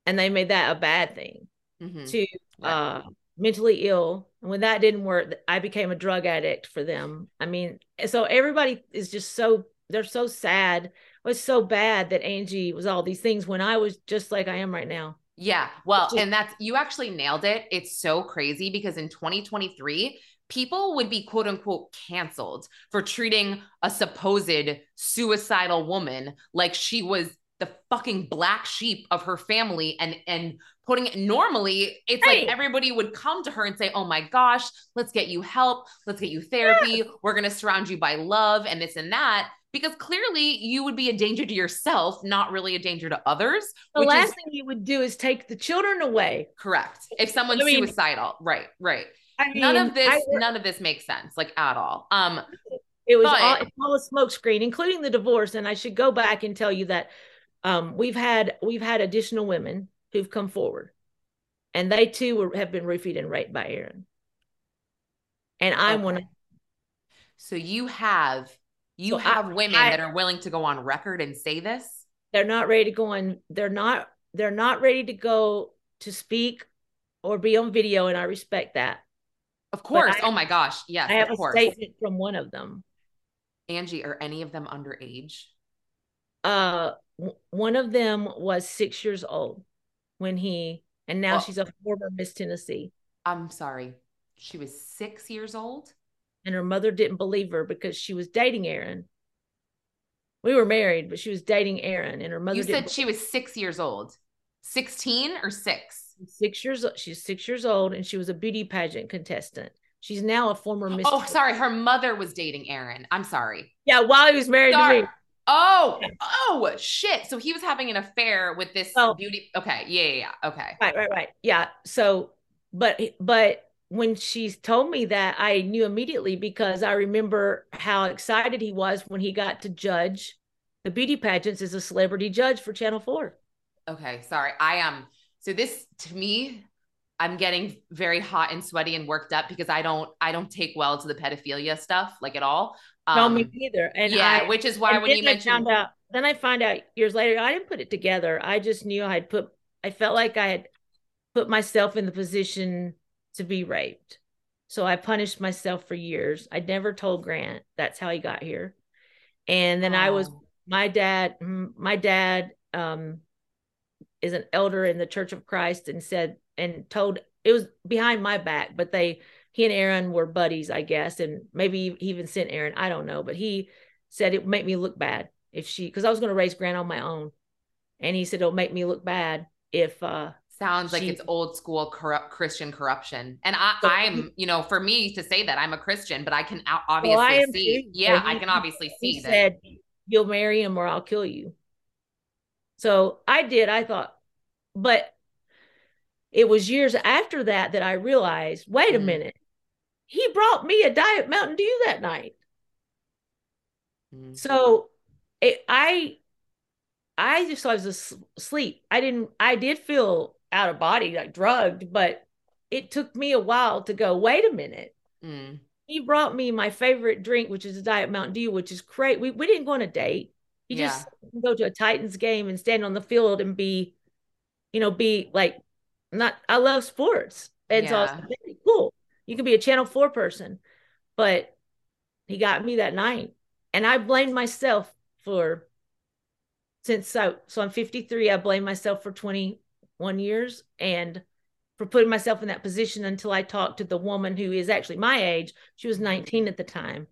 and they made that a bad thing Mhm. to uh mentally ill. And when that didn't work, I became a drug addict for them. I mean, so everybody is just so they're so sad. It was so bad that Angie was all these things when I was just like I am right now. Yeah. Well, just- and that's you actually nailed it. It's so crazy because in 2023, people would be quote unquote canceled for treating a supposed suicidal woman like she was the fucking black sheep of her family and and putting it normally it's Right. like everybody would come to her and say oh my gosh let's get you help let's get you therapy we're going to surround you by love and this and that because clearly you would be a danger to yourself not really a danger to others The last is thing you would do is take the children away. Correct. If someone's I mean- suicidal, right, right. I None of this, I- none of this makes sense, like at all. Um, It was But- all, all a smokescreen, including the divorce. And I should go back and tell you that um, we've had we've had additional women who've come forward, and they too were, have been roofied and raped by Aaron. And I'm one of okay. So you have you So I- have women I- that are willing to go on record and say this. they're not ready to go on. They're not they're not ready to go to speak or be on video, and I respect that. Of course. I- oh my gosh. Yes, I have of a course. statement from one of them. Angie, are any of them underage? Uh, one of them was six years old when he, and now Well- she's a former Miss Tennessee. I'm sorry. She was six years old. and her mother didn't believe her because she was dating Aaron. We were married, but she was dating Aaron, and her mother You said she was six years old. 16 or six? six years. She's six years old, and she was a beauty pageant contestant. She's now a former Miss. Oh, sorry. Her mother was dating Aaron. I'm sorry. Yeah, while he was married Sorry. to me. Oh, oh, shit. So he was having an affair with this Well- beauty. Okay. Yeah, yeah, yeah. Okay. Right, right, right. Yeah. So, but but when she told me that, I knew immediately because I remember how excited he was when he got to judge the beauty pageants as a celebrity judge for Channel Four. Okay. Sorry. I am. Um, so this to me, I'm getting very hot and sweaty and worked up because I don't, I don't take well to the pedophilia stuff like at all. no, me Um, neither. And yeah, I, which is why when you I mentioned, found out, then I find out years later, I didn't put it together. I just knew I'd put, I felt like I had put myself in the position to be raped. So I punished myself for years. I never told Grant that's how he got here. And then I was, Oh. my dad, my dad um, is an elder in the Church of Christ and said, and told, it was behind my back, but they, he and Aaron were buddies, I guess. And maybe he even sent Aaron, I don't know, but he said it would make me look bad if she, because I was going to raise Grant on my own. And he said, it'll make me look bad if, uh, Sounds like it's old school corrupt Christian corruption. And I, So- I'm, you know, for me to say that I'm a Christian, but I can obviously Well, I see. too. Yeah, So I can obviously he see that. said you'll marry him or I'll kill you. So I did. I thought, but it was years after that that I realized, wait a Mhm. minute, he brought me a diet Mountain Dew that night. Mm. So it, I, I just I was as- asleep. I didn't. I did feel out of body, like drugged, but it took me a while to go. Wait a minute. Mm. He brought me my favorite drink, which is a Diet Mountain Dew, which is great. We we didn't go on a date. He just go to a Titans game and stand on the field and be, you know, be like, not. I love sports, and so I was like, "Very cool. You can be a Channel Four person, but he got me that night, and I blamed myself for. Since so so I'm 53, I blame myself for 21 years and for putting myself in that position until I talked to the woman who is actually my age. She was 19 at the time.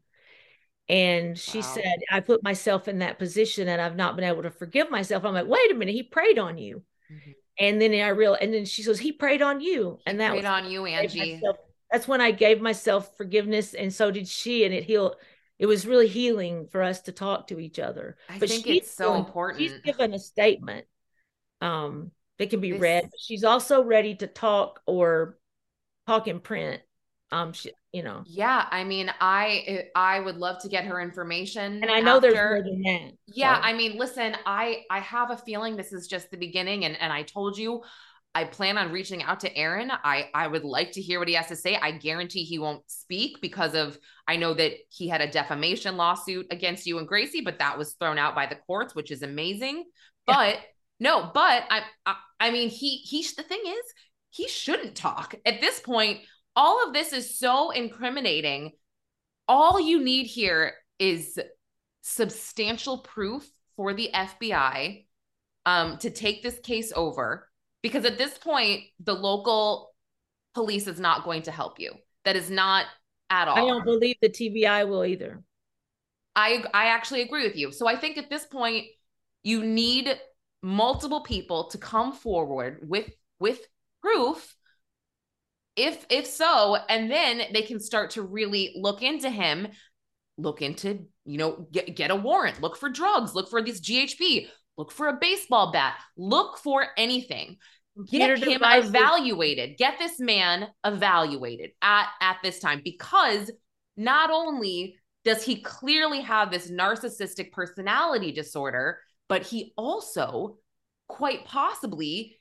And she Wow. said, I put myself in that position and I've not been able to forgive myself. I'm like, wait a minute, he preyed on you. Mhm. And then I realized, and then she says, he preyed on you. and that Great was on you, Angie. myself- that's when I gave myself forgiveness. And so did she. And it healed. It was really healing for us to talk to each other. I But think she's it's so doing- She's given a statement um, that can be read. She's also ready to talk or talk in print. Um, she, you know, Yeah, I mean, I eh, I would love to get her information. and I know there's after. more than that. Yeah, so. I mean, listen, I I have a feeling this is just the beginning and and I told you I plan on reaching out to Aaron. I I would like to hear what he has to say. I guarantee he won't speak because of I know that he had a defamation lawsuit against you and Gracie, but that was thrown out by the courts, which is amazing. Yeah. But no, but I, I I mean, he he the thing is, he shouldn't talk. At this point, all of this is so incriminating. All you need here is substantial proof for the FBI um, to take this case over because at this point the local police is not going to help you. That is not at all. I don't believe the TBI will either. I I actually agree with you. So I think at this point you need multiple people to come forward with with proof if if so and then they can start to really look into him look into you know get, get a warrant look for drugs look for this GHB look for a baseball bat look for anything. Get him devices- evaluated. Get this man evaluated at at this time because not only does he clearly have this narcissistic personality disorder but he also quite possibly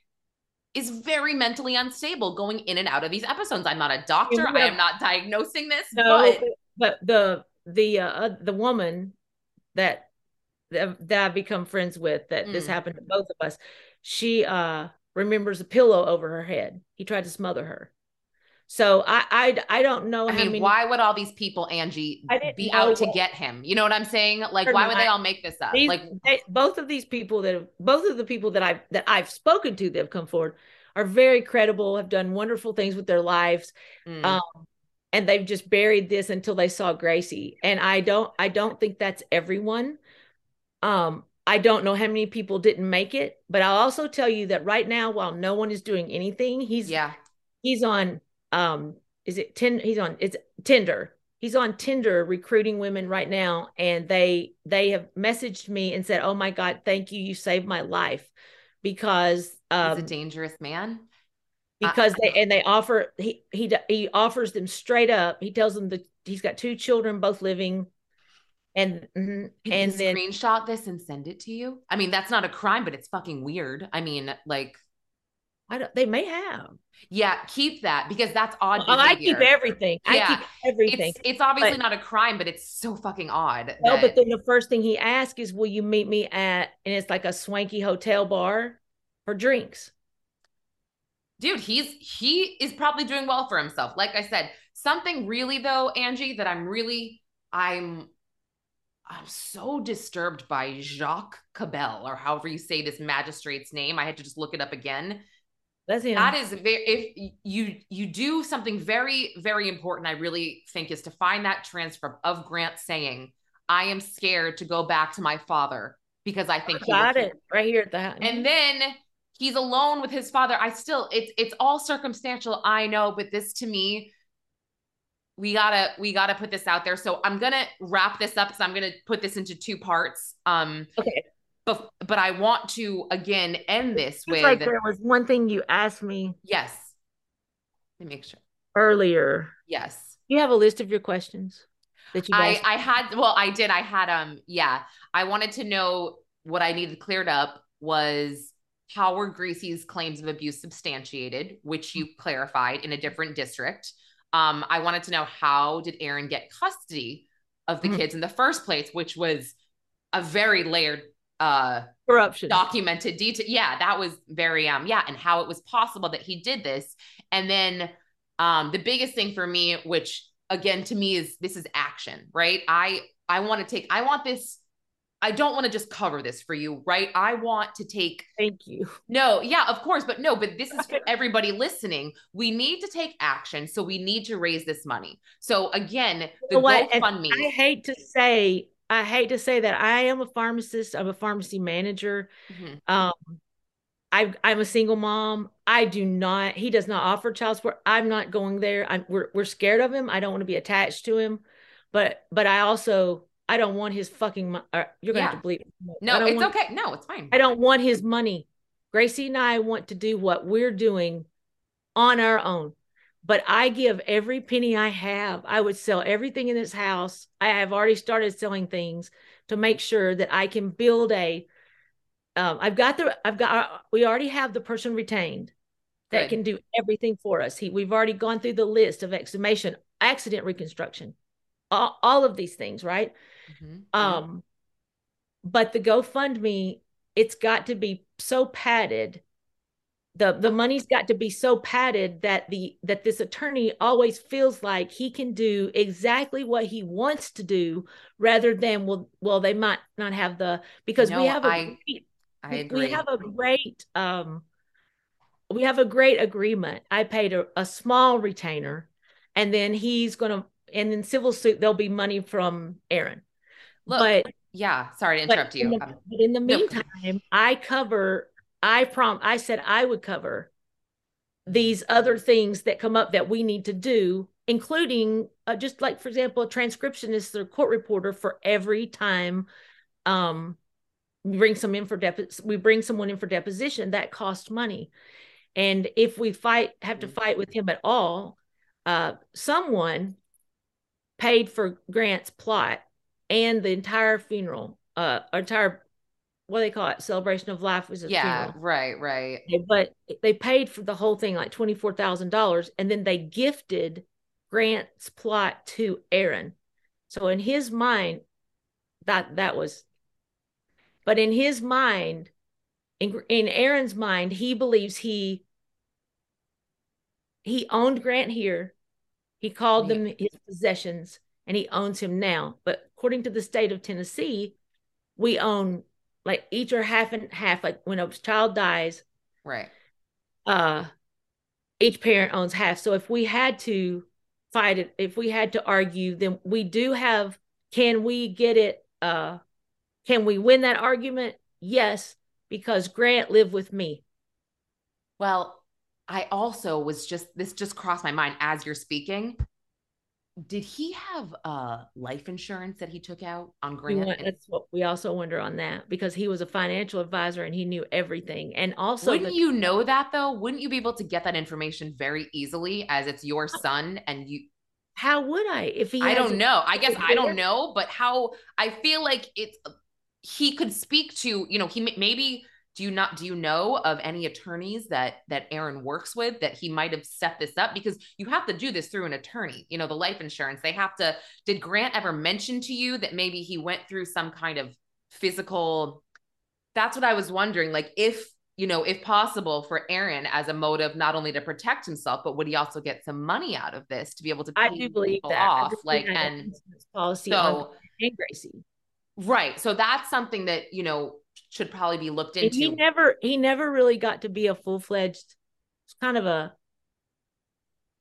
is very mentally unstable going in and out of these episodes i'm not a doctor i am not diagnosing this No, but but the the uh, the woman that that I've become friends with that this Mm. happened to both of us. She uh remembers a pillow over her head. He tried to smother her. So I I I don't know I mean, many why would all these people, Angie, be out to get him? You know what I'm saying? Like, why would they all make this up? these, Like, they, both of these people that have both of the people that I've that I've spoken to that have come forward are very credible, have done wonderful things with their lives. mm, um and they've just buried this until they saw Gracie and I don't I don't think that's everyone um I don't know how many people didn't make it but I'll also tell you that right now while no one is doing anything he's yeah, he's on um is it ten he's on it's Tinder he's on Tinder recruiting women right now and they they have messaged me and said oh my god thank you you saved my life because um he's a dangerous man. because they and they offer he he he offers them straight up. He tells them that he's got two children, both living, and mhm, and then screenshot this and send it to you? I mean, that's not a crime, but it's fucking weird. I mean, like, I don't, they may have. yeah, keep that because that's odd. Oh, I keep everything. I Yeah, keep everything. It's it's obviously But- not a crime, but it's so fucking odd. no, that- but then the first thing he asks is, "Will you meet me at?" And it's like a swanky hotel bar for drinks. dude he's he is probably doing well for himself like i said something really though angie that i'm really i'm i'm so disturbed by jacques cabell or however you say this magistrate's name i had to just look it up again That is very if you you do something very very important i really think is to find that transcript of grant saying i am scared to go back to my father because i think he got it right here at the house. and then he's alone with his father. I still it's it's all circumstantial, I know, but this to me we gotta we gotta put this out there. So I'm gonna wrap this up So I'm gonna put this into two parts. Um okay. But but I want to again end this with like there was one thing you asked me. Yes. Let me make sure. Earlier. Yes. You have a list of your questions that you I, I had well, I did. I had um yeah. I wanted to know what I needed cleared up was how were Gracie's claims of abuse substantiated, which you clarified in a different district. Um, I wanted to know how did Aaron get custody of the mm-hmm. kids in the first place, which was a very layered uh corruption documented detail. Yeah, that was very um yeah, and how it was possible that he did this. And then um the biggest thing for me, which again to me is this is action, right? I I want to take I want this I don't want to just cover this for you, right? I want to take. Thank you. No, yeah, of course, but no, but this is for everybody listening. We need to take action, so we need to raise this money. So again, the what? GoFundMe. I hate to say, I hate to say that I am a pharmacist. I'm a pharmacy manager. Mm-hmm. Um, I, I'm a single mom. I do not. He does not offer child support. I'm not going there. I'm. We're we're scared of him. I don't want to be attached to him, but but I also I don't want his fucking. Uh, you're gonna have to believe. No, it's want, okay. No, it's fine. I don't want his money. Gracie and I want to do what we're doing on our own. But I give every penny I have. I would sell everything in this house. I have already started selling things to make sure that I can build a. Um, I've got the. I've got. Uh, we already have the person retained that Good. can do everything for us. He. We've already gone through the list of exhumation, accident reconstruction, all, all of these things, right? Mm-hmm. Um, but the GoFundMe, it's got to be so padded. The the money's got to be so padded that the that this attorney always feels like he can do exactly what he wants to do rather than well well they might not have the because no, we have a I, great, I agree. we have a great um we have a great agreement. I paid a, a small retainer and then he's gonna and in civil suit there'll be money from Aaron. Look, but yeah, sorry to interrupt you. In the, um, but in the meantime, no. I cover. I prom. I said I would cover these other things that come up that we need to do, including uh, just like, for example, a transcriptionist or court reporter for every time um, we bring some in for depo- we bring someone in for deposition that costs money, and if we fight have to mm. fight with him at all, uh, someone paid for Grant's plot and the entire funeral, uh, entire what do they call it, celebration of life was a yeah, funeral. right, right. But they paid for the whole thing like twenty four thousand dollars, and then they gifted Grant's plot to Aaron. So in his mind, that that was, but in his mind, in in Aaron's mind, he believes he he owned Grant here. He called them his possessions and he owns him now. But according to the state of Tennessee, we own like each or half and half. Like when a child dies, right? Uh, each parent owns half. So if we had to fight it, if we had to argue, then we do have. Can we get it? Uh, can we win that argument? Yes, because Grant lived with me. Well, I also was just this just crossed my mind as you're speaking did he have uh life insurance that he took out on Grant? Want, that's what we also wonder on that because he was a financial advisor and he knew everything. And also, wouldn't the- you know that though? Wouldn't you be able to get that information very easily as it's your son and you? How would I if he? I don't know. I guess I don't know, but how? I feel like it's he could speak to you know he maybe do you not do you know of any attorneys that that Aaron works with that he might have set this up? Because you have to do this through an attorney you know the life insurance. They have to did Grant ever mention to you that maybe he went through some kind of physical that's what I was wondering like if you know if possible for Aaron as a motive not only to protect himself but would he also get some money out of this to be able to I do believe that. Off? like and policy so, on Gracie. Right. So that's something that you know should probably be looked into. he never he never really got to be a full fledged. It's kind of a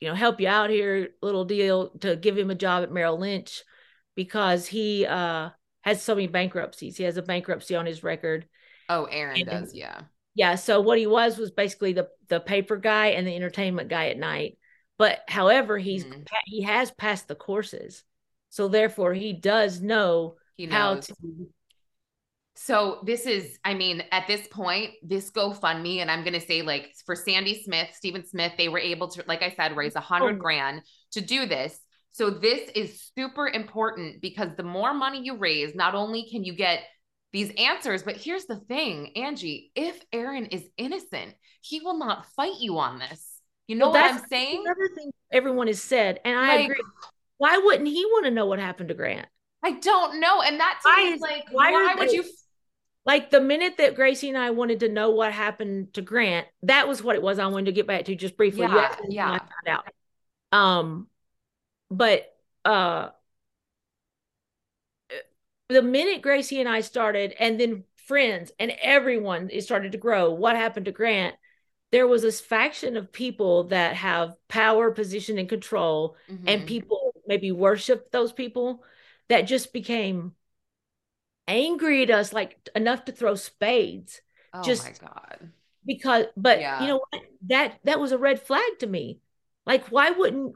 you know help you out here little deal to give him a job at Merrill Lynch because he uh has so many bankruptcies. He has a bankruptcy on his record. Oh, Aaron and, does, yeah. Yeah. So what he was was basically the the paper guy and the entertainment guy at night. But however, he's Mhm. he has passed the courses, so therefore he does know He how to. So this is, I mean, at this point, this GoFundMe, and I'm gonna say like for Sandy Smith, Stephen Smith, they were able to, like I said, raise a hundred Oh. grand to do this. So this is super important because the more money you raise, not only can you get these answers, but here's the thing, Angie, if Aaron is innocent, he will not fight you on this. You know Well, what I'm saying? Another thing everyone has said, and I Like, agree. Why wouldn't he want to know what happened to Grant? I don't know. And that's Why me is is- like, why why, would they- you Like the minute that Gracie and I wanted to know what happened to Grant, that was what it was. I wanted to get back to just briefly. Yeah, asked me when yeah. I found out. Um, but uh, the minute Gracie and I started, and then friends and everyone it started to grow. What happened to Grant? There was this faction of people that have power, position, and control, and Mhm. people maybe worship those people that just became angry at us like enough to throw spades Oh just- my God. because but Yeah. you know what that that was a red flag to me like why wouldn't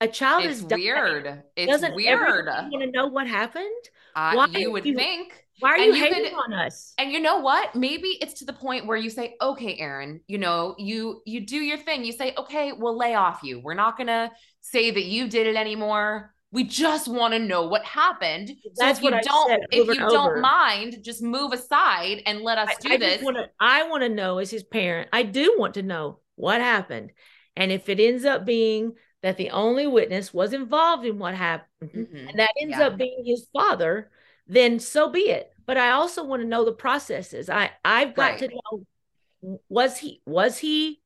a child It's is dying weird. It's doesn't weird. want to know what happened Uh, why you would you- think. why are you you hating could- on us And you know what? Maybe it's to the point where you say, "Okay, Aaron, you know, you you do your thing. You say, "Okay, we'll lay off you. We're not going to say that you did it anymore. We just want to know what happened. So That's if you don't if you don't over. mind, just move aside and let us I, do I this." to I want to know as his parent I do want to know what happened and if it ends up being that the only witness was involved in what happened Mhm. and that ends Yeah. up being his father then so be it but i also want to know the processes i i've got Right. to know was he was he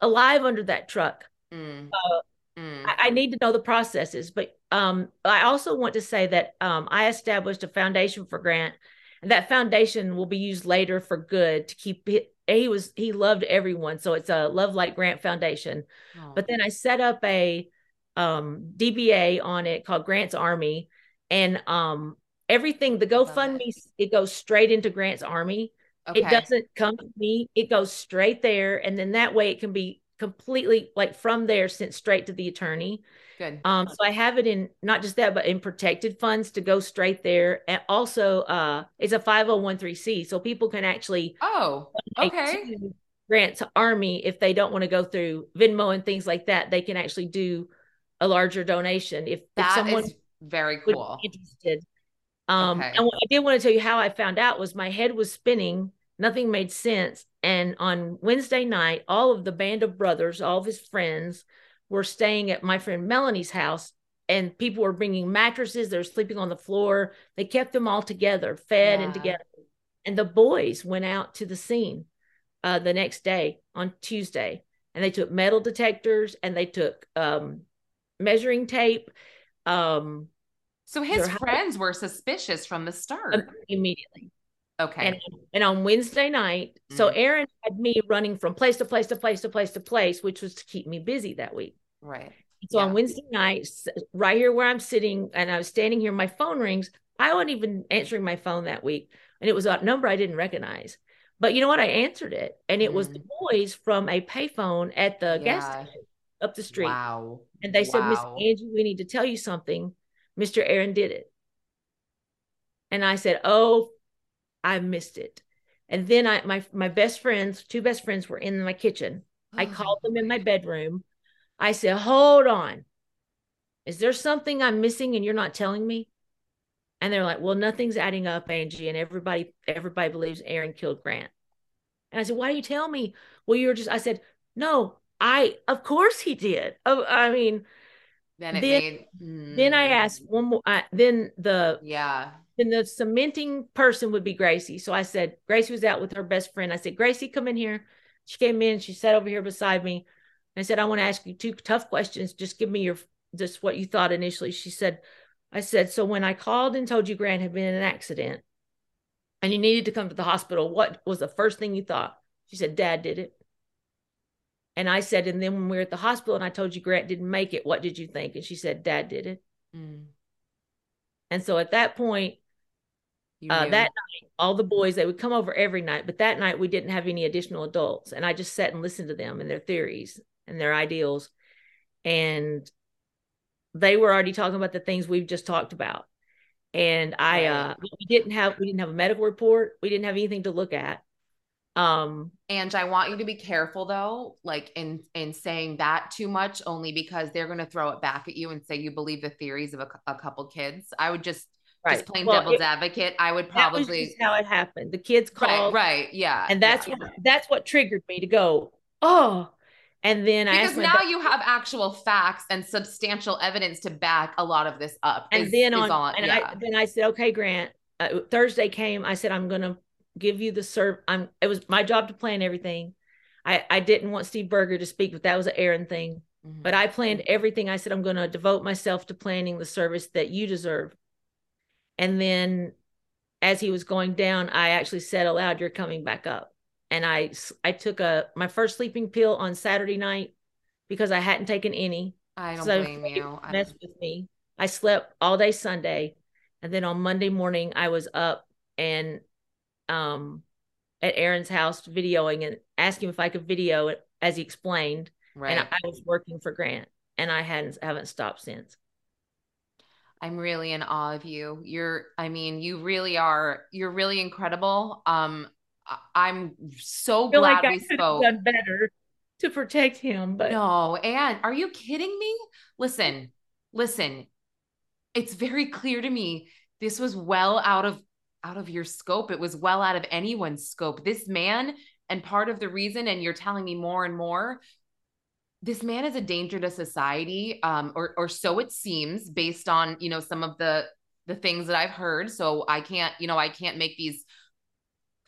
alive under that truck Mm. Uh, Mm. I, I need to know the processes but um i also want to say that um i established a foundation for grant and that foundation will be used later for good to keep it he was he loved everyone so it's a love like grant foundation Oh. but then I set up a um, DBA on it called Grant's Army, and um, everything the Love it. GoFundMe it goes straight into Grant's Army. okay. It doesn't come to me; it goes straight there, and then that way it can be completely like from there sent straight to the attorney. Good. Um, so I have it in not just that, but in protected funds to go straight there, and also uh, it's a five hundred one three c, so people can actually oh, okay. to Grant's Army if they don't want to go through Venmo and things like that. They can actually do a larger donation if, if That someone is very cool. interested. Um, Okay. and what I did want to tell you how I found out was my head was spinning, nothing made sense. And on Wednesday night, all of the band of brothers, all of his friends, were staying at my friend Melanie's house, and people were bringing mattresses. They're sleeping on the floor. They kept them all together, fed and together. And the boys went out to the scene uh, the next day on Tuesday, and they took metal detectors and they took um, measuring tape. Um, So his Your house- friends were suspicious from the start. Immediately. Okay. And and on Wednesday night, so Mm. Aaron had me running from place to place to place to place to place, which was to keep me busy that week. Right. So Yeah. on Wednesday night, right here where I'm sitting, and I was standing here, my phone rings. I wasn't even answering my phone that week, and it was a number I didn't recognize. But you know what? I answered it, and it was the boys from a payphone at the gas Mm. Yeah. station up the street. Wow. And they said, Miss Angie, we need to tell you something. Mr. Aaron did it. And I said, Oh, I missed it. And then I my my best friends, two best friends were in my kitchen. I Oh, called them in my bedroom. I said, Hold on. Is there something I'm missing and you're not telling me? And they're like, Well, nothing's adding up, Angie. And everybody, everybody believes Aaron killed Grant. And I said, Why do you tell me? Well, you were just, I said, No, I, of course he did. Oh, I mean, Then it then- made. Hmm. then I asked one more. I, then the Yeah. then the cementing person would be Gracie. So I said, Gracie was out with her best friend. I said, Gracie, come in here. She came in. She sat over here beside me. I said, I want to ask you two tough questions. Just give me your just what you thought initially. She said, I said, so when I called and told you Grant had been in an accident and you needed to come to the hospital, what was the first thing you thought? She said, Dad did it. And I said, and then when we were at the hospital and I told you Grant didn't make it, what did you think? And she said, Dad did it. Mm. And so at that point, Uh, that night, all the boys they would come over every night, but that night we didn't have any additional adults, and I just sat and listened to them and their theories and their ideals, and they were already talking about the things we've just talked about. And I, uh, we didn't have we didn't have a medical report, we didn't have anything to look at. Um, and I want you to be careful though, like in in saying that too much, only because they're going to throw it back at you and say you believe the theories of a, a couple kids. I would just right. just plain well, devil's it, advocate. I would probably how it happened. The kids called, right, right yeah, and that's yeah. what that's what triggered me to go. Oh, and then I because now you have actual facts and substantial evidence to back a lot of this up. And is, then on, and yeah. I, then I said, okay, Grant. Uh, Thursday came. I said, I'm gonna give you the serve. I'm. It was my job to plan everything. I I didn't want Steve Berger to speak, but that was an Aaron thing. Mm-hmm. But I planned everything. I said, I'm going to devote myself to planning the service that you deserve. And then, as he was going down, I actually said aloud, "You're coming back up." And I I took a my first sleeping pill on Saturday night because I hadn't taken any. I don't so blame you. Mess with me. I slept all day Sunday, and then on Monday morning I was up and um at Aaron's house videoing and asking if I could video it as he explained. Right. And I, I was working for Grant and I hadn't haven't stopped since. I'm really in awe of you. You're I mean, you really are you're really incredible. Um I'm so glad like we spoke. Done better to protect him, but no. And are you kidding me? Listen, listen. It's very clear to me this was well out of out of your scope. It was well out of anyone's scope. This man, and part of the reason, and you're telling me more and more, this man is a danger to society, um, or or so it seems, based on you know some of the the things that I've heard. So I can't, you know, I can't make these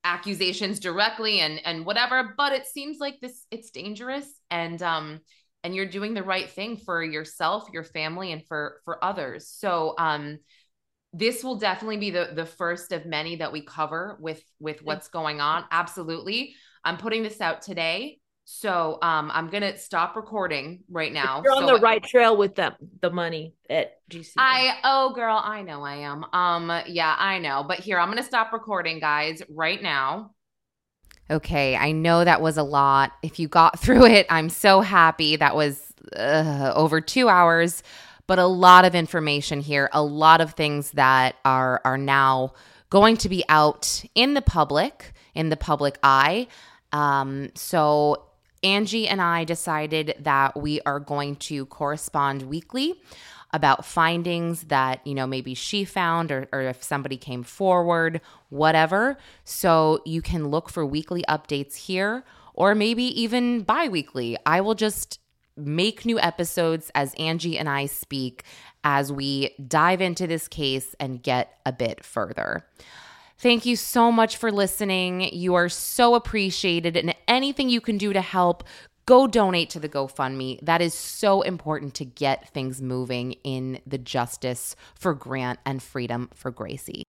accusations directly and and whatever, but it seems like this it's dangerous and um and you're doing the right thing for yourself, your family, and for for others. So um this will definitely be the the first of many that we cover with with what's going on. Absolutely. I'm putting this out today so um i'm gonna stop recording right now you're on so the right trail with the the money at gc i oh girl i know i am um yeah i know but here i'm gonna stop recording guys right now Okay, I know that was a lot. If you got through it, I'm so happy. That was uh, over two hours but a lot of information here, a lot of things that are are now going to be out in the public, in the public eye. Um, so Angie and I decided that we are going to correspond weekly about findings that you know maybe she found or, or if somebody came forward whatever so you can look for weekly updates here or maybe even bi-weekly i will just make new episodes as Angie and I speak as we dive into this case and get a bit further. Thank you so much for listening. You are so appreciated, and anything you can do to help, go donate to the GoFundMe. That is so important to get things moving in the justice for Grant and freedom for Gracie.